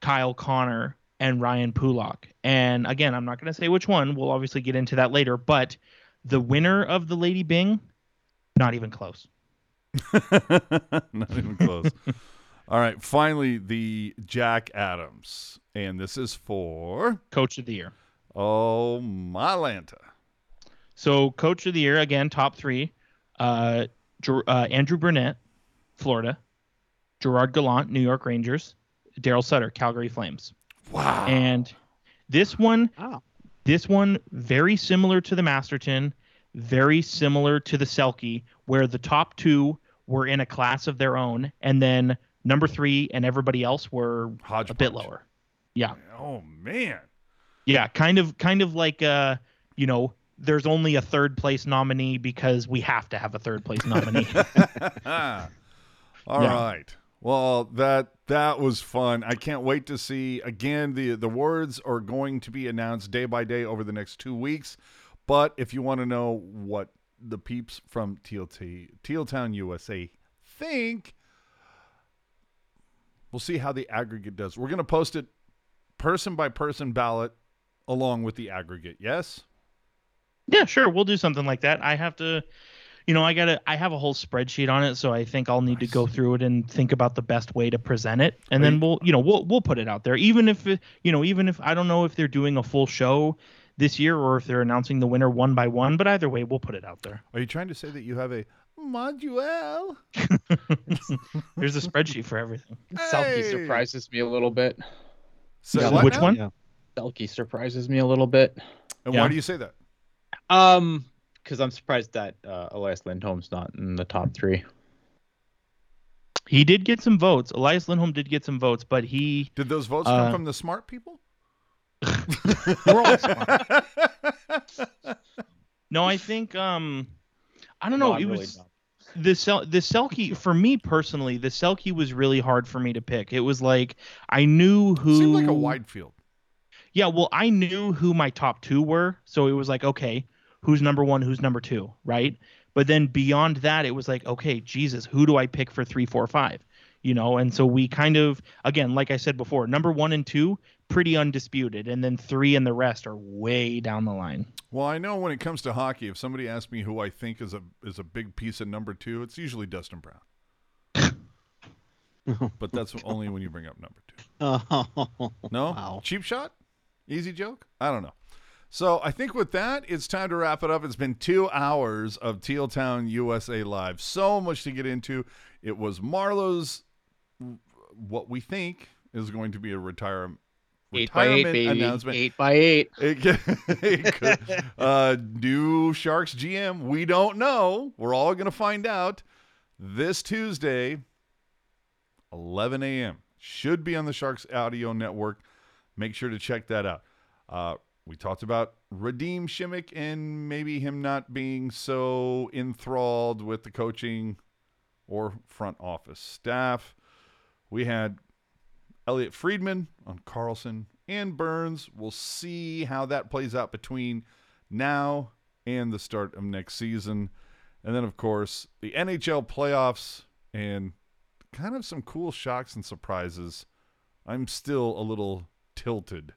B: kyle connor and ryan pulock. And again i'm not going to say which one we'll obviously get into that later but the winner of the lady byng not even close.
A: Not even close. All right. Finally, the Jack Adams. And this is for,
B: coach of the year
A: oh, my Lanta.
B: So coach of the year again, top three. uh, uh, Andrew Brunette, Florida, Gerard Gallant, New York Rangers, Darryl Sutter, Calgary Flames.
A: Wow.
B: And this one,
C: Oh.
B: this one very similar to the Masterton, very similar to the Selke, where the top two were in a class of their own, and then number three and everybody else were a bit lower. Yeah,
A: Oh man.
B: yeah, kind of, kind of like uh, you know, there's only a third place nominee because we have to have a third place nominee.
A: All right.
B: Yeah.
A: Well, that that was fun. I can't wait to see again the the words are going to be announced day by day over the next 2 weeks. But if you want to know what the peeps from TLT Teal Town USA think, we'll see how the aggregate does. We're going to post it person by person ballot along with the aggregate. Yes?
B: Yeah, sure. We'll do something like that. I have to, you know, I gotta. I have a whole spreadsheet on it, so I think I'll need to go through it and think about the best way to present it, and
A: Are
B: then
A: you-
B: we'll, you know, we'll we'll put it out there. Even if, it- you know, even if I don't know if they're doing a full show this year or if they're announcing the winner one by one, but either way, we'll put it out there.
A: Are you trying to say that you have a module?
B: There's a spreadsheet for everything.
D: Selke
A: Hey!
D: surprises me a little bit.
A: So
C: Yeah,
A: what
B: Which
A: now?
B: one?
C: Yeah.
D: Selke surprises me a little bit.
A: And
B: Yeah.
A: why do you say that?
D: Um, because I'm surprised that uh, Elias Lindholm's not in the top three.
B: He did get some votes. Elias Lindholm did get some votes, but he
A: Did those votes come
B: Uh,
A: from the smart people?
B: we're all smart. No, I think um I don't know.
D: I'm
B: it
D: really
B: was
D: not.
B: The Sel- the Selke for me personally. The Selke was really hard for me to pick. It was like I knew who
A: Seemed like a wide field.
B: Yeah, well, I knew who my top two were, so it was like okay, who's number one, who's number two, right? But then beyond that, it was like okay, Jesus, who do I pick for three, four, five? You know, and so we kind of again, like I said before, number one and two pretty undisputed, and then three and the rest are way down the line.
A: Well, I know when it comes to hockey, if somebody asks me who I think is a is a big piece of number two, it's usually Dustin Brown. but that's only when you bring up number two.
C: Oh,
A: No?
C: Wow.
A: Cheap shot? Easy joke? I don't know. So I think with that, it's time to wrap it up. It's been two hours of Teal Town USA Live. So much to get into. It was Marleau's, what we think is going to be a retire,
D: Eight by eight,
A: retirement
D: baby.
A: announcement.
D: Eight by eight.
A: It could, it could. Uh, new Sharks GM. We don't know. We're all going to find out this Tuesday, 11 a.m. Should be on the Sharks Audio Network. Make sure to check that out. Uh, we talked about Radim Simek and maybe him not being so enthralled with the coaching or front office staff. We had Elliotte Friedman on Karlsson and Burns. We'll see how that plays out between now and the start of next season. And then, of course, the NHL playoffs and kind of some cool shocks and surprises. I'm still a little tilted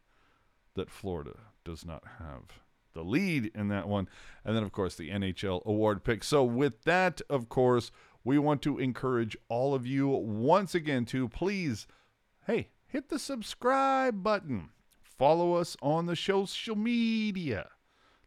A: that Florida does not have the lead in that one. And then, of course, the NHL award pick. So, with that, of course, we want to encourage all of you once again to please, hey, hit the subscribe button. Follow us on the social media.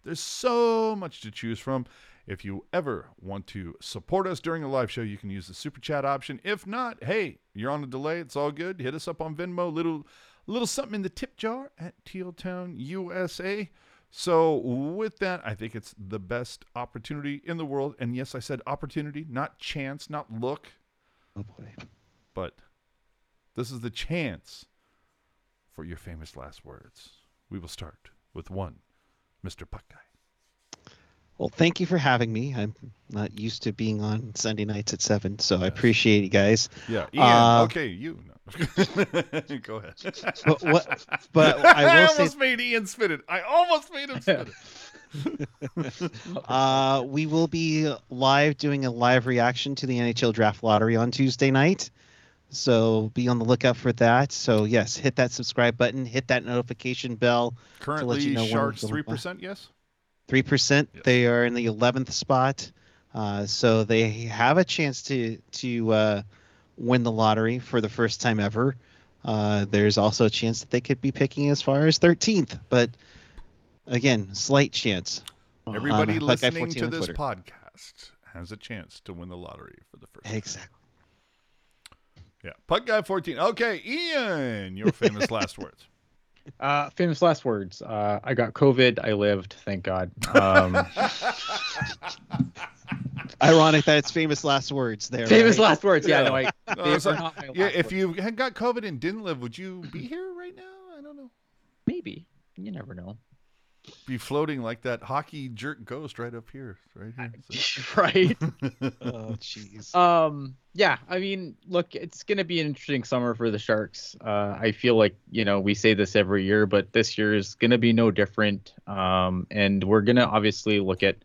A: There's so much to choose from. If you ever want to support us during a live show, you can use the super chat option. If not, hey, you're on a delay. It's all good. Hit us up on Venmo. Little, little something in the tip jar at Teal Town USA. So with that, I think it's the best opportunity in the world. And yes, I said opportunity, not chance, not look,
C: oh boy.
A: but this is the chance for your famous last words. We will start with one, Mr. Buckeye.
C: Well, thank you for having me. I'm not used to being on Sunday nights at seven, so I appreciate you guys.
A: Yeah, Ian.
C: Uh,
A: okay, you. No. Go ahead.
C: But what? But I say,
A: almost made Ian spit it. I almost made him spit it.
C: uh, we will be live doing a live reaction to the NHL Draft Lottery on Tuesday night. So be on the lookout for that. So yes, hit that subscribe button, hit that notification bell.
A: Currently,
C: you know
A: Sharks three percent. Yes.
C: Three percent. They are in the eleventh spot, uh, so they have a chance to to uh, win the lottery for the first time ever. Uh, there's also a chance that they could be picking as far as thirteenth, but again, slight chance.
A: Everybody
C: Uh,
A: listening to this
C: Twitter.
A: podcast has a chance to win the lottery for the first.
C: Exactly.
A: Yeah, puck guy fourteen. Okay, Ian, your famous last words.
D: Uh, famous last words. Uh, I got COVID. I lived. Thank God. Um,
C: Ironic that it's famous last words there.
D: famous
C: right?
D: last words. Yeah,
A: Yeah.
D: no, I,
A: No,
D: they
A: it's
D: were not my
A: yeah,
D: last
A: if
D: words.
A: you had got COVID and didn't live, would you be here right now? I don't know.
D: maybe you never know.
A: Be floating like that hockey jerk ghost right up here, right here.
D: right.
C: Oh, jeez.
D: Um, yeah, I mean, look, it's going to be an interesting summer for the Sharks. Uh, I feel like, you know, we say this every year, but this year is going to be no different. Um, and we're going to obviously look at,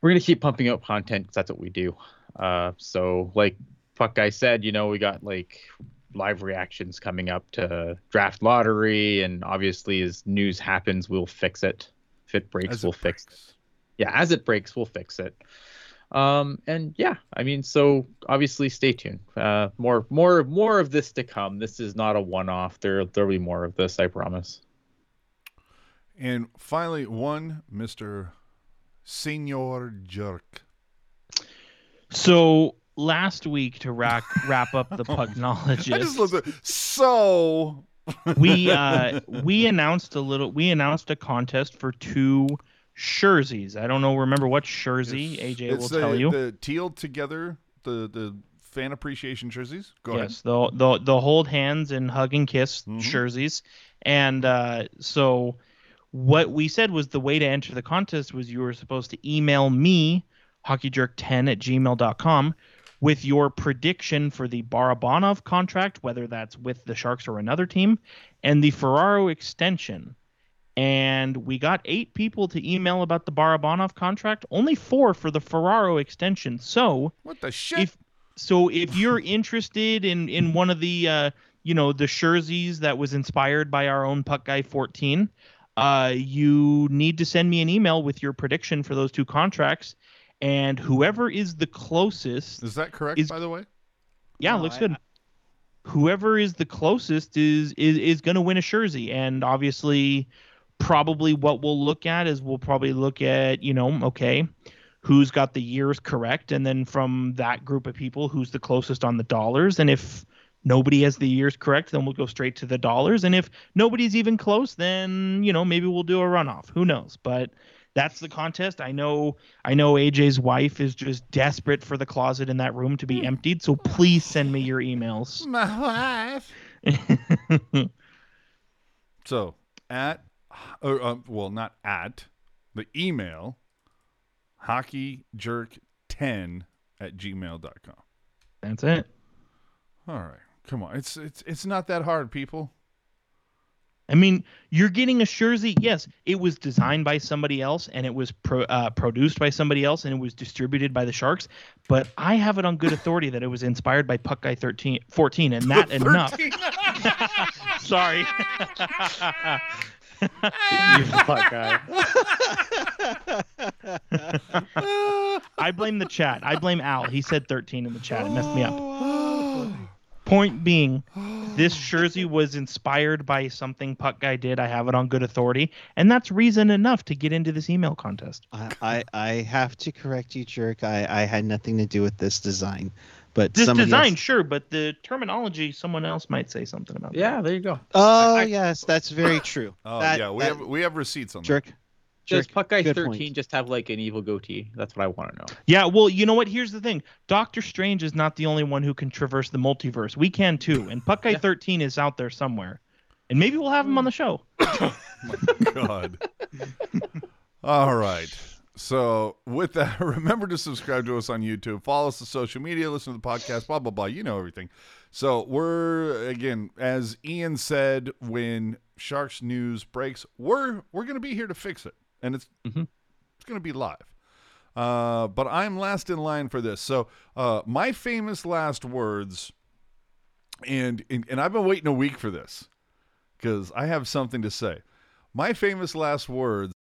D: we're going to keep pumping out content because that's what we do. Uh, so, like Puck Guy said, you know, we got like live reactions coming up to draft lottery. And obviously, as news happens, we'll fix it. If it breaks,
A: As
D: we'll fix it yeah, as it breaks, we'll fix it. Um, and yeah, I mean, so obviously, stay tuned. Uh, more, more, more of this to come. This is not a one-off. There, there'll be more of this. I promise.
A: And finally, one Mister Senor Jerk.
B: So last week to wrap wrap up the
A: I just
B: pucknologist,
A: love it. So
B: we uh we announced a little we announced a contest for two jerseys. I don't know remember what jersey AJ will
A: it's
B: tell
A: the,
B: you.
A: the teal together the the fan appreciation jerseys. Go ahead.
B: yes, the the the hold hands and hug and kiss
A: Mhm.
B: jerseys. And uh, so what we said was the way to enter the contest was you were supposed to email me hockeyjerk10 at gmail.com with your prediction for the Barabanov contract, whether that's with the Sharks or another team, and the Ferraro extension. And we got eight people to email about the Barabanov contract, only four for the Ferraro extension. So
A: What the shit?
B: if so if you're interested in in one of the uh you know the jerseys that was inspired by our own puck guy 14 uh you need to send me an email with your prediction for those two contracts and whoever is the closest
A: is that correct?
B: is-
A: by the way,
B: yeah
C: No,
B: looks
C: I-
B: good. Whoever is the closest is is is going to win a jersey. And obviously probably what we'll look at is we'll probably look at you know okay who's got the years correct? And then from that group of people who's the closest on the dollars? And if nobody has the years correct then we'll go straight to the dollars. And if nobody's even close then you know maybe we'll do a runoff. Who knows? But that's the contest i know i know aj's wife is just desperate for the closet in that room to be emptied so please send me your emails
A: my wife. So at or um, well, not at the email hockeyjerk10 at gmail.com.
B: that's it
A: All right. Come on. It's it's it's not that hard, people.
B: I mean, you're getting a jersey. Yes, it was designed by somebody else and it was pro, uh, produced by somebody else and it was distributed by the Sharks. But I have it on good authority that it was inspired by Puck Guy 13, 14, and that enough.
A: 13.
B: Sorry.
D: You fuck guy.
B: I blame the chat. I blame Al. He said 13 in the chat. It messed me up. Point being, this jersey was inspired by something Puck Guy did. I have it on good authority, and that's reason enough to get into this email contest.
C: I, I I have to correct you, jerk. I, I had nothing to do with this design, but
B: This design,
C: else-
B: sure, but the terminology, someone else might say something about.
D: Yeah, there you go.
C: Oh
D: I-
C: yes, that's very true.
A: Oh
C: That-
A: yeah, we
C: that-
A: have we have receipts on that.
C: Jerk.
D: Does Puck Guy
C: good
D: 13
C: point.
D: just have like an evil goatee? That's what I want to know.
B: Yeah, well, you know what? Here's the thing: Doctor Strange is not the only one who can traverse the multiverse. We can too, and Puck Guy
D: Yeah.
B: 13 is out there somewhere, and maybe we'll have him on the show.
A: My God. All right. So with that, remember to subscribe to us on YouTube, follow us on social media, listen to the podcast, blah blah blah. You know everything. So we're again, as Ian said, when Sharks news breaks, we're we're gonna be here to fix it, and it's
D: Mhm.
A: it's gonna be live. Uh, but I'm last in line for this. So uh, my famous last words, and, and and I've been waiting a week for this because I have something to say. My famous last words